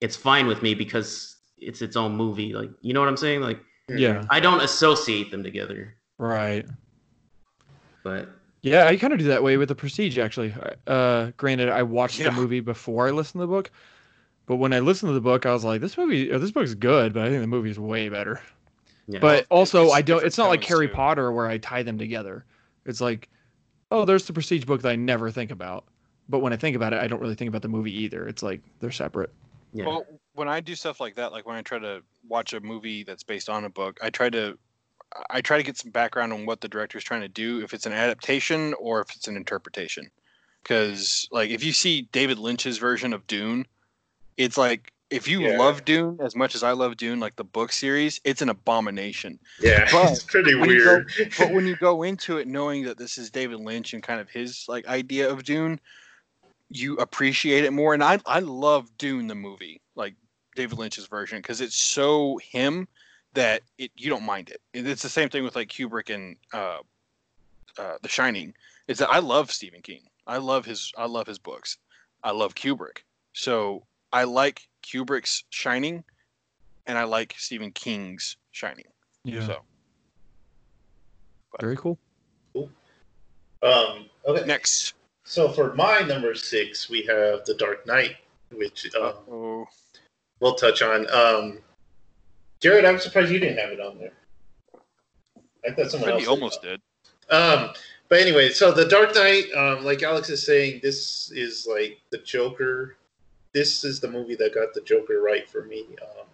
it's fine with me because it's its own movie. Like, you know what I'm saying? Like, yeah, I don't associate them together. right. But Yeah, I kind of do that way with the Prestige. Actually, uh, granted, I watched Yeah. the movie before I listened to the book, but when I listened to the book, I was like, "This movie, or this book's good," but I think the movie is way better. yeah, But Well, also, I don't. It's not like Harry too. Potter where I tie them together. It's like, oh, there's the Prestige book that I never think about, but when I think about it, I don't really think about the movie either. It's like they're separate. yeah, Well, when I do stuff like that, like when I try to watch a movie that's based on a book, I try to I try to get some background on what the director is trying to do, if it's an adaptation or if it's an interpretation. Because like if you see David Lynch's version of Dune, it's like if you Yeah. love Dune as much as I love Dune, like the book series, it's an abomination. Yeah, But it's pretty you go- weird. But when you go into it knowing that this is David Lynch and kind of his like idea of Dune, you appreciate it more. And I I love Dune the movie, like David Lynch's version, because it's so him that it you don't mind it. It's the same thing with like Kubrick and uh, uh, The Shining. Is that I love Stephen King. I love his I love his books. I love Kubrick. So I like Kubrick's Shining, and I like Stephen King's Shining. So very cool. Um, okay. next. So for my number six, we have The Dark Knight, which um, Oh. We'll touch on. Um, Jared, I'm surprised you didn't have it on there. I thought someone else He almost did. Um, but anyway, so the Dark Knight, um, like Alex is saying, this is like the Joker. This is the movie that got the Joker right for me. Um,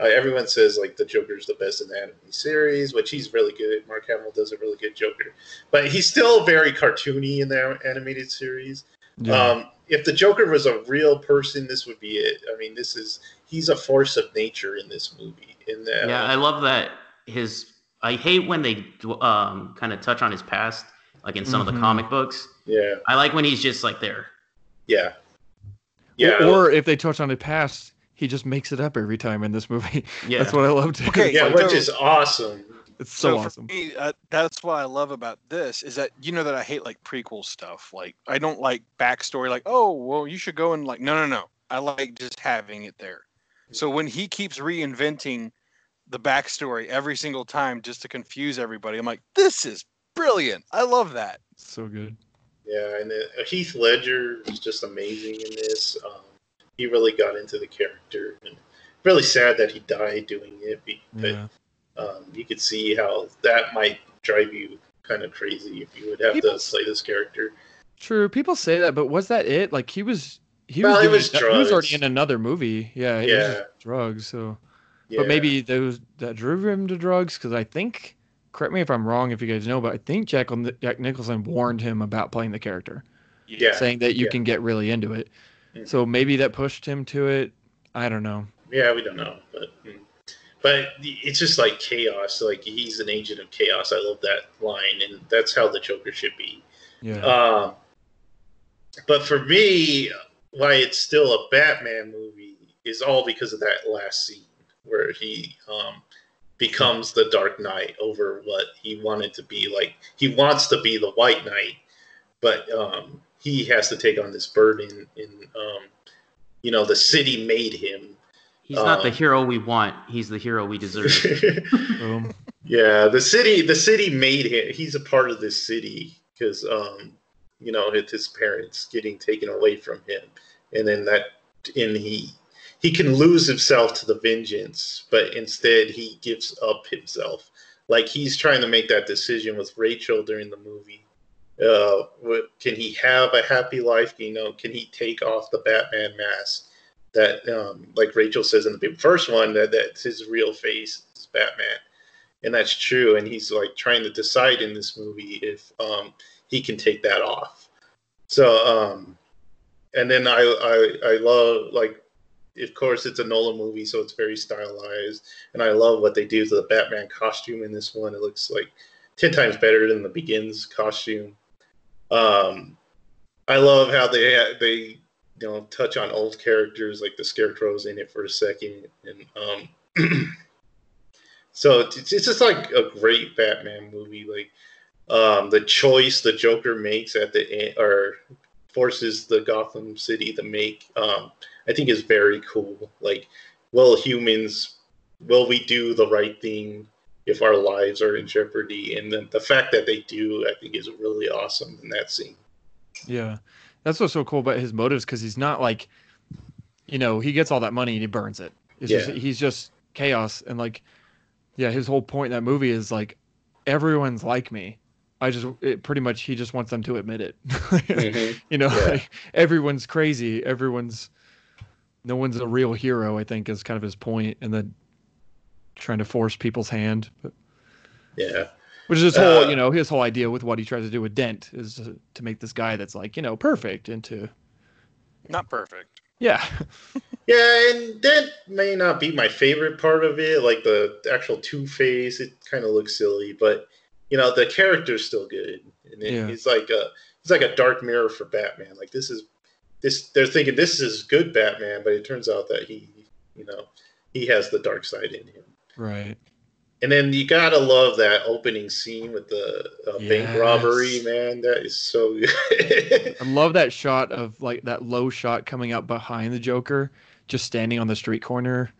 uh, everyone says like the Joker's the best in the anime series, which he's really good. Mark Hamill does a really good Joker, but he's still very cartoony in the animated series. Yeah. Um, if the Joker was a real person, this would be it. I mean, this is he's a force of nature in this movie. In that, yeah. I love that his. I hate when they um kind of touch on his past, like in some of Mhm. the comic books. yeah, I like when he's just like there. yeah, yeah. Or, or if they touch on the past, he just makes it up every time in this movie. Yeah. That's what I love too. Okay, Yeah, like- which is awesome. It's so, for awesome. me, uh, that's what I love about this is that you know that I hate like prequel stuff. Like I don't like backstory. Like oh well, you should go and like no no no. I like just having it there. So when he keeps reinventing the backstory every single time just to confuse everybody, I'm like this is brilliant. I love that. So good. Yeah, and uh, Heath Ledger was just amazing in this. Um, he really got into the character, and really sad that he died doing it. But Yeah. Um, you could see how that might drive you kind of crazy if you would have People- to play this character. True. People say that, but was that it? Like he was he Well, was, doing, was he was already in another movie. Yeah. It Yeah. just drugs. So, Yeah. but maybe those that drove him to drugs because I think. Correct me if I'm wrong, if you guys know, but I think Jack, Jack Nicholson warned him about playing the character, Yeah. saying that you Yeah. can get really into it. Mhm. So maybe that pushed him to it. I don't know. Yeah, we don't know, but mm. But it's just like chaos. Like he's an agent of chaos. I love that line, and that's how the Joker should be. Yeah. Um, but for me, why it's still a Batman movie is all because of that last scene where he um, becomes the Dark Knight over what he wanted to be. Like he wants to be the White Knight, but um, he has to take on this burden. And um, you know, the city made him. He's not the Um, hero we want. He's the hero we deserve. Boom. Yeah, the city the city made him. He's a part of this city because um, you know it's his parents getting taken away from him, and then that and he he can lose himself to the vengeance, but instead he gives up himself. Like he's trying to make that decision with Rachel during the movie. Uh, what, can he have a happy life? You know, can he take off the Batman mask? That, um, like Rachel says in the first one, that that's his real face is Batman. And that's true. And he's like trying to decide in this movie if um he can take that off. So um and then i i, I love like of course it's a nolan movie so it's very stylized. And i love what they do to the batman costume in this one. It looks like 10 times better than the begins costume. Um i love how they they you know touch on old characters like the scarecrow's in it for a second and um so it's, it's just like a great Batman movie. Like um, the choice the Joker makes at the end, or forces the Gotham City to make, um, I think is very cool. Like, will humans, will we do the right thing if our lives are in jeopardy? And the fact that they do, I think, is really awesome in that scene. Yeah, that's what's so cool about his motives because he's not like, you know, he gets all that money and he burns it. It's just he's just chaos and like, yeah, his whole point in that movie is like, everyone's like me. I just it, pretty much he just wants them to admit it. Mm-hmm. you know, Yeah. like everyone's crazy. Everyone's no one's a real hero. I think is kind of his point, and then trying to force people's hand. But Yeah. Which is his whole, Uh, you know, his whole idea with what he tries to do with Dent is to, to make this guy that's like, you know, perfect into, Not perfect. yeah, Yeah, and that may not be my favorite part of it. Like the actual Two Face, it kind of looks silly, but you know the character's still good, and it, Yeah. he's like a he's like a dark mirror for Batman. Like this is this they're thinking this is good Batman, but it turns out that he you know he has the dark side in him. right. And then you gotta love that opening scene with the uh, bank robbery, man. That is so good. I love that shot of like that low shot coming up behind the Joker, just standing on the street corner.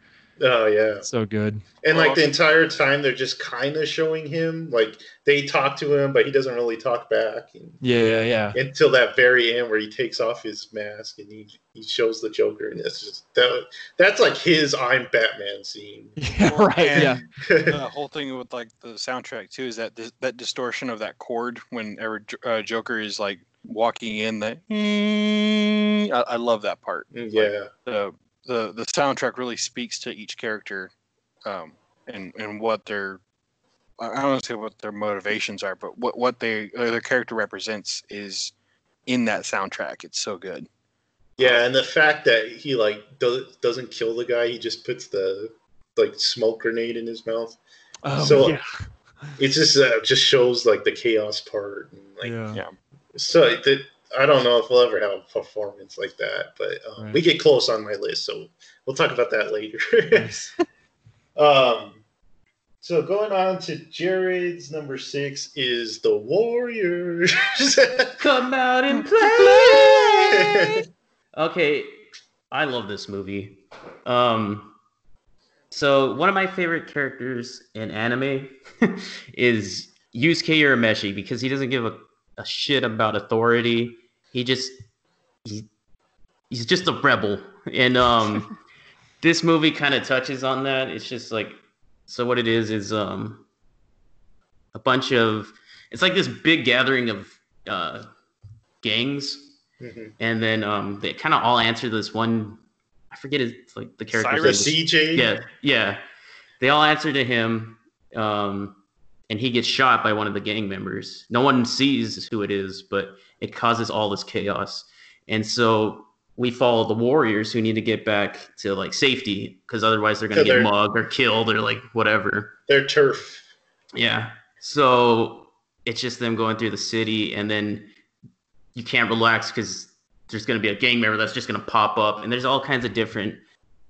Oh yeah. So good. And like the entire time, they're just kind of showing him like they talk to him, but he doesn't really talk back and, Yeah, yeah, yeah. until that very end where he takes off his mask and he, he shows the Joker, and it's just that that's like his "I'm Batman" scene. Yeah, Well, right. Yeah. the whole thing with like the soundtrack too is that dis- that distortion of that chord whenever J- uh, Joker is like walking in the I, I love that part. yeah, The the the soundtrack really speaks to each character, um, and and what their I I don't want to say what their motivations are, but what what they uh, their character represents is in that soundtrack. It's so good. yeah, and the fact that he like do, doesn't kill the guy, he just puts the like smoke grenade in his mouth. Oh, So- yeah. It just uh, just shows like the chaos part. And, like, yeah. yeah. So the I don't know if we'll ever have a performance like that, but um, Right. we get close on my list, so we'll talk about that later. Nice. um, so going on to Jared's number six is the Warriors. Come out and play. okay, I love this movie. Um, so one of my favorite characters in anime is Yusuke Urameshi because he doesn't give a, a shit about authority. He just he, he's just a rebel, and um, this movie kind of touches on that. It's just like so. What it is is um, a bunch of it's like this big gathering of uh, gangs Mhm. and then um, they kind of all answer this one. I forget it's like the character. the CJ. Yeah, yeah. They all answer to him, um, and he gets shot by one of the gang members. No one sees who it is, but it causes all this chaos. And so we follow the warriors who need to get back to like safety because otherwise they're gonna So get mugged or killed or like whatever. Their turf. Yeah. So it's just them going through the city, and then you can't relax because there's going to be a gang member that's just going to pop up, and there's all kinds of different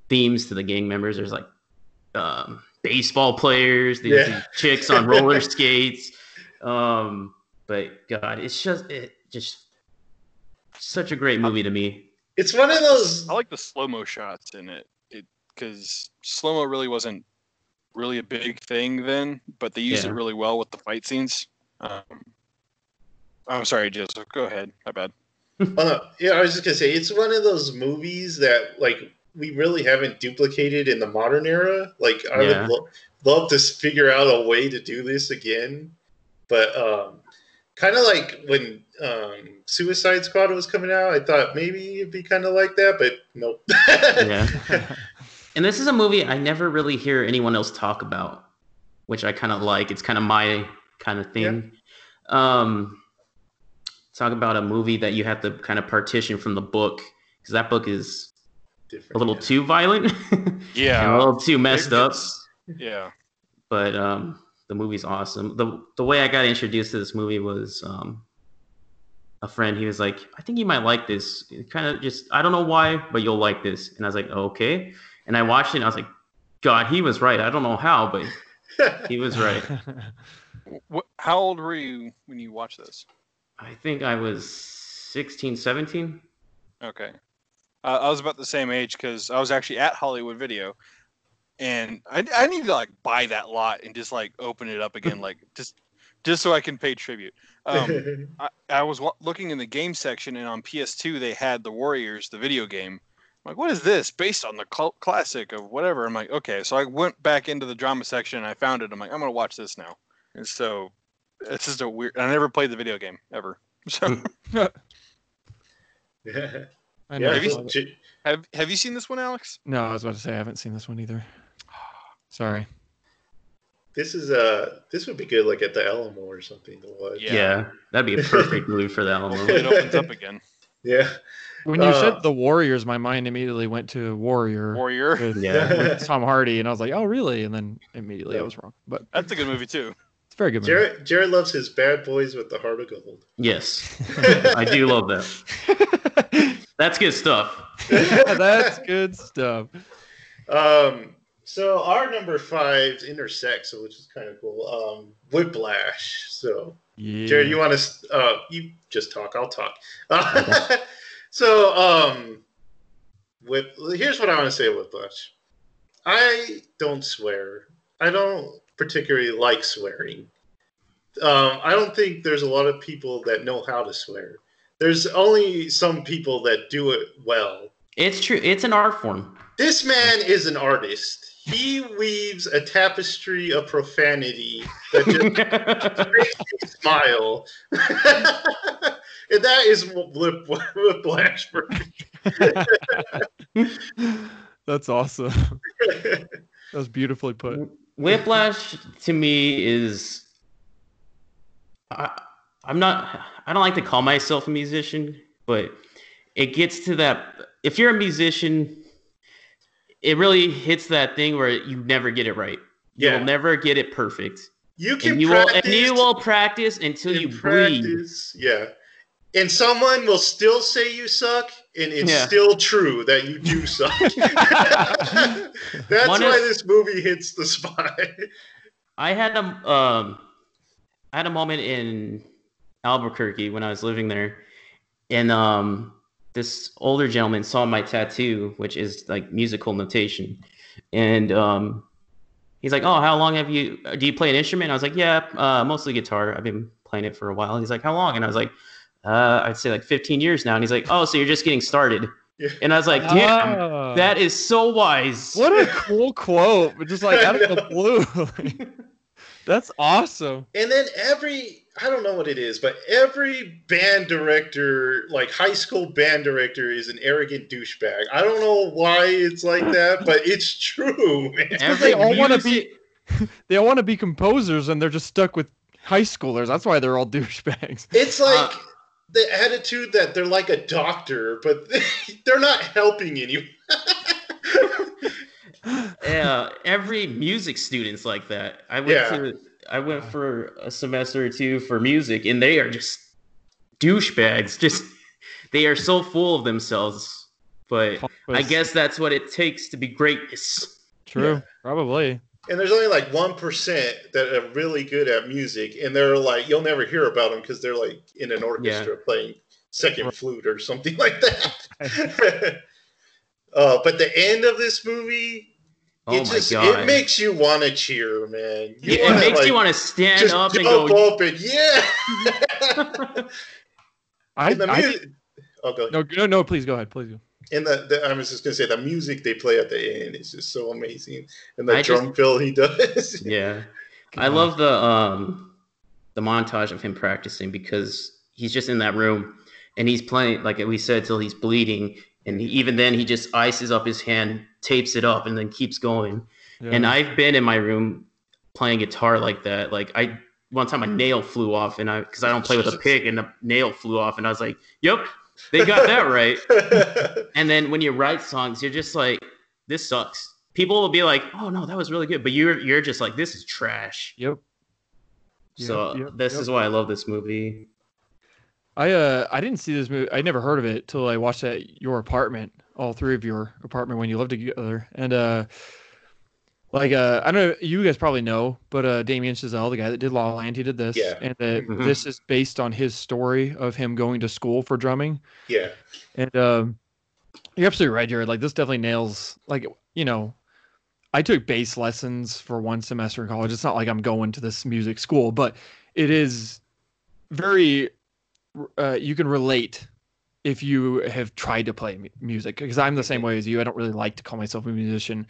themes to the gang members. There's like um, baseball players, these, Yeah. chicks on roller skates. Um, but God, it's just it just such a great movie to me. It's one of those. I like the slow mo shots in it, it because slow mo really wasn't really a big thing then, but they used Yeah. it really well with the fight scenes. Um, I'm sorry, Joseph. Go ahead. My bad. Oh, no. Yeah, I was just gonna say it's one of those movies that like we really haven't duplicated in the modern era. Like I Yeah. would lo- love to figure out a way to do this again, but um, kind of like when um, Suicide Squad was coming out, I thought maybe it'd be kind of like that, but nope. Yeah. And this is a movie I never really hear anyone else talk about, which I kind of like. It's kind of my kind of thing. Um, talk about a movie that you have to kind of partition from the book because that book is Different, a little yeah. too violent and a little too messed It up. Yeah. But um, the movie's awesome. the The way I got introduced to this movie was um, a friend. He was like, "I think you might like this. Kind of just I don't know why, but you'll like this." And I was like, "Okay." And I watched it. and I was like, "God, he was right. I don't know how, but he was right." What, how old were you when you watched this? I think I was 16, 17. Okay. Uh, I was about the same age because I was actually at Hollywood Video, and I, I need to like buy that lot and just like open it up again, like just just so I can pay tribute. Um, I, I was wa- looking in the game section, and on PS2 they had the Warriors, the video game. I'm like, what is this? Based on the cl- classic of whatever. I'm like, okay. So I went back into the drama section and I found it. I'm like, I'm gonna watch this now. And so it's just a weird. I never played the video game ever. So yeah, I know. yeah. Have you- I love it. J- have have you seen this one, Alex? No, I was about to say I haven't seen this one either. Sorry. This is uh this would be good like at the Alamo or something to watch. Yeah. Yeah, that'd be a perfect movie for that one. It opens up again. Yeah. When you Uh, said the Warriors, my mind immediately went to Warrior Warrior. with, Yeah. with Tom Hardy, and I was like, oh, really? And then immediately I was wrong. But That's a good movie too. it's a very good movie. Jared Jared loves his bad boys with the heart of gold. Yes, I do love that. That's good stuff. That's good stuff. Um, so our number five intersects, which is kind of cool. Um, Whiplash. So Yeah. Jared, you want to? Uh, you just talk. I'll talk. Uh, so um, whip. Here's what I want to say. Whiplash. I don't swear. I don't particularly like swearing. Um, I don't think there's a lot of people that know how to swear. There's only some people that do it well. It's true. It's an art form. This man is an artist. He weaves a tapestry of profanity that just makes me smile. and that is whip, whiplash for me. That's awesome. That was beautifully put. Whiplash to me is. I, I'm not. I don't like to call myself a musician, but it gets to that. If you're a musician, it really hits that thing where you never get it right. Yeah. You'll never get it perfect, You can and you will practice and you will practice until you bleed. practice. Yeah. and someone will still say you suck, and it's Yeah. still true that you do suck. That's One why is- this movie hits the spot. I had a um, I had a moment in Albuquerque when I was living there, and um, this older gentleman saw my tattoo, which is like musical notation, and um, he's like, "Oh, how long have you? Do you play an instrument?" I was like, "Yeah, uh, mostly guitar. I've been playing it for a while." He's like, "How long?" And I was like, uh, "I'd say like 15 years now." And he's like, "Oh, so you're just getting started?" Yeah. And I was like, "Damn, Ah. that is so wise." What a cool quote, but just like out of the blue. That's awesome. And then every I don't know what it is, but every band director, like high school band director, is an arrogant douchebag. I don't know why it's like that, but it's true, man. Every they all wanna be, they all want to be composers and they're just stuck with high schoolers. That's why they're all douchebags. It's like Uh, the attitude that they're like a doctor, but they're not helping anyone. yeah, every music student's like that. I went Yeah. to I went for a semester or two for music, and they are just douchebags. Just they are so full of themselves. But I guess that's what it takes to be greatness. true. Yeah. Probably. And there's only like one percent that are really good at music, and they're like you'll never hear about them because they're like in an orchestra playing second flute or something like that. uh, but the end of this movie, Oh it just god! it makes you want to cheer, man. You it, wanna, makes like, you want to stand just up and jump go. up and yeah. I, and the I music. Oh, go ahead. no, no, no, please go ahead. Please go. And the, the I was just gonna say the music they play at the end is just so amazing, and the I just- drum fill he does. Yeah, I love the um the montage of him practicing because he's just in that room and he's playing like we said till he's bleeding, and he, even then he just ices up his hand, tapes it up, and then keeps going. Yeah. And I've been in my room playing guitar like that. Like I one time a nail flew off, and I because I don't play with a pick, and the nail flew off, and I was like, "Yep, they got that right." And then when you write songs, you're just like, "This sucks." People will be like, "Oh no, that was really good," but you're you're just like, "This is trash." Yep. So Yep, yep, this yep. is why I love this movie. I uh I didn't see this movie. I never heard of it till I watched it at your apartment, all three of your apartment when you lived together. And uh like uh I don't know you guys probably know, but uh Damien Chazelle, the guy that did La La Land, he did this. Yeah. And uh, Mhm. this is based on his story of him going to school for drumming. yeah, And um you're absolutely right, Jared. Like this definitely nails like you know, I took bass lessons for one semester in college. It's not like I'm going to this music school, but it is very uh, you can relate if you have tried to play mu- music because I'm the same way as you. I don't really like to call myself a musician.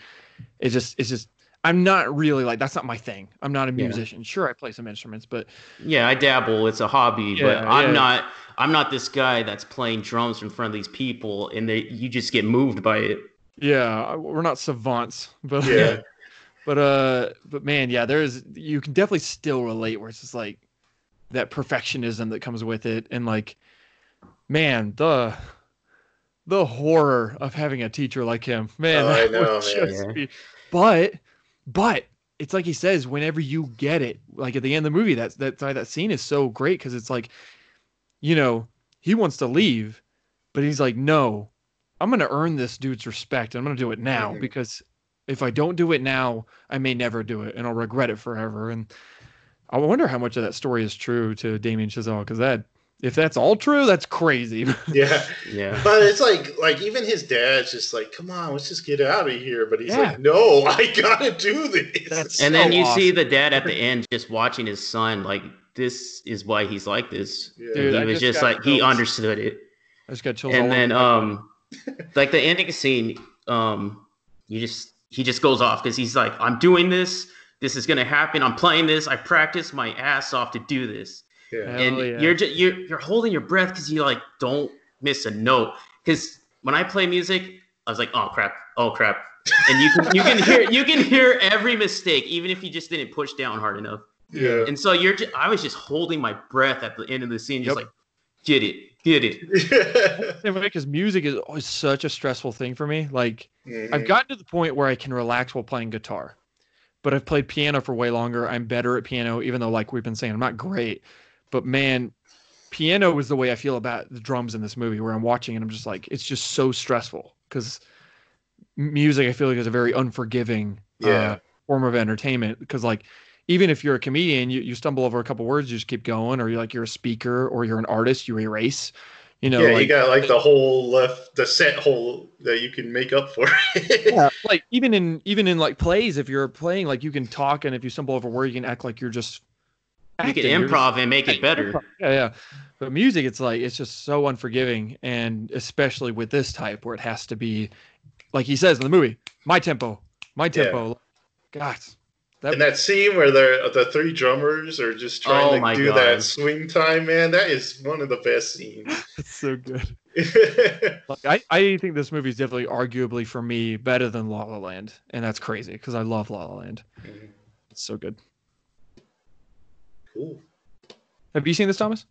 It's just it's just I'm not really like that's not my thing. I'm not a Yeah. musician. Sure, I play some instruments, but Yeah, I dabble. It's a hobby, but I'm yeah. not. I'm not this guy that's playing drums in front of these people, and they you just get moved by it. yeah, we're not savants. But yeah. But uh, but man, yeah, there's you can definitely still relate where it's just like that perfectionism that comes with it, and like, man, the the horror of having a teacher like him, man. Oh, I that would know, man. just be- but but it's like he says, whenever you get it, like at the end of the movie, that's that's why that scene is so great because it's like, you know, he wants to leave, but he's like, no, I'm gonna earn this dude's respect. I'm gonna do it now Mhm. because if I don't do it now, I may never do it and I'll regret it forever. And I wonder how much of that story is true to Damien Chazelle because that if that's all true, that's crazy. yeah. Yeah. But it's like, like even his dad's just like, "Come on, let's just get out of here." But he's Yeah. like, "No, I gotta do this." That's- And then so you see the dad at the end just watching his son. Like this is why he's like this. Yeah. Dude, he I was just just got like he understood it. I just got chills. and over then my um like the ending scene um you just he just goes off because he's like i'm doing this this is gonna happen i'm playing this i practiced my ass off to do this yeah. Hell and yeah. you're just you're, you're holding your breath because you like don't miss a note because when i play music i was like oh crap oh crap and you can you can hear you can hear every mistake even if you just didn't push down hard enough Yeah. and so you're just i was just holding my breath at the end of the scene just Yep. like get it get it because music is always such a stressful thing for me. Like Mhm. I've gotten to the point where I can relax while playing guitar, but I've played piano for way longer. I'm better at piano, even though, like we've been saying, I'm not great. But man, piano was the way I feel about the drums in this movie, where I'm watching and I'm just like, it's just so stressful because music I feel like is a very unforgiving uh, form of entertainment because like even if you're a comedian, you, you stumble over a couple words, you just keep going, or you're like you're a speaker or you're an artist, you erase. You know, yeah, like, you got like the whole left, the set hole that you can make up for. yeah, like even in even in like plays, if you're playing, like you can talk, and if you stumble over a word, you can act like you're just You can acting, you're improv and make it better. Yeah, yeah. But music, it's like it's just so unforgiving, and especially with this type where it has to be, like he says in the movie, my tempo, my Yeah. tempo. God, that, And that scene where the the three drummers are just trying Oh to do God. that swing time, man, that is one of the best scenes. it's so good. Like I, I think this movie is definitely arguably for me better than La La Land, and that's crazy because I love La La Land. Mhm. It's so good. Cool. Have you seen this, Thomas?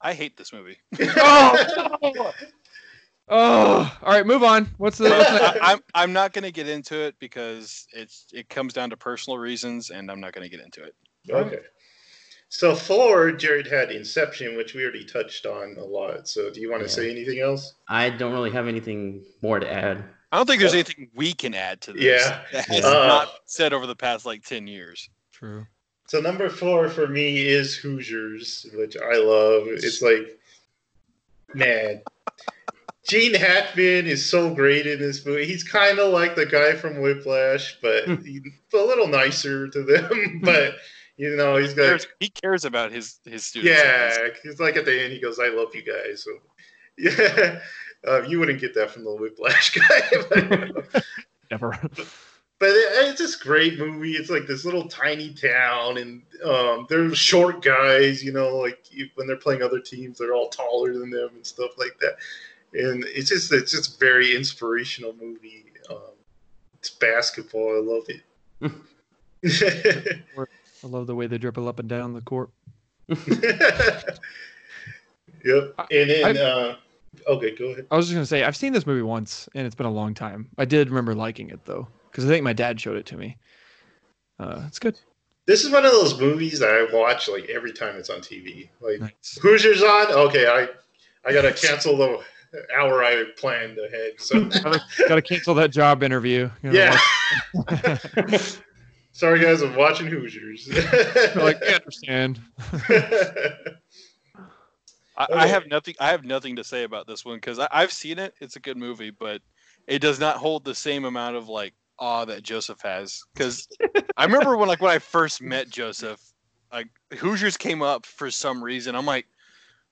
I hate this movie. Oh, oh, all right, move on. What's the? What's the I, I'm I'm not gonna get into it because it's it comes down to personal reasons, and I'm not gonna get into it. Okay. So for Jared had Inception, which we already touched on a lot. So do you want to Yeah. say anything else? I don't really have anything more to add. I don't think there's anything we can add to this. Yeah. that has Uh, not said over the past like ten years. True. So number four for me is Hoosiers, which I love. It's like, man, Gene Hackman is so great in this movie. He's kind of like the guy from Whiplash, but he's a little nicer to them. but you know, he's He got cares, he cares about his his students. yeah. He's like at the end, he goes, "I love you guys." So yeah, uh, you wouldn't get that from the Whiplash guy. but- Never. but it, it's this great movie. It's like this little tiny town, and um, they're short guys. You know, like when they're playing other teams, they're all taller than them and stuff like that. And it's just it's just very inspirational movie. Um, it's basketball. I love it. I love the way they dribble up and down the court. yep. And then, I- uh, okay, go ahead. I was just gonna say I've seen this movie once, and it's been a long time. I did remember liking it though, because I think my dad showed it to me. Uh, it's good. This is one of those movies that I watch like every time it's on TV. Like Nice. Hoosiers on. Okay, I I gotta cancel the hour I planned ahead. So Got to cancel that job interview. yeah. Sorry guys, I'm watching Hoosiers. You're like, I understand. I, I have nothing. I have nothing to say about this one because I've seen it. It's a good movie, but it does not hold the same amount of like awe that Joseph has. Because I remember when like when I first met Joseph, like Hoosiers came up for some reason. I'm like,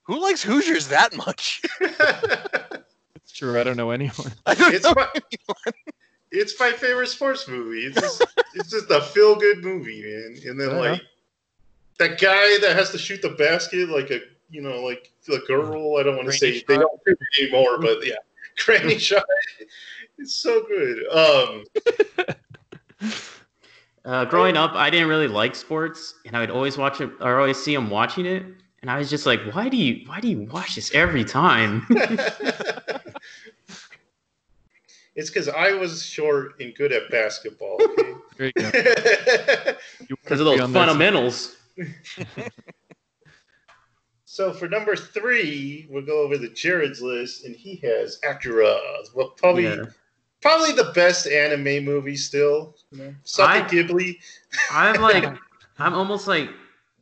who likes Hoosiers that much? It's true. I don't know anyone. I don't it's know. my it's my favorite sports movie. It's just it's just a feel good movie, man. And then Uh-huh. like that guy that has to shoot the basket like a you know like the girl. I don't want to Granny say they don't do it anymore, but yeah, granny shot. It's so good. Um, Uh, growing up, I didn't really like sports, and I would always watch it, or always see him watching it, and I was just like, "Why do you, why do you watch this every time?" it's because I was short and good at basketball. Okay? You go. You Because of those be on that- fundamentals. so for number three, we'll go over the Jared's list, and he has Akira. Well, probably Yeah. Probably the best anime movie still. You know, something I- Ghibli. I'm like, I'm almost like,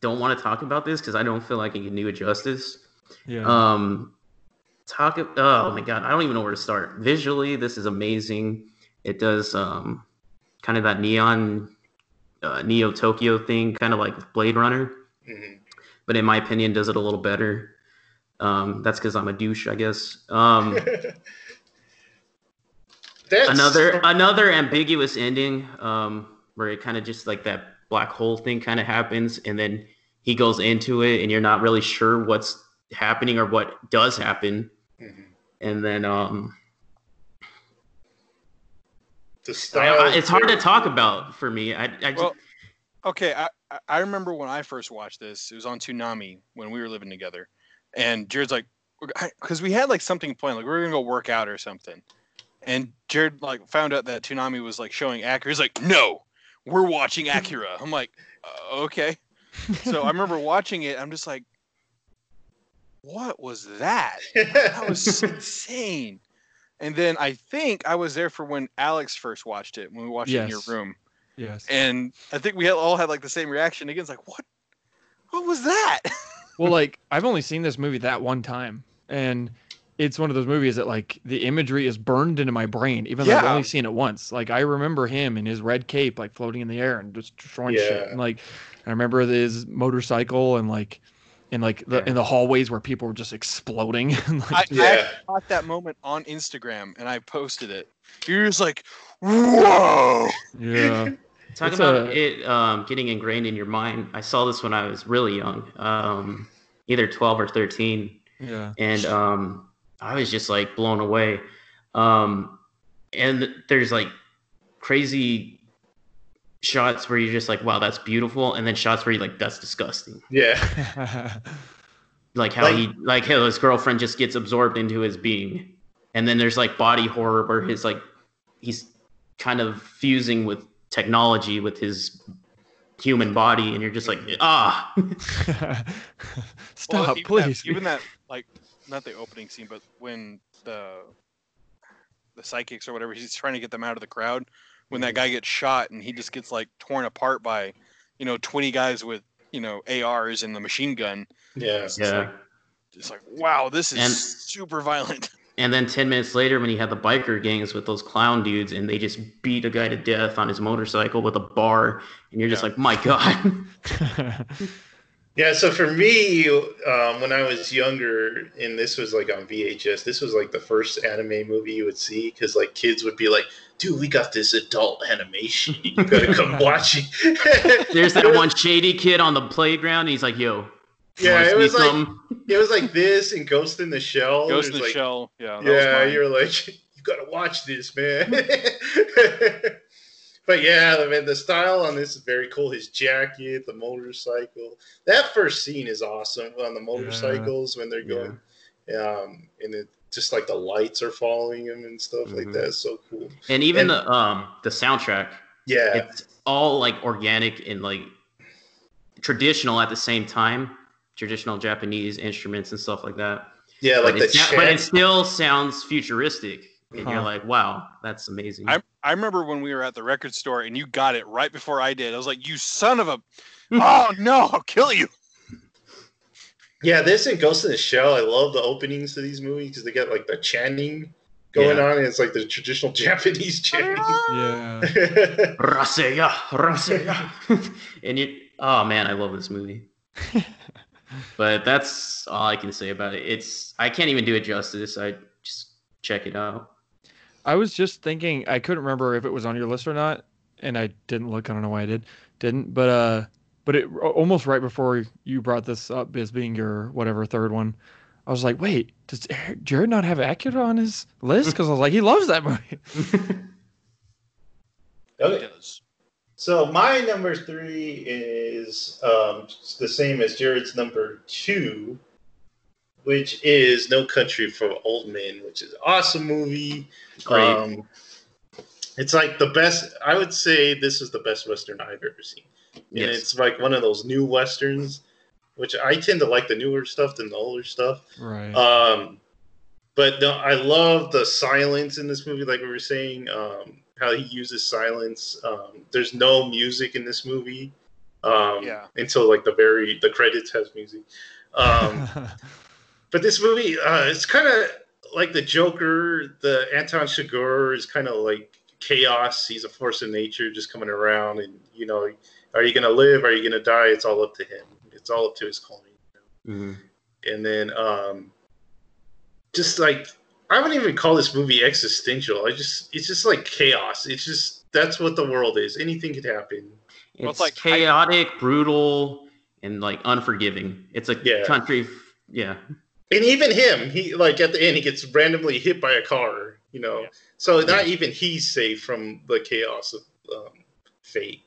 don't want to talk about this because I don't feel like I can do it justice. Yeah. Um, talk. Oh my god, I don't even know where to start. Visually, this is amazing. It does um, kind of that neon, uh, Neo Tokyo thing, kind of like Blade Runner, Mhm. but in my opinion, does it a little better. Um, that's because I'm a douche, I guess. Um, That's another another ambiguous ending um, where it kind of just like that black hole thing kind of happens, and then he goes into it, and you're not really sure what's happening or what does happen. Mhm. and then um the style. I- it's hard to talk about for me i, I just Well, okay, I, I- I remember when I first watched this. It was on Toonami when we were living together, and Jared's like, because we had like something planned, like we were gonna go work out or something, and Jared like found out that Toonami was like showing Akira. He's like, no, we're watching Akira. I'm like, uh, okay. So I remember watching it. I'm just like, what was that? That was insane. And then I think I was there for when Alex first watched it when we watched it in your room, Yes. and I think we all had like the same reaction. Again, it's like what? What was that? well, like I've only seen this movie that one time, and it's one of those movies that like the imagery is burned into my brain, even though I've only seen it once. Like I remember him in his red cape, like floating in the air and just destroying shit. And like I remember his motorcycle and like in like the in the hallways where people were just exploding. and, I, like, I Yeah. actually caught that moment on Instagram and I posted it. You're just like, whoa. yeah. Talk It's about a- it um, getting ingrained in your mind. I saw this when I was really young, um, either 12 or 13, Yeah. and um, I was just like blown away. Um, and there's like crazy shots where you're just like, wow, that's beautiful, and then shots where you're like, that's disgusting. yeah. Like how Like- he, like how his girlfriend just gets absorbed into his being, and then there's like body horror where his like he's kind of fusing with technology with his human body, and you're just like, ah, Stop, Well, even that- please. even that, like, not the opening scene, but when the the psychics or whatever, he's trying to get them out of the crowd. When that mhm. guy gets shot and he just gets like torn apart by, you know, twenty guys with you know ARs and the machine gun. Yeah. It's yeah. like, it's like wow, this is And- super violent. And then ten minutes later, when he had the biker gangs with those clown dudes, and they just beat a guy to death on his motorcycle with a bar, and you're just Yeah. like, my god. Yeah, so for me, um, when I was younger, and this was like on VHS, this was like the first anime movie you would see because like kids would be like, "Dude, we got this adult animation. You gotta come watch it." There's that one shady kid on the playground, and he's like, yo. Yeah, it was like something?" it was like this and Ghost in the Shell. Ghost in the like, Shell. Yeah. that was Yeah, mine. you're like, you gotta watch this, man. But yeah, I mean, the style on this is very cool. His jacket, the motorcycle. That first scene is awesome on the motorcycles when they're going, um, and it just like the lights are following him and stuff like Mhm. that. It's so cool. And even And- the um the soundtrack, Yeah, it's all like organic and like traditional at the same time. Traditional Japanese instruments and stuff like that. yeah, like but, the it's not- but it still sounds futuristic. And you're like, wow, that's amazing. I I remember when we were at the record store and you got it right before I did. I was like, "You son of a! oh no, I'll kill you!" Yeah, this and Ghost in the Shell. I love the openings to these movies because they get like the chanting going Yeah. on, and it's like the traditional Japanese chanting. yeah. Raseya, Raseya. and you, oh man, I love this movie. but that's all I can say about it. It's I can't even do it justice. I just check it out. I was just thinking I couldn't remember if it was on your list or not, and I didn't look. I don't know why I did, didn't. But uh, but it almost right before you brought this up as being your whatever third one, I was like, wait, does Jared not have Akira on his list? Because I was like, he loves that movie. okay. It does. So my number three is um, the same as Jared's number two, which is No Country for Old Men, which is an awesome movie. Great. Um, it's like the best. I would say this is the best western I've ever seen, and yes. it's like one of those new westerns, which I tend to like the newer stuff than the older stuff. Right. Um, but no, I love the silence in this movie, like we were saying. Um, how he uses silence. Um, there's no music in this movie. Um, Yeah. Until like the very the credits has music. Um, but this movie, uh, it's kind of like the Joker. The Anton Chigurh is kind of like chaos. He's a force of nature, just coming around, and you know, are you gonna live? Are you gonna die? It's all up to him. It's all up to his calling Mhm. and then um just like I wouldn't even call this movie existential. I just it's just like chaos. It's just that's what the world is. Anything could happen. Well, It's it's like- chaotic, brutal, and like unforgiving. It's a Yeah. country. Yeah. And even him, he like at the end he gets randomly hit by a car, you know. Yeah. So not even he's safe from the chaos of um, fate.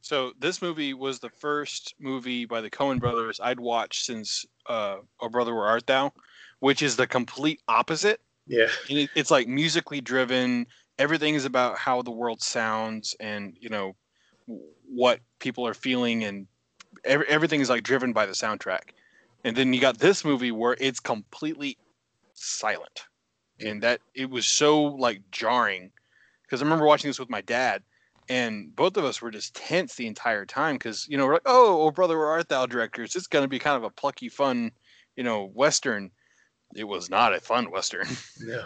So this movie was the first movie by the Coen brothers I'd watched since uh, "Oh Brother Where Art Thou," which is the complete opposite. Yeah. And it, it's like musically driven. Everything is about how the world sounds and you know what people are feeling, and every, everything is like driven by the soundtrack. And then you got this movie where it's completely silent. And that it was so like jarring because I remember watching this with my dad and both of us were just tense the entire time because you know we're like, oh, oh brother, where art thou, directors? It's going to be kind of a plucky, fun, you know, western. It was not a fun western. No.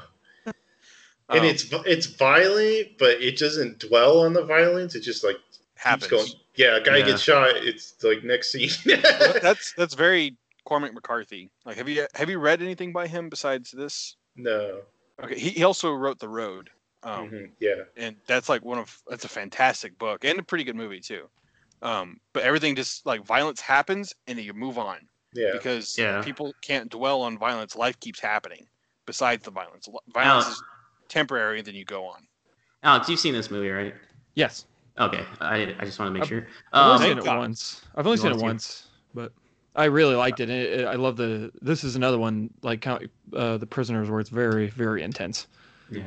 And Um, it's it's violent, but it doesn't dwell on the violence. It just like keeps happens. going. Yeah, a guy Yeah. gets shot. It's like next scene. Well, that's that's very Cormac McCarthy. Like, have you have you read anything by him besides this? no. Okay, he, he also wrote The Road, um, Mhm, Yeah. and that's like one of that's a fantastic book and a pretty good movie too. Um, but everything just like violence happens and then you move on Yeah. because Yeah. people can't dwell on violence. Life keeps happening besides the violence. Violence Now- is temporary, and then you go on. Alex, you've seen this movie, right? Yes. Okay, I, I just want to make I've- sure. I've only Um, seen it God. once. I've only You seen it wanna see it? once, but I really liked it. It- it- I love the. This is another one like count- uh, the prisoners, where it's very, very intense. yeah.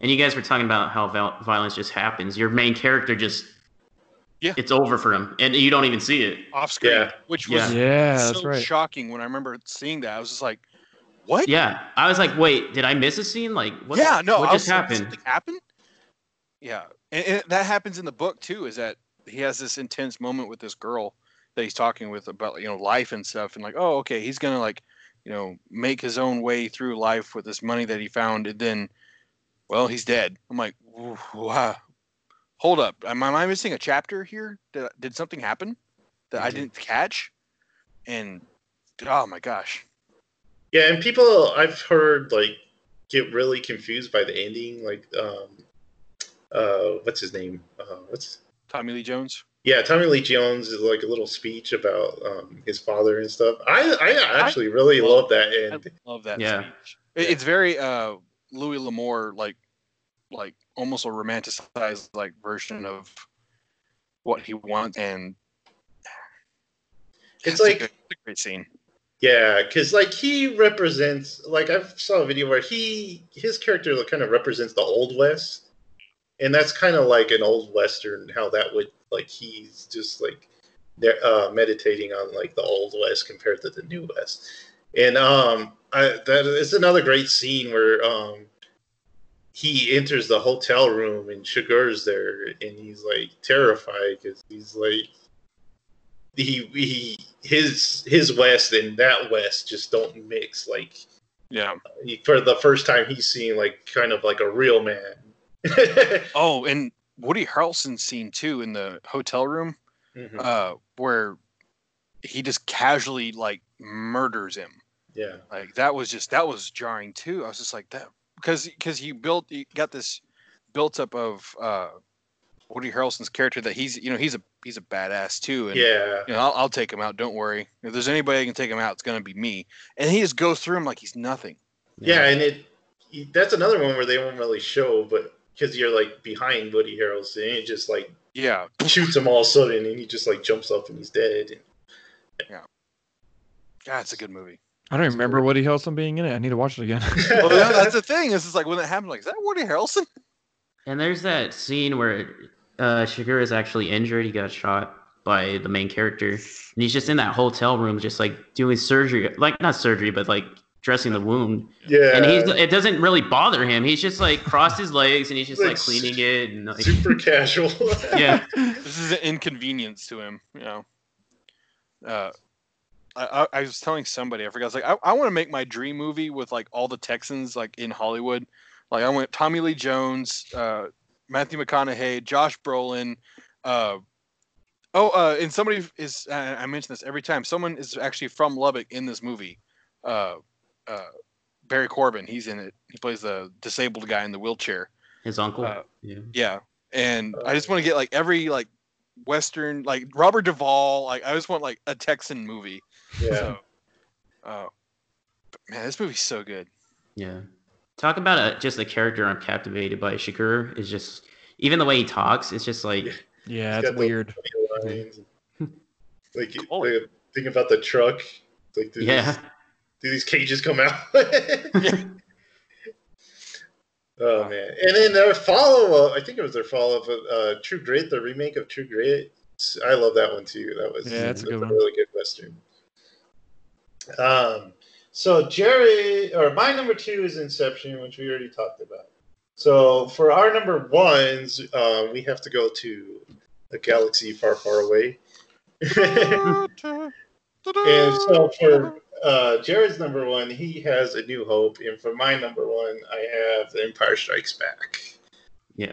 And you guys were talking about how violence just happens. Your main character just, Yeah. it's over for him, and you don't even see it. Off screen, Yeah. which was Yeah, so that's right. shocking when I remember seeing that. I was just like, "What? Yeah, I was like, wait, did I miss a scene? Like, what? yeah, no, what I just was happened? Something happened. Yeah, and, and that happens in the book too. Is that he has this intense moment with this girl that he's talking with about you know life and stuff, and like, oh, okay, he's gonna like, you know, make his own way through life with this money that he found, and then, well, he's dead. I'm like, wow. Hold up, am I am I missing a chapter here? Did did something happen that I Mhm. didn't catch? And oh my gosh, Yeah, and people I've heard like get really confused by the ending. Like, um, uh, what's his name? Uh, what's Tommy Lee Jones. Yeah, Tommy Lee Jones is like a little speech about um, his father and stuff. I I actually really love- love that I love that. Yeah. speech. It- It's very uh Louis L'Amour like like almost a romanticized like version of what he wants and It's a like good- it's a great scene. Yeah, because like he represents like I saw a video where he his character kind of represents the old west, and that's kind of like an old western how that would like he's just like there uh, meditating on like the old west compared to the new west, and um I that is another great scene where um he enters the hotel room and Chigurh's there and he's like terrified because he's like he he his his west and that west just don't mix like Yeah. he, for the first time he's seeing like kind of like a real man Oh, and Woody Harrelson scene too in the hotel room, Mhm. uh, where he just casually like murders him. yeah Like that was just that was jarring too. I was just like that because because you built you got this built up of uh Woody Harrelson's character that he's you know he's a he's a badass too and yeah you know I'll, I'll take him out don't worry if there's anybody that can take him out it's gonna be me and he just goes through him like he's nothing yeah and it that's another one where they won't really show but because you're like behind Woody Harrelson and it just like yeah shoots him all of a sudden and he just like jumps up and he's dead God it's a good movie I don't remember Woody Harrelson being in it. I need to watch it again. well, that- that's the thing This is it's like when it happened like is that Woody Harrelson And there's that scene where uh, Chigurh is actually injured. He got shot by the main character, and he's just in that hotel room, just like doing surgery, like not surgery, but like dressing the wound. yeah And he's it doesn't really bother him. He's just like crossed his legs and he's just Like, like cleaning it and like super casual yeah. this is an inconvenience to him you know uh I, I, I was telling somebody I forgot. I was like, I, I want to make my dream movie with like all the Texans like in Hollywood. Like I want Tommy Lee Jones, uh, Matthew McConaughey, Josh Brolin. Uh, oh, uh, and somebody is I mention this every time. Someone is actually from Lubbock in this movie. Uh, uh, Barry Corbin, he's in it. He plays the disabled guy in the wheelchair. His uncle. Uh, yeah. Yeah, and I just want to get like every like Western, like Robert Duvall. Like I just want like a Texan movie. yeah So, uh, but man, this movie's so good. Yeah. Talk about a, just a character I'm captivated by. Shakur is just even the way he talks. It's just like yeah, He's it's got the- weird. lines. like, Cool. like think about the truck like yeah. these, do these cages come out Oh man! And then their follow up, I think it was their follow up, uh, True Grit, the remake of True Grit. I love that one too. That was Yeah, that's a good one. really good western. Um, so Jerry or my number two is Inception, which we already talked about. So for our number ones, uh, we have to go to a galaxy far, far away. and so for uh, Jared's number one, he has A New Hope, and for my number one, I have The Empire Strikes Back. Yeah.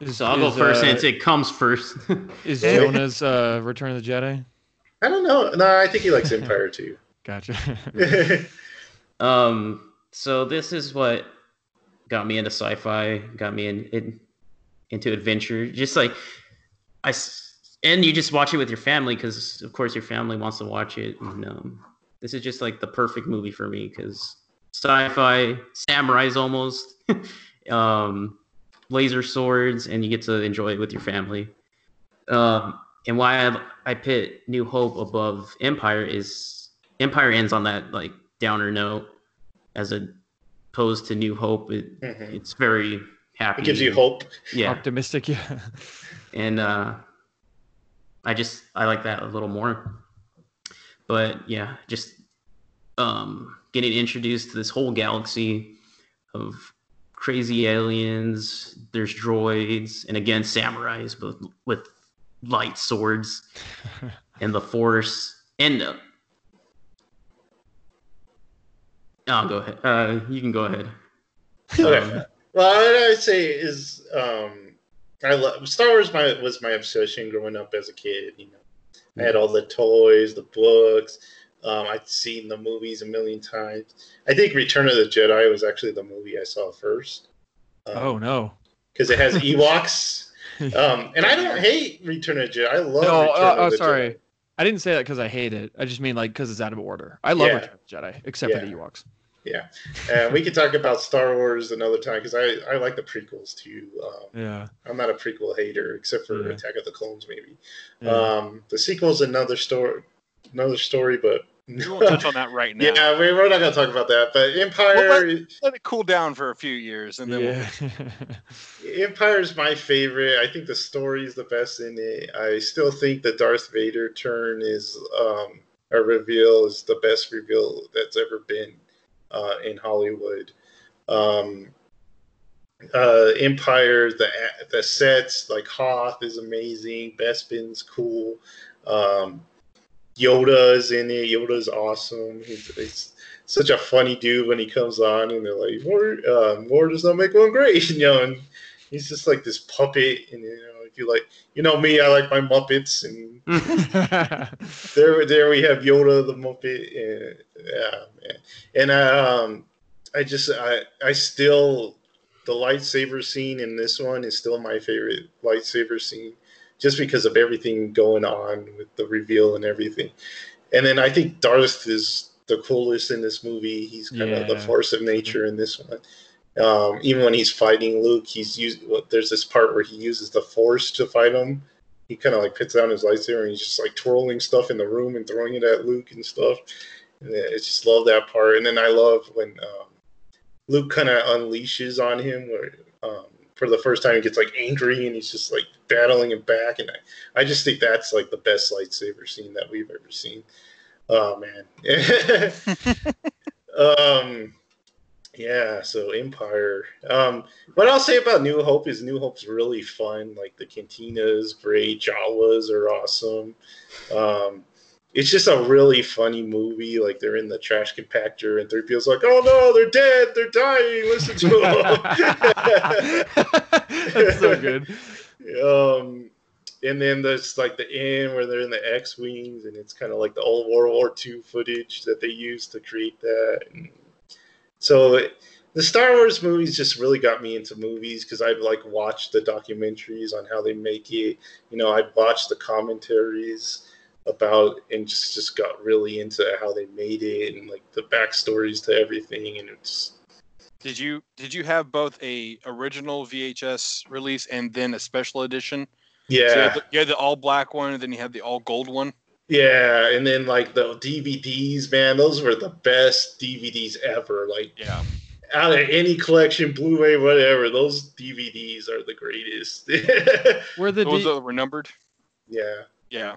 Is, I'll go is, first uh, since it comes first. Is Jonah's uh, Return of the Jedi? I don't know. No, I think he likes Empire too. Gotcha. um, so this is what got me into sci-fi, got me in, in into adventure. Just like I, and you just watch it with your family because, of course, your family wants to watch it. And um, this is just like the perfect movie for me because sci-fi, samurais almost, um, laser swords, and you get to enjoy it with your family. Um, and why I, I put New Hope above Empire is Empire ends on that like downer note, as opposed to New Hope. It, Mhm. it's very happy. It gives you hope. Yeah, Optimistic, yeah. and uh, I just I like that a little more. But yeah, just um, getting introduced to this whole galaxy of crazy aliens. There's droids, and again samurais, but with light swords and the Force. And uh, oh, go ahead. Uh, you can go ahead. Okay. Um, Well, what I'd say is, um, I love Star Wars. My was my obsession growing up as a kid. You know, I had all the toys, the books. Um, I'd seen the movies a million times. I think Return of the Jedi was actually the movie I saw first. Um, oh no. because it has Ewoks. um, and I don't hate Return of the Jedi. I love. No, Return oh, sorry. Jedi. I didn't say that because I hate it. I just mean like because it's out of order. I love Yeah. Return of the Jedi, except for the Yeah. And we could talk about Star Wars another time because I, I like the prequels too. Um, Yeah. I'm not a prequel hater except for Yeah. Attack of the Clones, maybe. yeah. Um, the sequel's another story, another story, but We won't touch on that right now. yeah, we, we're not gonna talk about that. But Empire, Well, Let it cool down for a few years, and then we'll yeah. Empire's my favorite. I think the story is the best in it. I still think the Darth Vader turn is um, a reveal is the best reveal that's ever been uh, in Hollywood. Um, uh, Empire, the the sets like Hoth is amazing. Bespin's cool. Um, Yoda's in it. Yoda's awesome. He's, he's such a funny dude when he comes on, and they're like, "More, uh, more does not make one great," you know. And he's just like this puppet, and you know, you like, you know me, I like my Muppets, and there, there we have Yoda the Muppet, and yeah, man. And I, um, I just, I, I still, the lightsaber scene in this one is still my favorite lightsaber scene, just because of everything going on with the reveal and everything. And then I think Darth is the coolest in this movie. He's kind of the force of nature in this one. Um, even when he's fighting Luke, he's used. There's this part where he uses the Force to fight him. He kind of like puts down his lightsaber and he's just like twirling stuff in the room and throwing it at Luke and stuff. And I just love that part. And then I love when um, Luke kind of unleashes on him, where um, for the first time he gets like angry and he's just like battling him back. And I, I just think that's like the best lightsaber scene that we've ever seen. Oh man. um yeah, so Empire. Um, what I'll say about New Hope is New Hope's really fun. Like the cantinas, great, Jawas are awesome. Um, it's just a really funny movie. Like they're in the trash compactor, and 3PO's like, "Oh no, they're dead, they're dying. Listen to them." That's so good. um, and then there's like the end where they're in the X wings, and it's kind of like the old World War II footage that they used to create that. And so the Star Wars movies just really got me into movies because I've like watched the documentaries on how they make it. You know, I've watched the commentaries about and just just got really into how they made it and like the backstories to everything, and it's Did you did you have both a original VHS release and then a special edition? So you, yeah. had the, you had the all black one, and then you had the all gold one. Yeah, and then like the DVDs, man, those were the best DVDs ever. Like Yeah, out of any collection, Blu-ray, whatever, those DVDs are the greatest. Were the those D- that were numbered. yeah. Yeah,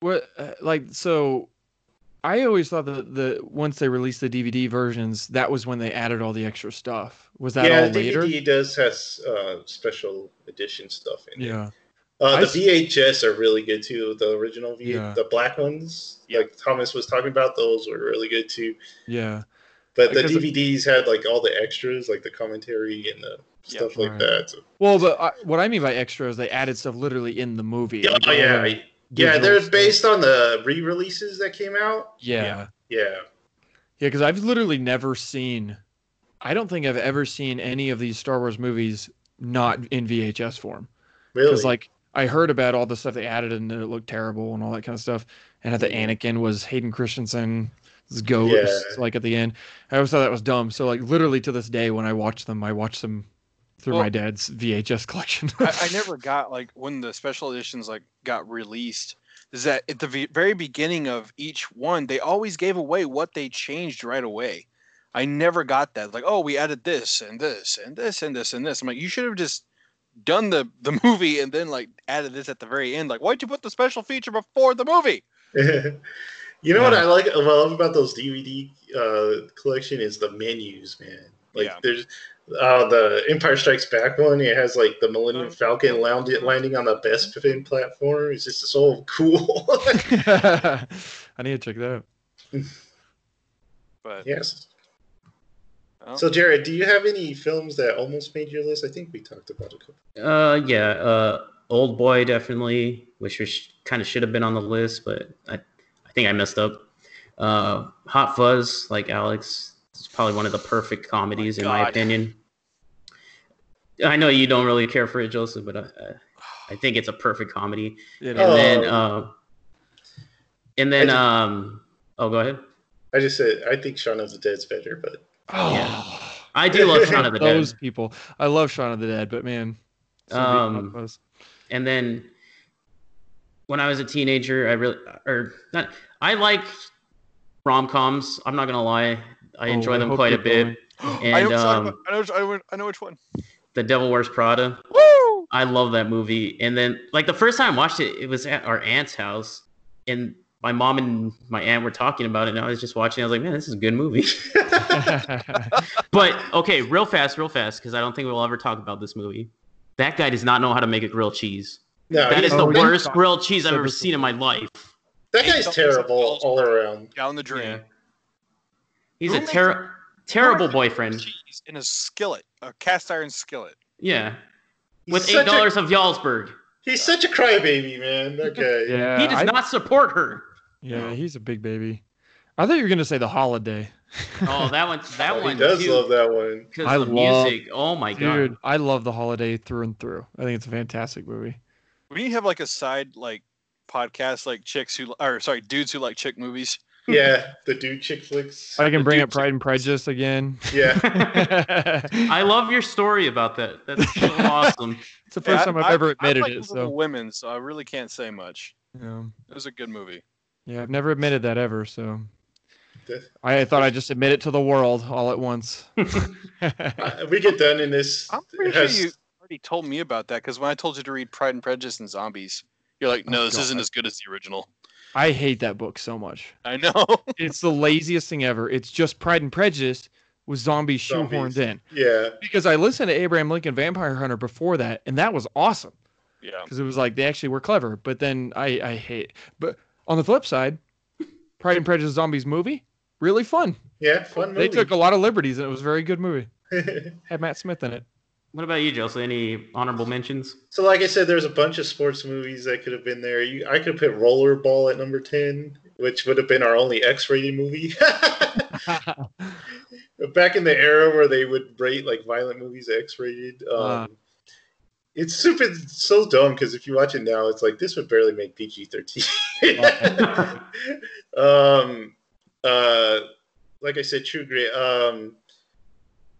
what uh, like so? I always thought that the once they released the DVD versions, that was when they added all the extra stuff. Was that yeah, all later? Yeah, DVD does has uh, special edition stuff in it. Yeah. Uh, the VHS are really good too. The original V, Yeah. the black ones, Yeah. like Thomas was talking about, those were really good too. Yeah. But the DVDs had like all the extras, like the commentary and the Yeah. stuff like Right. that. So, Well, but I, what I mean by extras, they added stuff literally in the movie. yeah, like oh, yeah, the yeah. They're stuff. based on the re-releases that came out. Yeah. Yeah. Yeah, Yeah, because I've literally never seen. I don't think I've ever seen any of these Star Wars movies not in VHS form. really. Because like I heard about all the stuff they added and it looked terrible and all that kind of stuff. And at the. Anakin was Hayden Christensen's ghost, Yeah. like at the end. I always thought that was dumb. So like literally to this day, when I watch them, I watch them through Well- my dad's VHS collection. I, I never got like when the special editions like got released. Is that at the ve- very beginning of each one, they always gave away what they changed right away. I never got that. Like, oh, we added this and this and this and this and this. I'm like, you should have just done the the movie and then like added this at the very end. Like, why'd you put the special feature before the movie? you know what I like? What I love about those DVD uh, collection is the menus, man. Like Yeah. there's uh, the Empire Strikes Back one. It has like the Millennium Falcon landing landing on the Bespin platform. It's just so cool. I need to check that out. But yes. Oh. So Jared, do you have any films that almost made your list? I think we talked about a couple. Uh, yeah. Uh, Old Boy definitely, which was kind of should have been on the list, but I, I think I messed up. Uh, Hot Fuzz, like Alex, is probably one of the perfect comedies in my opinion. I know you don't really care for it, Joseph, but uh, I think it's a perfect comedy. You And know, Oh. then, uh, and then, I just- um, oh, go ahead. I just said I think Shaun of the Dead's better, but oh, I do love Shaun of the Dead. those people. I love Shaun of the Dead, but man, Um, and then when I was a teenager, I really or not, I like rom coms. I'm not gonna lie, I Oh, enjoy I them quite a bit. going. I know, And, what you're talking um. I know, which- I know, I know which one. The Devil Wears Prada. Woo! I love that movie. And then like the first time I watched it, it was at our aunt's house, and my mom and my aunt were talking about it, and I was just watching. I was like, man, this is a good movie. but okay, real fast, real fast, because I don't think we'll ever talk about this movie. That guy does not know how to make a grilled cheese. no, That he's- is the worst grilled cheese I've ever seen in my life. that guy's terrible all around. Down the drain. Yeah. He's Who a makes ter- terrible boyfriend. Cheese in a skillet, a cast iron skillet. Yeah. He's With such eight a- dollars of Jarlsberg. He's such a crybaby, man. Okay. yeah, He does I- not support her. Yeah, he's a big baby. I thought you were gonna say the holiday. Oh, that one that Oh, he one does too. love that one. Because I the love- music. Oh my Dude, god. Dude, I love the holiday through and through. I think it's a fantastic movie. We have like a side like podcast like chicks who or sorry dudes who like chick movies. Yeah, the dude chick flicks. I can The bring up Pride and Prejudice again. Yeah. I love your story about that. That's so awesome. It's the first Yeah, time I- I've ever I- I admitted like it. So women, so I really can't say much. yeah. It was a good movie. yeah, I've never admitted that ever. So The- I thought I'd just admit it to the world all at once. Uh, we get done in this. I'm pretty has- sure you already told me about that because when I told you to read Pride and Prejudice and Zombies, you're like, no, Oh, this isn't as good as the original. I hate that book so much. I know. It's the laziest thing ever. It's just Pride and Prejudice with zombies shoehorned Zombies. in. Yeah. Because I listened to Abraham Lincoln Vampire Hunter before that, and that was awesome. yeah. because it was like they actually were clever. But then I I hate. But on the flip side, Pride and Prejudice Zombies movie really fun. Yeah. Fun They took a lot of liberties and it was a very good movie. Had Matt Smith in it. What about you, Joseph? Any honorable mentions? so, like I said, there's a bunch of sports movies that could have been there. You, I could have put Rollerball at number ten, which would have been our only X-rated movie. Back in the era where they would rate like violent movies X-rated. Um, Ah. It's super so dumb because if you watch it now, it's like this would barely make PG thirteen. um, uh, like I said, True Grit. Um,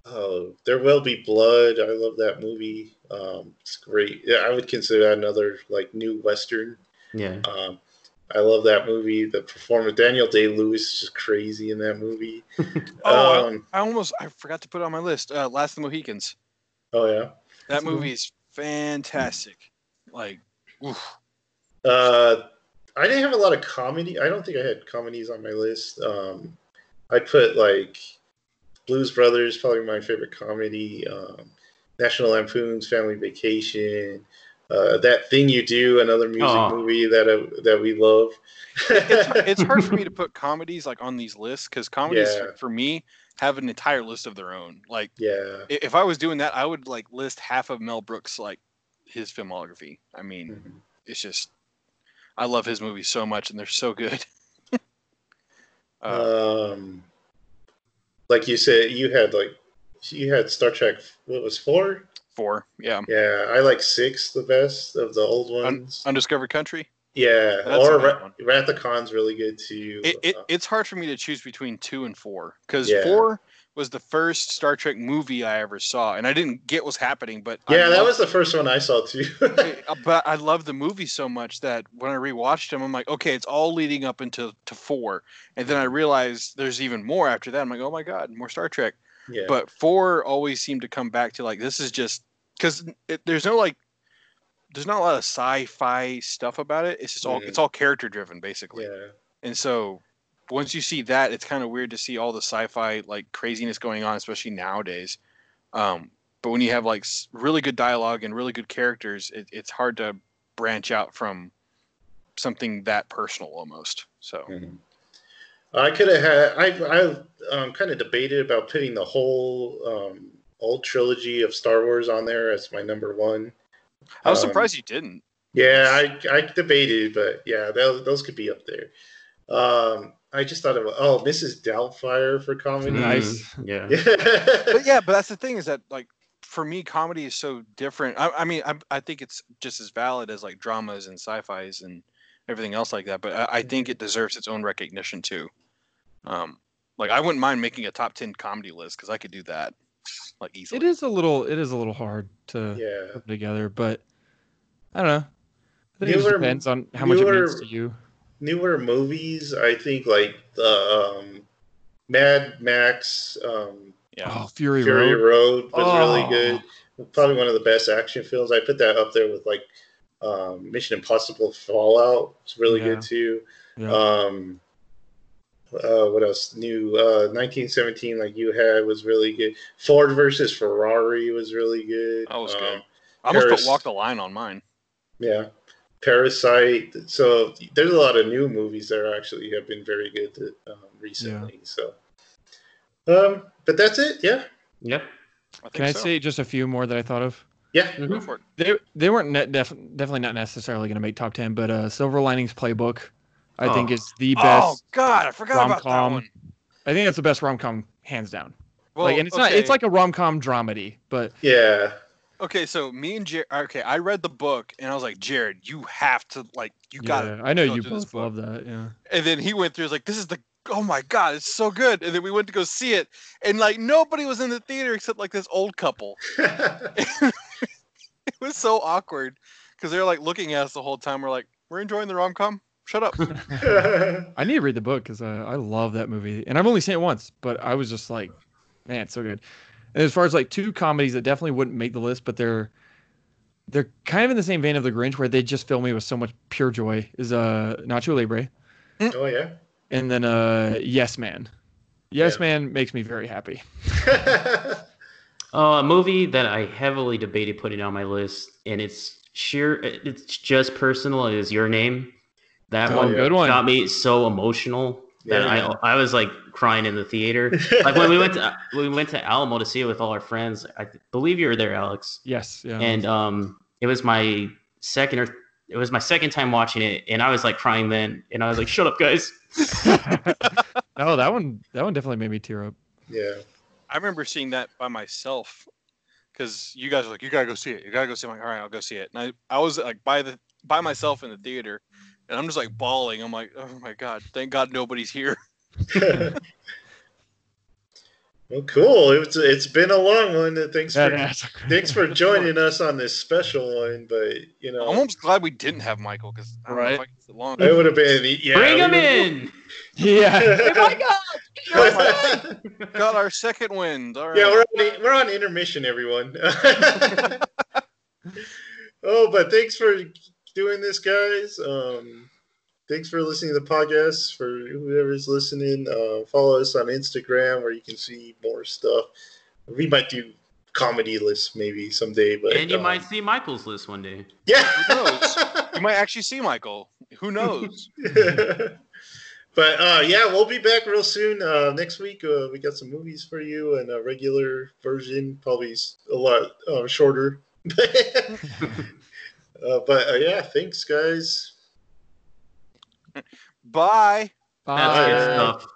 oh, There Will Be Blood. I love that movie. Um, it's great. Yeah, I would consider that another like new western. Yeah. Um, I love that movie. The performance, Daniel Day Lewis is just crazy in that movie. Oh, um, I almost I forgot to put it on my list. Uh, Last of the Mohicans. oh yeah. That movie is fantastic. Like, oof. Uh, I didn't have a lot of comedy. I don't think I had comedies on my list. Um, I put like Blues Brothers, probably my favorite comedy. Um, National Lampoon's Family Vacation. Uh, that thing you do, another music movie that uh, that we love. it's, hard- it's hard for me to put comedies like on these lists because comedies Yeah. for me have an entire list of their own. Like yeah. if I was doing that, I would like list half of Mel Brooks like his filmography. I mean, Mhm. it's just I love his movies so much and they're so good. uh, um, like you said, you had like you had Star Trek. What was four? four, yeah. Yeah, I like six the best of the old Un- ones. Undiscovered Country. yeah, That's or Ra-. Wrath of Khan's really good too. It, it Uh, it's hard for me to choose between two and four because Yeah. four was the first Star Trek movie I ever saw, and I didn't get what's happening. But I yeah, that was the first one I saw too. Uh, but I love the movie so much that when I rewatched them, I'm like, okay, it's all leading up into to four, and then I realized there's even more after that. I'm like, oh my god, more Star Trek. yeah. But four always seemed to come back to like this is just because there's no like there's not a lot of sci-fi stuff about it. It's just all Mhm. it's all character driven basically. yeah. And so once you see that, it's kind of weird to see all the sci-fi like craziness going on, especially nowadays. Um, but when you have like really good dialogue and really good characters, it, it's hard to branch out from something that personal almost. So Mhm. I could have had. I I um, kind of debated about putting the whole um, old trilogy of Star Wars on there as my number one. I was Um, surprised you didn't. Yeah, I I debated, but yeah, those, those could be up there. Um, I just thought of oh, Mrs. Doubtfire for comedy. Nice. Mm, yeah. Yeah. But yeah, but that's the thing is that like for me, comedy is so different. I, I mean, I, I think it's just as valid as like dramas and sci-fi's and everything else like that. But I, I think it deserves its own recognition too. Um, like I wouldn't mind making a top ten comedy list because I could do that like easily. It is a little it is a little hard to yeah. put together, but I don't know. I think it just depends on how much it means to you. Newer movies, I think like the um, Mad Max, um, Yeah. Oh, Fury, Fury Road. Road was really Oh. good. Probably one of the best action films. I put that up there with like um, Mission Impossible Fallout. It's really Yeah. good too. Yeah. Um, uh, what else? New uh, 1917, like you had, was really good. Ford versus Ferrari was really good. That was Um, good. I almost Paris- put Walk the Line on mine. Yeah, Parasite. So there's a lot of new movies that are actually have been very good um, recently. So, um, but that's it. Yeah, Yep. I Can I so. say just a few more that I thought of? yeah. Go Mhm. for it. They they weren't net def, definitely not necessarily going to make top ten, but uh, Silver Linings Playbook, I think Oh. is the best. Oh. God, I forgot about that one. I think that's the best rom com hands down. Well, like, and it's not it's like a rom com dramedy, but Yeah. Okay, so me and Jared. Okay, I read the book and I was like, Jared, you have to like, you got yeah, to. I know go you through this both book. love that. Yeah. And then he went through. He was like, this is the. Oh my god, it's so good. And then we went to go see it, and like nobody was in the theater except like this old couple. It was so awkward because they're like looking at us the whole time. We're like, we're enjoying the rom com. Shut up. I need to read the book because uh, I love that movie, and I've only seen it once, but I was just like, man, it's so good. And as far as like two comedies that definitely wouldn't make the list, but they're they're kind of in the same vein of The Grinch, where they just fill me with so much pure joy. Is uh Nacho Libre, oh yeah. and then uh Yes Man. Yes Yeah. Man makes me very happy. Uh, a movie that I heavily debated putting on my list, and it's sheer, it's just personal. Is Your Name? That Oh, one good one. got me so emotional that Yeah. I I was like crying in the theater. like when we went to we went to Alamo to see it with all our friends. I believe you were there, Alex. Yes, yeah. And um, it was my second or it was my second time watching it, and I was like crying then, and I was like, "Shut up, guys!" no, that one that one definitely made me tear up. yeah. I remember seeing that by myself because you guys were like, you gotta go see it. You gotta go see it. I'm like, all right, I'll go see it. And I, I was like by the by myself in the theater, and I'm just like bawling. I'm like, oh my god, thank God nobody's here. well, cool. It's it's been a long one. Thanks That- for that's thanks for joining us on this special one. But you know, I'm almost glad we didn't have Michael because I know if Right. I long. it would have been yeah. Bring we him would've- in. Yeah. Got our second wind. All right. Yeah, we're on, we're on intermission, everyone. oh, but thanks for doing this, guys. Um, thanks for listening to the podcast. For whoever's listening, uh, follow us on Instagram where you can see more stuff. We might do comedy lists maybe someday, but and you um, might see Michael's list one day. yeah. Who knows? You might actually see Michael. Who knows? but uh, yeah, we'll be back real soon. Uh, next week, uh, we got some movies for you and a regular version, probably a lot uh, shorter. uh, but uh, yeah, thanks, guys. Bye. That's good Bye. stuff.